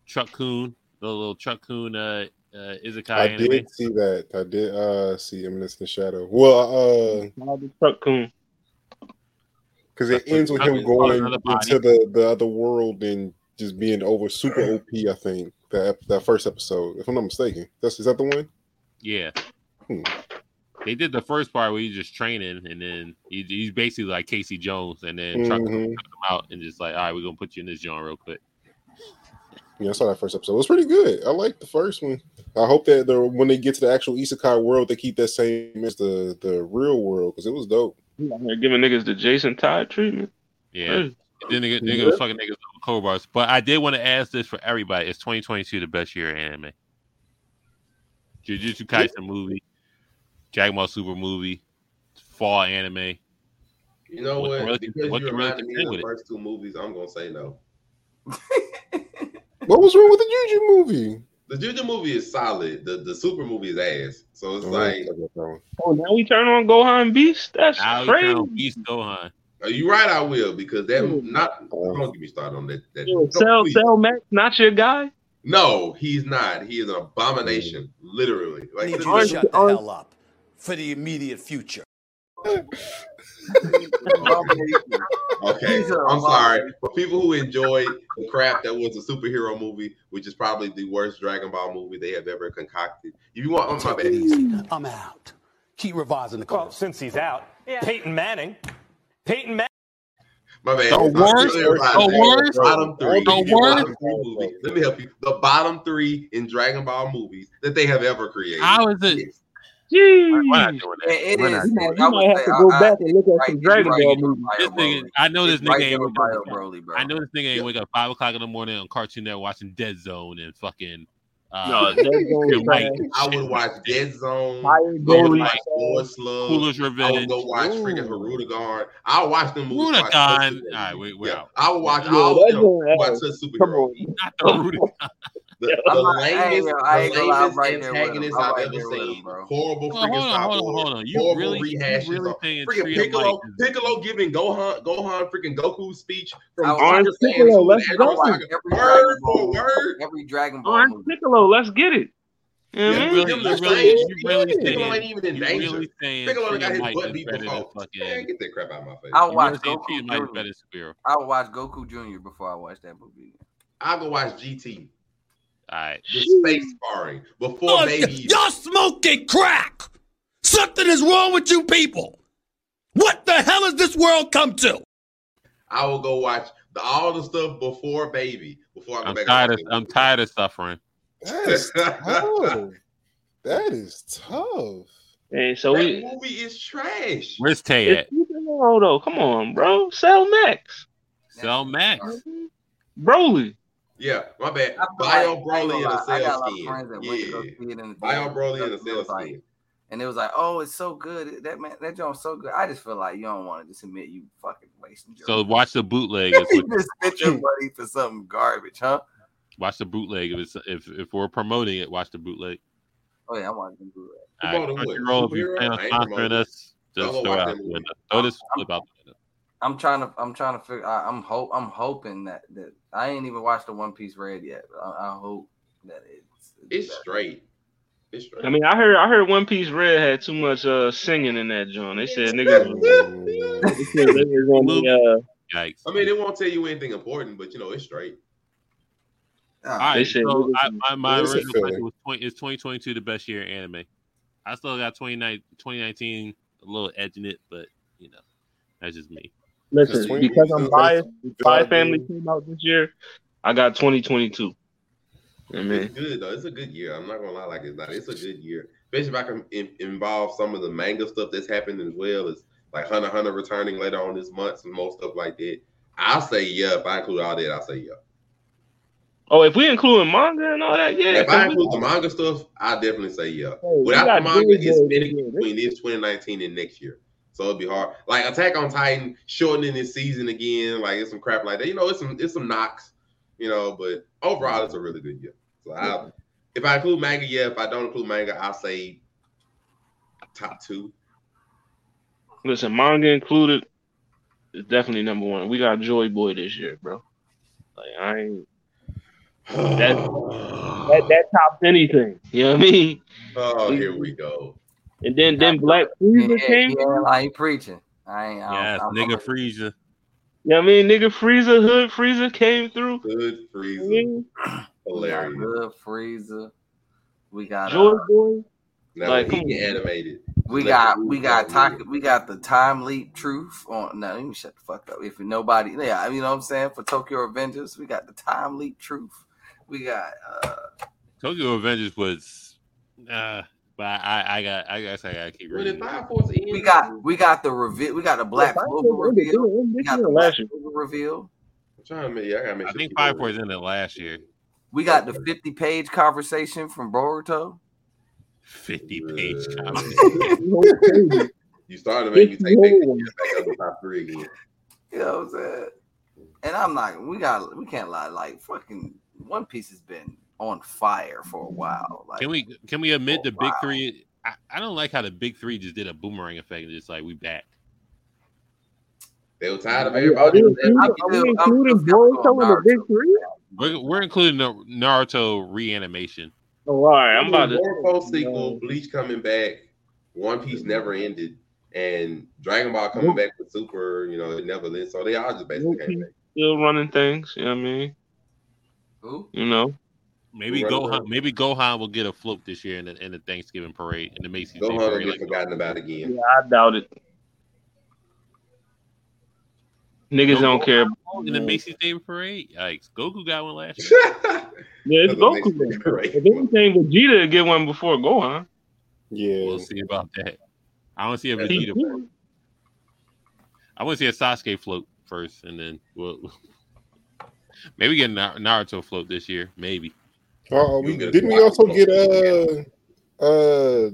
Speaker 2: Truck-kun, the little Truck-kun, uh, uh, isekai
Speaker 3: I
Speaker 2: anime.
Speaker 3: did see that. I did uh see Eminence in the Shadow. Well, uh,
Speaker 6: Truck-kun.
Speaker 3: Because it ends with him going into the the other world and just being over super OP. I think that that first episode, if I'm not mistaken, that's is that the one?
Speaker 2: Yeah.
Speaker 3: Hmm.
Speaker 2: They did the first part where he's just training, and then he, he's basically like Casey Jones, and then
Speaker 3: Mhm.
Speaker 2: took him out and just like, all right, we're gonna put you in this joint real quick.
Speaker 3: Yeah, I saw that first episode. It was pretty good. I liked the first one. I hope that the when they get to the actual isekai world, they keep that same as the the real world because it was dope.
Speaker 6: They're giving niggas the Jason Todd treatment.
Speaker 2: Yeah.
Speaker 6: Hey.
Speaker 2: Then they, they
Speaker 6: Yeah.
Speaker 2: go fucking niggas with crowbars. But I did want to ask this for everybody: Is 2022 the best year in anime? Jujutsu Kaisen movie, Dragon Ball Super movie, fall anime.
Speaker 5: You know
Speaker 2: What
Speaker 5: what?
Speaker 2: really-
Speaker 5: because
Speaker 2: what
Speaker 5: you
Speaker 2: can really
Speaker 5: reminded me
Speaker 2: contend
Speaker 5: of
Speaker 2: with
Speaker 5: the
Speaker 2: it?
Speaker 5: first two movies, I'm gonna say no.
Speaker 3: What was wrong with the Juju movie?
Speaker 5: The Juju movie is solid. The the Super movie is ass. So it's
Speaker 3: Oh,
Speaker 5: like,
Speaker 6: Oh, now we turn on Gohan Beast. That's
Speaker 2: Now we
Speaker 6: crazy.
Speaker 2: turn on Beast Gohan.
Speaker 5: are you right? I will because that not. Don't get me started on that. that
Speaker 6: Yo,
Speaker 5: no,
Speaker 6: Cell
Speaker 5: please.
Speaker 6: Cell Max, not your guy.
Speaker 5: No, he's not. He is an abomination, literally. Like
Speaker 11: need you to shut the hell up for the immediate future.
Speaker 5: Okay,
Speaker 4: He's a
Speaker 5: I'm sorry. For people who enjoyed the crap that was a superhero movie, which is probably the worst Dragon Ball movie they have ever concocted. If you want, my bad.
Speaker 11: I'm out. Keep revising the code.
Speaker 13: Well, since he's out, Peyton Manning. Peyton Manning.
Speaker 5: My bad.
Speaker 2: The
Speaker 5: I'm
Speaker 2: worst-
Speaker 5: still everybody
Speaker 2: the
Speaker 5: saying
Speaker 2: worst-
Speaker 5: Bottom three.
Speaker 2: the
Speaker 5: The
Speaker 2: worst-
Speaker 5: three movies. Let me help you. The bottom three in Dragon Ball movies that they have ever created.
Speaker 2: How is it?
Speaker 6: Jeez.
Speaker 2: We're not doing that.
Speaker 4: It, it
Speaker 2: We're
Speaker 4: is.
Speaker 2: not
Speaker 6: You might, you
Speaker 4: I
Speaker 6: might have to go
Speaker 4: I-
Speaker 6: back and look at some Dragon Ball movies.
Speaker 2: This nigga, I know this nigga ain't
Speaker 4: there
Speaker 2: wake up.
Speaker 4: Broly, bro.
Speaker 2: I know this nigga ain't wake up five o'clock in the morning on Cartoon Network watching Dead Zone and fucking. Uh,
Speaker 6: No, Dead Zone is
Speaker 2: Mike
Speaker 6: trash.
Speaker 2: and
Speaker 5: I would watch Dead Zone.
Speaker 6: Fire
Speaker 5: I would
Speaker 6: Broly.
Speaker 5: watch Lord Slug.
Speaker 2: Cooler's
Speaker 5: I would go watch freaking Hirudegarn. I'll watch them movies.
Speaker 2: Rudagon.
Speaker 5: watch most of them.
Speaker 2: All right, wait, we're
Speaker 5: Yeah. I will watch
Speaker 6: Yeah,
Speaker 5: all
Speaker 6: that
Speaker 5: of them. Watch
Speaker 6: ass.
Speaker 5: the
Speaker 6: Come
Speaker 5: superhero.
Speaker 2: Not the Rudagon.
Speaker 5: The, the
Speaker 4: not- I ain't
Speaker 5: lamest,
Speaker 4: gonna- I
Speaker 5: the
Speaker 4: gonna lie, I'm
Speaker 5: lamest
Speaker 4: right there with him.
Speaker 5: antagonist
Speaker 4: I'm
Speaker 5: I've
Speaker 4: right
Speaker 5: ever
Speaker 4: there with him,
Speaker 5: seen. Horrible
Speaker 2: Hold
Speaker 5: freaking
Speaker 2: hold on, hold on, hold on. You
Speaker 5: Horrible
Speaker 2: really, you
Speaker 5: rehashes.
Speaker 2: really
Speaker 5: of- freaking Piccolo,
Speaker 2: Light
Speaker 5: Piccolo giving Gohan, Gohan freaking Goku's speech from
Speaker 4: I was-
Speaker 6: Orange Piccolo, let's go.
Speaker 5: Android
Speaker 4: Every
Speaker 5: Word
Speaker 4: Dragon
Speaker 5: for word.
Speaker 4: every Dragon Ball
Speaker 6: Orange
Speaker 4: movie.
Speaker 6: Piccolo, let's get it. You know what I
Speaker 5: Yeah,
Speaker 6: mean?
Speaker 2: really, you really, you really
Speaker 5: shit. Piccolo ain't even in
Speaker 2: you
Speaker 5: danger.
Speaker 2: really saying
Speaker 5: Piccolo got his butt beat before. Man,
Speaker 2: fucking.
Speaker 5: get that crap out of my face.
Speaker 4: I would
Speaker 2: You
Speaker 4: watch Goku
Speaker 2: Tree of Might is
Speaker 4: Jr.
Speaker 2: better than.
Speaker 4: I would watch Goku Jr. before I watch that movie.
Speaker 5: I'll go watch GT.
Speaker 2: All right.
Speaker 5: The space sparring before baby.
Speaker 11: Y'all smoking crack. Something is wrong with you people. What the hell has this world come to?
Speaker 5: I will go watch the, all the stuff before baby. Before I go
Speaker 2: I'm
Speaker 5: back.
Speaker 2: tired of I'm tired of suffering.
Speaker 3: That is tough. That is tough.
Speaker 6: Hey, so
Speaker 5: that
Speaker 6: we.
Speaker 5: movie is trash.
Speaker 2: Where's Tay at?
Speaker 6: superhero though. Come on, bro. Cell Max.
Speaker 2: Cell Max.
Speaker 6: Broly.
Speaker 5: Yeah, my bad.
Speaker 4: I feel
Speaker 5: Bio
Speaker 4: like-
Speaker 5: Broly in
Speaker 4: gonna
Speaker 5: a
Speaker 4: lie, I got a
Speaker 5: cell skin.
Speaker 4: friends that went to go
Speaker 5: Yeah.
Speaker 4: see it in the
Speaker 5: Bio
Speaker 4: theater.
Speaker 5: Broly in a
Speaker 4: And it
Speaker 5: cell
Speaker 4: was like-
Speaker 5: skin.
Speaker 4: And it was like, oh, it's so good. That man, that joint's so good. I just feel like you don't want to just admit you fucking wasting your
Speaker 2: So watch the bootleg. Is
Speaker 4: you
Speaker 2: what,
Speaker 4: just spent your money for something garbage, huh?
Speaker 2: watch the bootleg. If it's if if we're promoting it, watch the bootleg.
Speaker 4: Oh yeah, I want to do that.
Speaker 2: All right,
Speaker 5: Promoting what?
Speaker 2: Crunchyroll, if you
Speaker 5: Superhero?
Speaker 2: plan on
Speaker 5: I ain't
Speaker 2: sponsoring us, just
Speaker 5: go
Speaker 2: throw it out the
Speaker 5: movie.
Speaker 2: window. Throw this flip out the window.
Speaker 4: I'm trying to, I'm trying to figure. I, I'm hope, I'm hoping that that I ain't even watched the One Piece Red yet. I, I hope that it's
Speaker 5: It's straight. It's straight.
Speaker 6: I mean, I heard I heard One Piece Red had too much uh singing in that joint. They said niggas. they said they was on the, uh,
Speaker 2: Yikes.
Speaker 5: I mean, it won't tell you anything important, but you know, it's straight.
Speaker 2: All
Speaker 4: Ah,
Speaker 6: They said
Speaker 2: so
Speaker 6: niggas-
Speaker 2: I, my, my original question was 20, is 2022 the best year in anime? I still got 29 2019 a little edge in it, but you know, that's just me.
Speaker 6: Listen,
Speaker 3: Just
Speaker 6: because I'm biased. Spy
Speaker 3: Job
Speaker 6: Family came out this year. I got 2022. I mean,
Speaker 5: It's good though. It's a good year. I'm not gonna lie, like it's not. It's a good year, especially if I can in, involve some of the manga stuff that's happening as well as like Hunter x Hunter returning later on this month and more stuff like that. I'll say yeah. If I include all that, I'll say yeah.
Speaker 6: oh, if we include manga and all that, yeah.
Speaker 5: if I
Speaker 6: 'cause we-
Speaker 5: include the manga stuff, I definitely say yeah.
Speaker 6: we
Speaker 5: Without the manga, it's
Speaker 6: this
Speaker 5: spinning
Speaker 6: year.
Speaker 5: between this 2019 and next year. So it'd be hard. Like Attack on Titan shortening this season again. Like it's some crap like that. You know, it's some it's some knocks. You know, but overall, it's a really good year. So I, If I include manga, yeah. If I don't include manga, I'll say top two.
Speaker 6: Listen, manga included is definitely number one. We got Joy Boy this year, bro. Like I ain't that that, that tops anything. You know what I mean?
Speaker 5: Oh, here we go.
Speaker 6: And then then Black
Speaker 4: Yeah,
Speaker 6: came.
Speaker 4: yeah, like he preaching. I ain't. I
Speaker 2: Yes,
Speaker 4: don't,
Speaker 2: nigga Frieza.
Speaker 6: You know I mean? Nigga Frieza, Hood Frieza came through.
Speaker 5: Good Frieza.
Speaker 4: We got
Speaker 5: Hilarious.
Speaker 4: Hood Frieza. We got
Speaker 6: Joy
Speaker 4: uh,
Speaker 6: Boy.
Speaker 5: Now
Speaker 6: Like,
Speaker 5: he get animated.
Speaker 4: we
Speaker 5: Let
Speaker 4: got we got
Speaker 5: go.
Speaker 4: time, we got the time leap truth on. No, let me shut the fuck up. If nobody, yeah, you know what I'm saying for Tokyo Revengers, we got the time leap truth. We got uh
Speaker 2: Tokyo Revengers was, uh, but I, I got, I guess I gotta keep
Speaker 5: When
Speaker 2: reading.
Speaker 5: the Fire Force ends,
Speaker 4: we got we got the reveal. We got the Black
Speaker 6: Fire
Speaker 4: Clover reveal. We got the
Speaker 6: last year?
Speaker 4: Reveal.
Speaker 5: I'm trying to make. I gotta make
Speaker 2: I
Speaker 5: sure.
Speaker 2: think
Speaker 5: people-
Speaker 2: Fire Force ended last year.
Speaker 4: We got the 50 page conversation from Boruto.
Speaker 2: Fifty page conversation.
Speaker 5: You started to make me take
Speaker 6: It's
Speaker 5: pictures back up to top three again.
Speaker 4: You know what I'm saying? And I'm like, we got we can't lie, like fucking One Piece has been on fire for a while. Like
Speaker 2: Can we can we admit the big three? I, I don't like how the big three just did a boomerang effect and just like we back.
Speaker 5: They were tired of
Speaker 6: Are we
Speaker 5: everybody.
Speaker 6: including,
Speaker 4: I'm
Speaker 6: are we
Speaker 4: still- I'm
Speaker 6: including
Speaker 4: still
Speaker 6: Boruto in the
Speaker 4: Naruto.
Speaker 6: big three?
Speaker 2: We're, we're including the Naruto reanimation.
Speaker 6: Oh, all right. I'm about to.
Speaker 5: Boruto sequel, Bleach coming back, One Piece never ended, and Dragon Ball coming back with Super. You know, it never ended. So they all just basically came back.
Speaker 6: Still running things. You know what I mean?
Speaker 4: Who?
Speaker 6: You know?
Speaker 2: Maybe
Speaker 5: Right,
Speaker 2: Gohan.
Speaker 5: right.
Speaker 2: Maybe Gohan will get a float this year in the in the Thanksgiving parade in the Macy's Day
Speaker 5: Gohan will get
Speaker 2: Like,
Speaker 5: forgotten about again.
Speaker 6: Yeah, I doubt it. Niggas don't care.
Speaker 2: in the Macy's Day parade. Yikes! Goku got one last year.
Speaker 6: Yeah, it's
Speaker 5: That's
Speaker 6: Goku.
Speaker 5: makes it great.
Speaker 6: If anything, Vegeta get one before Gohan.
Speaker 3: Yeah.
Speaker 2: We'll see about that. I want to see a Vegeta.
Speaker 6: could.
Speaker 2: I want to see a Sasuke float first, and then we'll maybe get a Nar- Naruto float this year. Maybe.
Speaker 3: Uh, we
Speaker 5: You'll get a
Speaker 3: didn't we also
Speaker 5: of
Speaker 3: get uh uh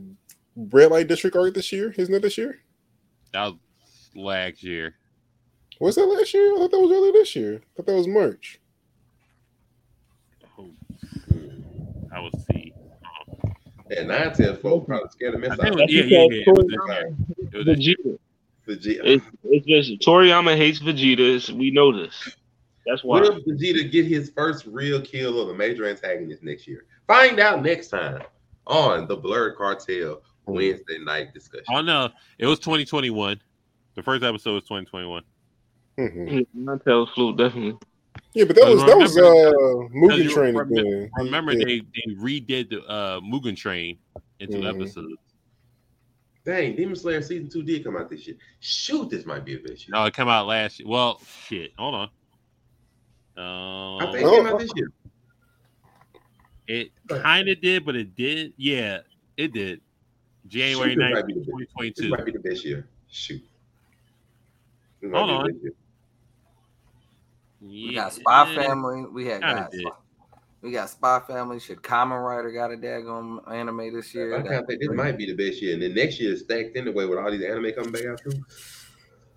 Speaker 3: Red Light District art this year? Isn't that this year?
Speaker 2: That was last year.
Speaker 3: Was that last year? I thought that was earlier this year. I thought that was March.
Speaker 2: Oh, I will see.
Speaker 5: And nine ten folks probably scared the mess
Speaker 2: I
Speaker 5: out
Speaker 2: think
Speaker 5: of
Speaker 2: it was-
Speaker 5: them.
Speaker 2: yeah, yeah, yeah. It was
Speaker 6: Toriyama
Speaker 2: this year. It was
Speaker 6: hates
Speaker 2: this year.
Speaker 6: Vegeta.
Speaker 5: Vegeta.
Speaker 6: It's, it's just Toriyama hates Vegeta. It's- We know this. That's why.
Speaker 5: Will Vegeta get his first real kill of a major antagonist next year? Find out next time on the Blerd Cartel Wednesday night discussion.
Speaker 2: Oh no, it was 2021. The first episode was 2021.
Speaker 3: Mhm.
Speaker 6: Montel's flute definitely.
Speaker 3: Yeah, but that was that was uh
Speaker 2: Because
Speaker 3: movie
Speaker 2: you
Speaker 3: training.
Speaker 2: remember,
Speaker 3: then.
Speaker 2: remember
Speaker 3: Yeah.
Speaker 2: they, they redid the uh Mugen Train into
Speaker 3: Mhm.
Speaker 2: episodes.
Speaker 5: Dang, Demon Slayer season two did come out this year. Shoot, this might be a bitch.
Speaker 2: No, it came out last year. Well, shit. Hold on. Um,
Speaker 5: I think it came out this year.
Speaker 2: It kind of did, but it did. Yeah, it did. January
Speaker 5: Shoot,
Speaker 2: 9th,
Speaker 5: might be the best- This
Speaker 2: 2022.
Speaker 5: might be the best year. Shoot.
Speaker 2: Hold on.
Speaker 5: best year.
Speaker 4: We got Spy Family. We had
Speaker 2: kinda
Speaker 4: got
Speaker 2: did.
Speaker 4: we got Spy Family. Should Common Rider got a daggone anime this year.
Speaker 5: I think this might be the best year, and then next year is stacked anyway with all these anime coming back out too.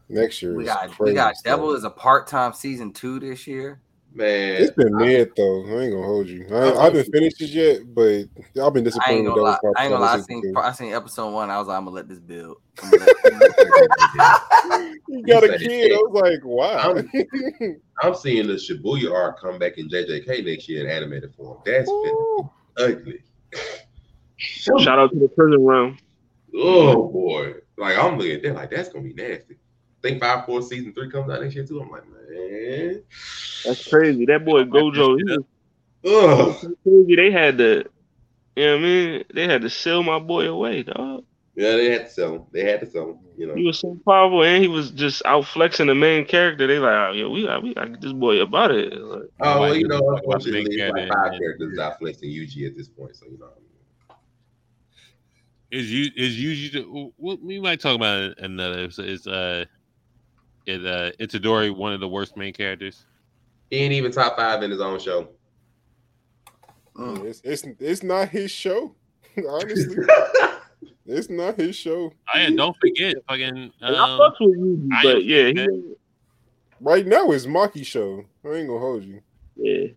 Speaker 3: Next year
Speaker 4: We
Speaker 3: is
Speaker 4: got
Speaker 3: crazy.
Speaker 4: we got
Speaker 3: stuff.
Speaker 4: Devil is a part time season two this year.
Speaker 5: Man,
Speaker 3: It's been mid though. I ain't gonna hold you. I, I haven't finished it yet, but I've been
Speaker 4: I
Speaker 3: disappointed.
Speaker 4: ain't
Speaker 3: with
Speaker 4: gonna lie. I ain't gonna lie. I seen I seen episode one. I was like, I'm gonna let this build. I'm gonna let-
Speaker 3: You got a kid. I was like, wow.
Speaker 5: I'm, I'm seeing the Shibuya arc come back in JJK next year in animated form. That's been ugly.
Speaker 6: Shout out to the prison room.
Speaker 5: Oh boy, like I'm looking at that like that's gonna be nasty. Think five four season three comes out next year too. I'm like, man,
Speaker 6: That's crazy. That boy Gojo. He was
Speaker 5: ugh.
Speaker 6: crazy. They had to. You know what I mean? They had to seal my boy away, dog.
Speaker 5: Yeah, they had to sell him. They had to sell him. You know.
Speaker 6: He was so powerful, and he was just out flexing the main character. They like, oh, yeah, we got, we got get this boy about it. Like,
Speaker 5: Oh well, you know,
Speaker 2: Like,
Speaker 5: unfortunately,
Speaker 2: make
Speaker 5: it's
Speaker 2: that
Speaker 5: like five
Speaker 2: and-
Speaker 5: characters out flexing Yuji at this point. So you know,
Speaker 2: Is you is usually we we might talk about it another. Is, is uh, is uh, Itadori one of the worst main characters?
Speaker 5: he ain't even top five in his own show.
Speaker 4: Mm.
Speaker 3: It's, it's it's not his show. Honestly, it's not his show.
Speaker 2: Oh yeah, don't forget fucking.
Speaker 6: I
Speaker 2: Um,
Speaker 6: fucks with Yuji,
Speaker 2: I
Speaker 6: but
Speaker 2: ain't
Speaker 6: yeah,
Speaker 2: forget.
Speaker 6: he,
Speaker 3: Right now, it's Maki's show. I ain't gonna hold you.
Speaker 6: yeah.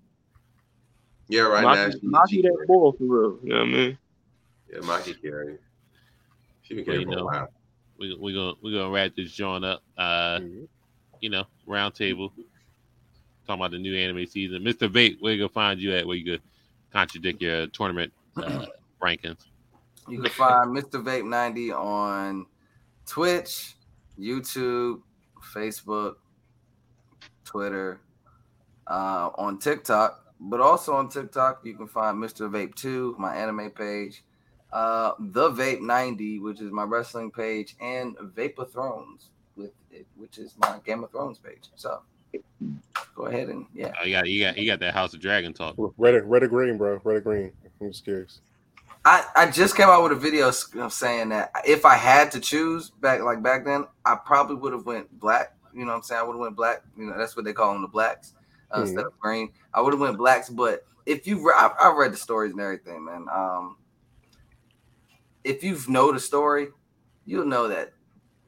Speaker 5: Yeah, right
Speaker 6: Maki,
Speaker 5: now.
Speaker 6: Maki that ball for real. You know what I mean?
Speaker 5: Yeah, Maki carry. She been carrying for a
Speaker 2: know,
Speaker 5: while.
Speaker 2: We we gonna we gonna wrap this joint up. Uh, you know, round table. Talking about the new anime season. Mr. Vape, where you gonna find you at? Where you could contradict your tournament uh, rankings?
Speaker 4: You can find Mr. Vape 90 on Twitch, YouTube, Facebook, Twitter, uh, on TikTok. But also on TikTok, you can find Mr. Vape 2, my anime page, uh, The Vape 90, which is my wrestling page, and Vapor Thrones, with it, which is my Game of Thrones page. So go ahead and yeah.
Speaker 2: Oh, you got you got you got that House of Dragon talk.
Speaker 3: Red, or- red or green, bro? Red or green? I'm just curious.
Speaker 4: I, I just came out with a video s- of saying that if I had to choose back like back then, I probably would have went black. You know what I'm saying? I would have went black. You know that's what they call them, the blacks uh,
Speaker 3: Mhm.
Speaker 4: instead of green. I would have went blacks. But if you, re- I've, I've read the stories and everything, man. Um, if you've know the story, you'll know that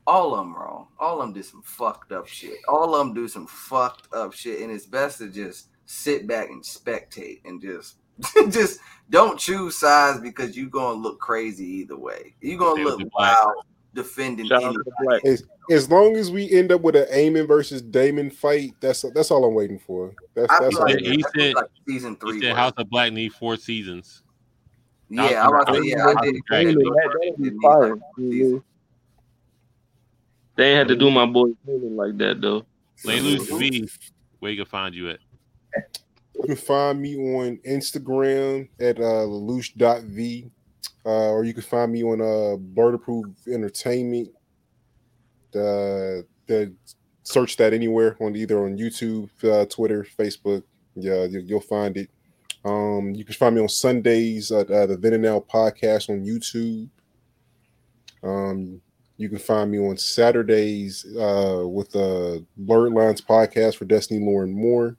Speaker 4: all of them wrong. All of them did some fucked up shit. All of them do some fucked up shit, and it's best to just sit back and spectate and just just don't choose sides because you're gonna look crazy either way. You're gonna
Speaker 3: Okay,
Speaker 4: look
Speaker 3: with the black.
Speaker 4: wild defending anybody.
Speaker 3: As, as long as we end up with an Aemond versus Daemon fight, that's that's all I'm waiting for. That's
Speaker 4: I
Speaker 3: that's
Speaker 4: like
Speaker 2: He said,
Speaker 4: like season
Speaker 2: he
Speaker 4: three.
Speaker 2: said. House of Black need four seasons.
Speaker 4: Yeah, I'm about to say, yeah, I did.
Speaker 2: Dragon.
Speaker 6: That, that'd be fire. Mhm. They ain't had to do my boy like that though.
Speaker 2: Lelouch V, where you can find you at?
Speaker 3: You can find me on Instagram at uh, lelouch.v, uh, or you can find me on uh, Bird Approved Entertainment. The the search that anywhere on either on YouTube, uh, Twitter, Facebook. Yeah, you, you'll find it. Um, you can find me on Sundays at uh, the Then and Now podcast on YouTube. Um, you can find me on Saturdays uh, with the Blurred Lines podcast for Destiny Lore and more.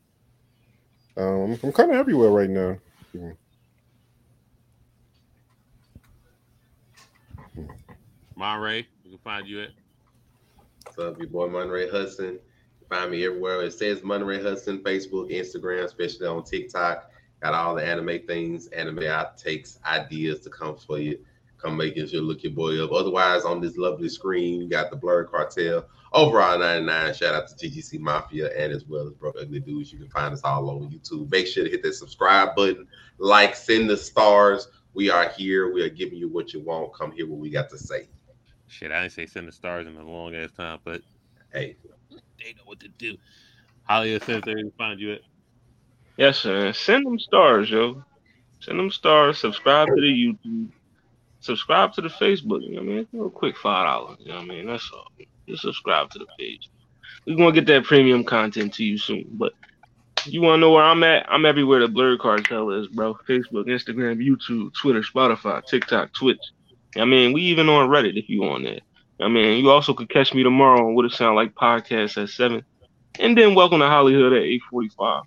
Speaker 3: Um, I'm kind of everywhere right now.
Speaker 2: Monray, we can find you at.
Speaker 5: What's up, your boy Monray Hudson? Find me everywhere. It says Monray Hudson, Facebook, Instagram, especially on TikTok. Got all the anime things, anime outtakes, ideas to come for you. Come making sure you look your boy up. Otherwise, on this lovely screen, you got the Blerd Cartel. Overall 99. Shout out to TGC Mafia and as well as Broke Ugly Dudes. You can find us all over YouTube. Make sure to hit that subscribe button, like, send the stars. We are here. We are giving you what you want. Come hear what we got to say.
Speaker 2: Shit, I didn't say send the stars in a long ass time, but
Speaker 5: hey,
Speaker 2: they know what to do. Hollywood says they can find you at.
Speaker 6: Yes, sir. Send them stars, yo. Send them stars. Subscribe to the YouTube. Subscribe to the Facebook. You know what I mean? A quick five dollars. You know what I mean? That's all. Just subscribe to the page. We're gonna get that premium content to you soon. But you wanna know where I'm at? I'm everywhere the Blerd Cartel is, bro. Facebook, Instagram, YouTube, Twitter, Spotify, TikTok, Twitch. I mean, we even on Reddit if you on that. I mean, you also could catch me tomorrow on What It Sound Like podcast at seven, and then welcome to Hollywood at eight forty five.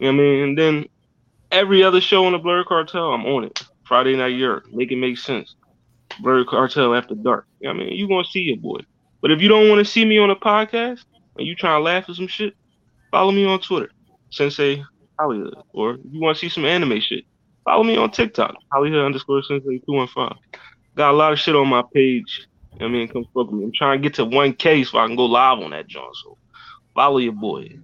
Speaker 6: Know what I mean? And then every other show on the Blerd Cartel, I'm on it. Friday Night Europe, make it make sense. Blerd Cartel after dark. You know what I mean? You gonna see your boy. But if you don't want to see me on a podcast and you trying to laugh at some shit, follow me on Twitter, Sensei Hollywood. Or if you want to see some anime shit, follow me on TikTok, Hollywood underscore Sensei two one five. Got a lot of shit on my page. I mean, come fuck with me. I'm trying to get to 1K so I can go live on that joint. So follow your boy.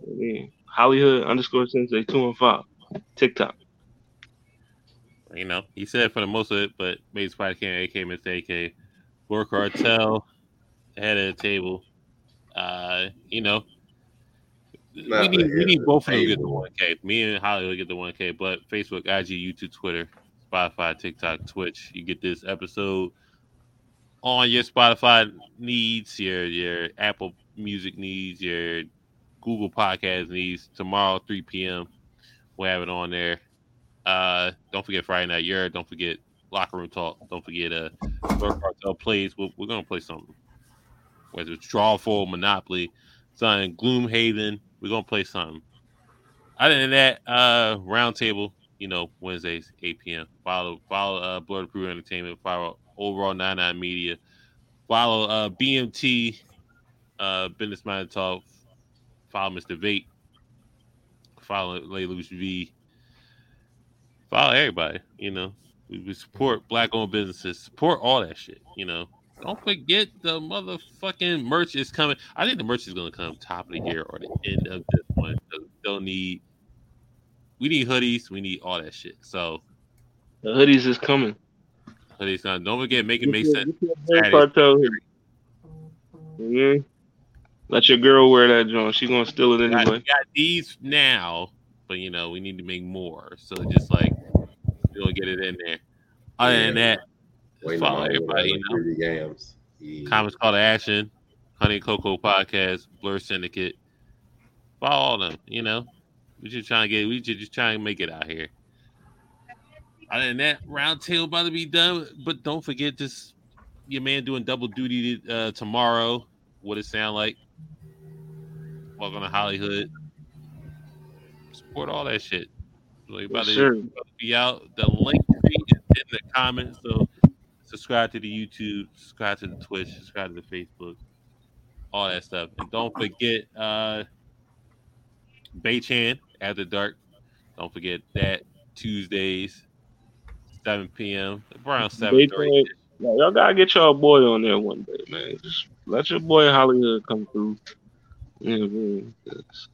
Speaker 6: Hollywood underscore Sensei two one five. TikTok.
Speaker 2: You know, he said for the most of it, but maybe Spider Can, AK, Mr. AK, Blerd Cartel, head of the table. Uh, you know, we need, we need both of them to get the 1K. Me and Hollywood get the 1K, but Facebook, IG, YouTube, Twitter, Spotify, TikTok, Twitch, you get this episode on your Spotify needs, your your Apple Music needs, your Google Podcast needs. Tomorrow, 3 p.m., we'll have it on there. Uh, don't forget Friday Night Europe. Don't forget Locker Room Talk. Don't forget uh, Blerd Cartel plays. We're, we're gonna play something. Whether it's Drawful, Monopoly, something Gloomhaven, we're gonna play something. Other than that, uh, Roundtable, you know, Wednesdays, 8 p.m. Follow follow uh Blurred Crew Entertainment, follow Overall 99 Media, follow uh BMT, uh Business Mind Talk, follow Mr. Vape, follow Lelouch V. follow everybody. You know, we, support black owned businesses, support all that shit. You know, don't forget the motherfucking merch is coming. I think the merch is gonna come top of the year or the end of this one. They'll need. We need hoodies. We need all that shit. So
Speaker 6: The hoodies is coming.
Speaker 2: hoodies. Now, don't forget, make it make sense.
Speaker 6: get your Black
Speaker 2: Saturday.
Speaker 6: Cartel hoodie. Mhm. Let your girl wear that joint. She gonna steal it
Speaker 2: We got,
Speaker 6: anyway.
Speaker 2: we got these now, but you know we need to make more. So just like we'll get it in there. Other than that,
Speaker 5: Waiting
Speaker 2: follow
Speaker 5: on
Speaker 2: everybody. You know,
Speaker 5: Pretty yams. Yeah.
Speaker 2: comments call to action, Honey Cocoa Podcast, Blur Syndicate. Follow all them. You know, we just trying to get. We just, just trying to make it out here. Other than that, round table about to be done. But don't forget, just your man doing double duty uh, tomorrow. What it sound like? Welcome to Hollywood. Support all that shit. So you about,
Speaker 6: Yes,
Speaker 2: to, about to be out. The link is in the comments. So subscribe to the YouTube, subscribe to the Twitch, subscribe to the Facebook, all that stuff. And don't forget uh Baychan after dark. Don't forget that Tuesdays, 7 p.m. around 7
Speaker 6: They play- Yeah, y'all gotta get y'all boy on there one day, man. Just let your boy Hollywood come through. You know what I mean? 'Cause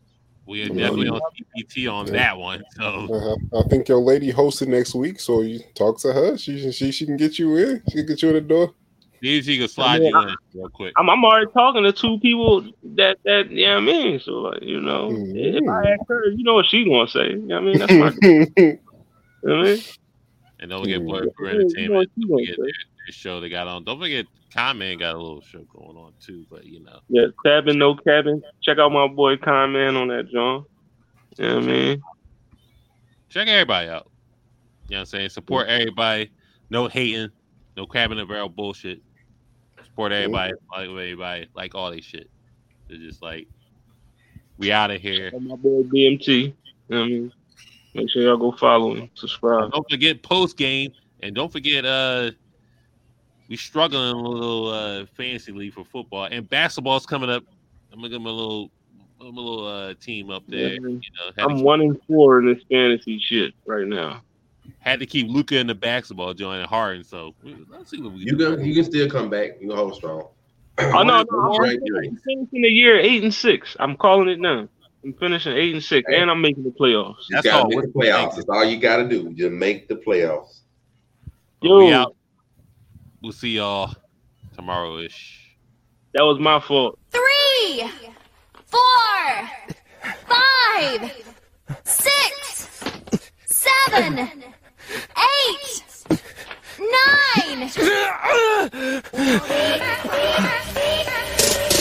Speaker 2: We are definitely on TPT on that one. So
Speaker 3: Uh-huh. I think your lady hosted next week, so you talk to her. She she she can get you in. She can get you in the door.
Speaker 2: see if she can slide
Speaker 6: mean,
Speaker 2: you
Speaker 6: I-
Speaker 2: in real quick.
Speaker 6: I'm, I'm already talking to two people that that yeah, I mean, so like you know, if I ask her, you know what she gonna say? You know what I mean, that's my. you know what I mean?
Speaker 2: And don't get Blur Crew
Speaker 6: Yeah, you know
Speaker 2: Entertainment.
Speaker 6: what you
Speaker 2: Don't
Speaker 6: gonna
Speaker 2: forget
Speaker 6: say.
Speaker 2: their, their show they got on. Don't forget Comment got a little show going on too, but you know.
Speaker 6: Yeah, cabin, no cabin. Check out my boy Con on that John. You know what I mean?
Speaker 2: check everybody out. You know what I'm saying? Support everybody. No hating. No crabbing the barrel bullshit. Support everybody. Like everybody. Like all they shit. It's just like we out of here.
Speaker 6: My boy BMT. You know what I mean? Make sure y'all go follow him, subscribe.
Speaker 2: Don't forget post game, and don't forget uh we struggling a little uh fantasy league for football and basketball's coming up. I'm gonna give them a little, a little uh team up there.
Speaker 6: Yeah.
Speaker 2: You know,
Speaker 6: I'm
Speaker 2: keep-
Speaker 6: one in four in this fantasy shit right now.
Speaker 2: had to keep Luka in the basketball joint and Harden. So let's see what we
Speaker 5: You can you can still come back. You can hold strong.
Speaker 6: Oh no, no, I'm,
Speaker 5: Right
Speaker 6: I'm finishing the year eight and six. I'm calling it now. I'm finishing eight and six, and I'm making the playoffs.
Speaker 5: You gotta make the playoffs. That's all you gotta do. Just make the playoffs.
Speaker 6: Yo,
Speaker 2: we out. We'll see y'all tomorrow ish.
Speaker 6: that was my fault.
Speaker 1: Three, four, five, six, seven, eight, nine.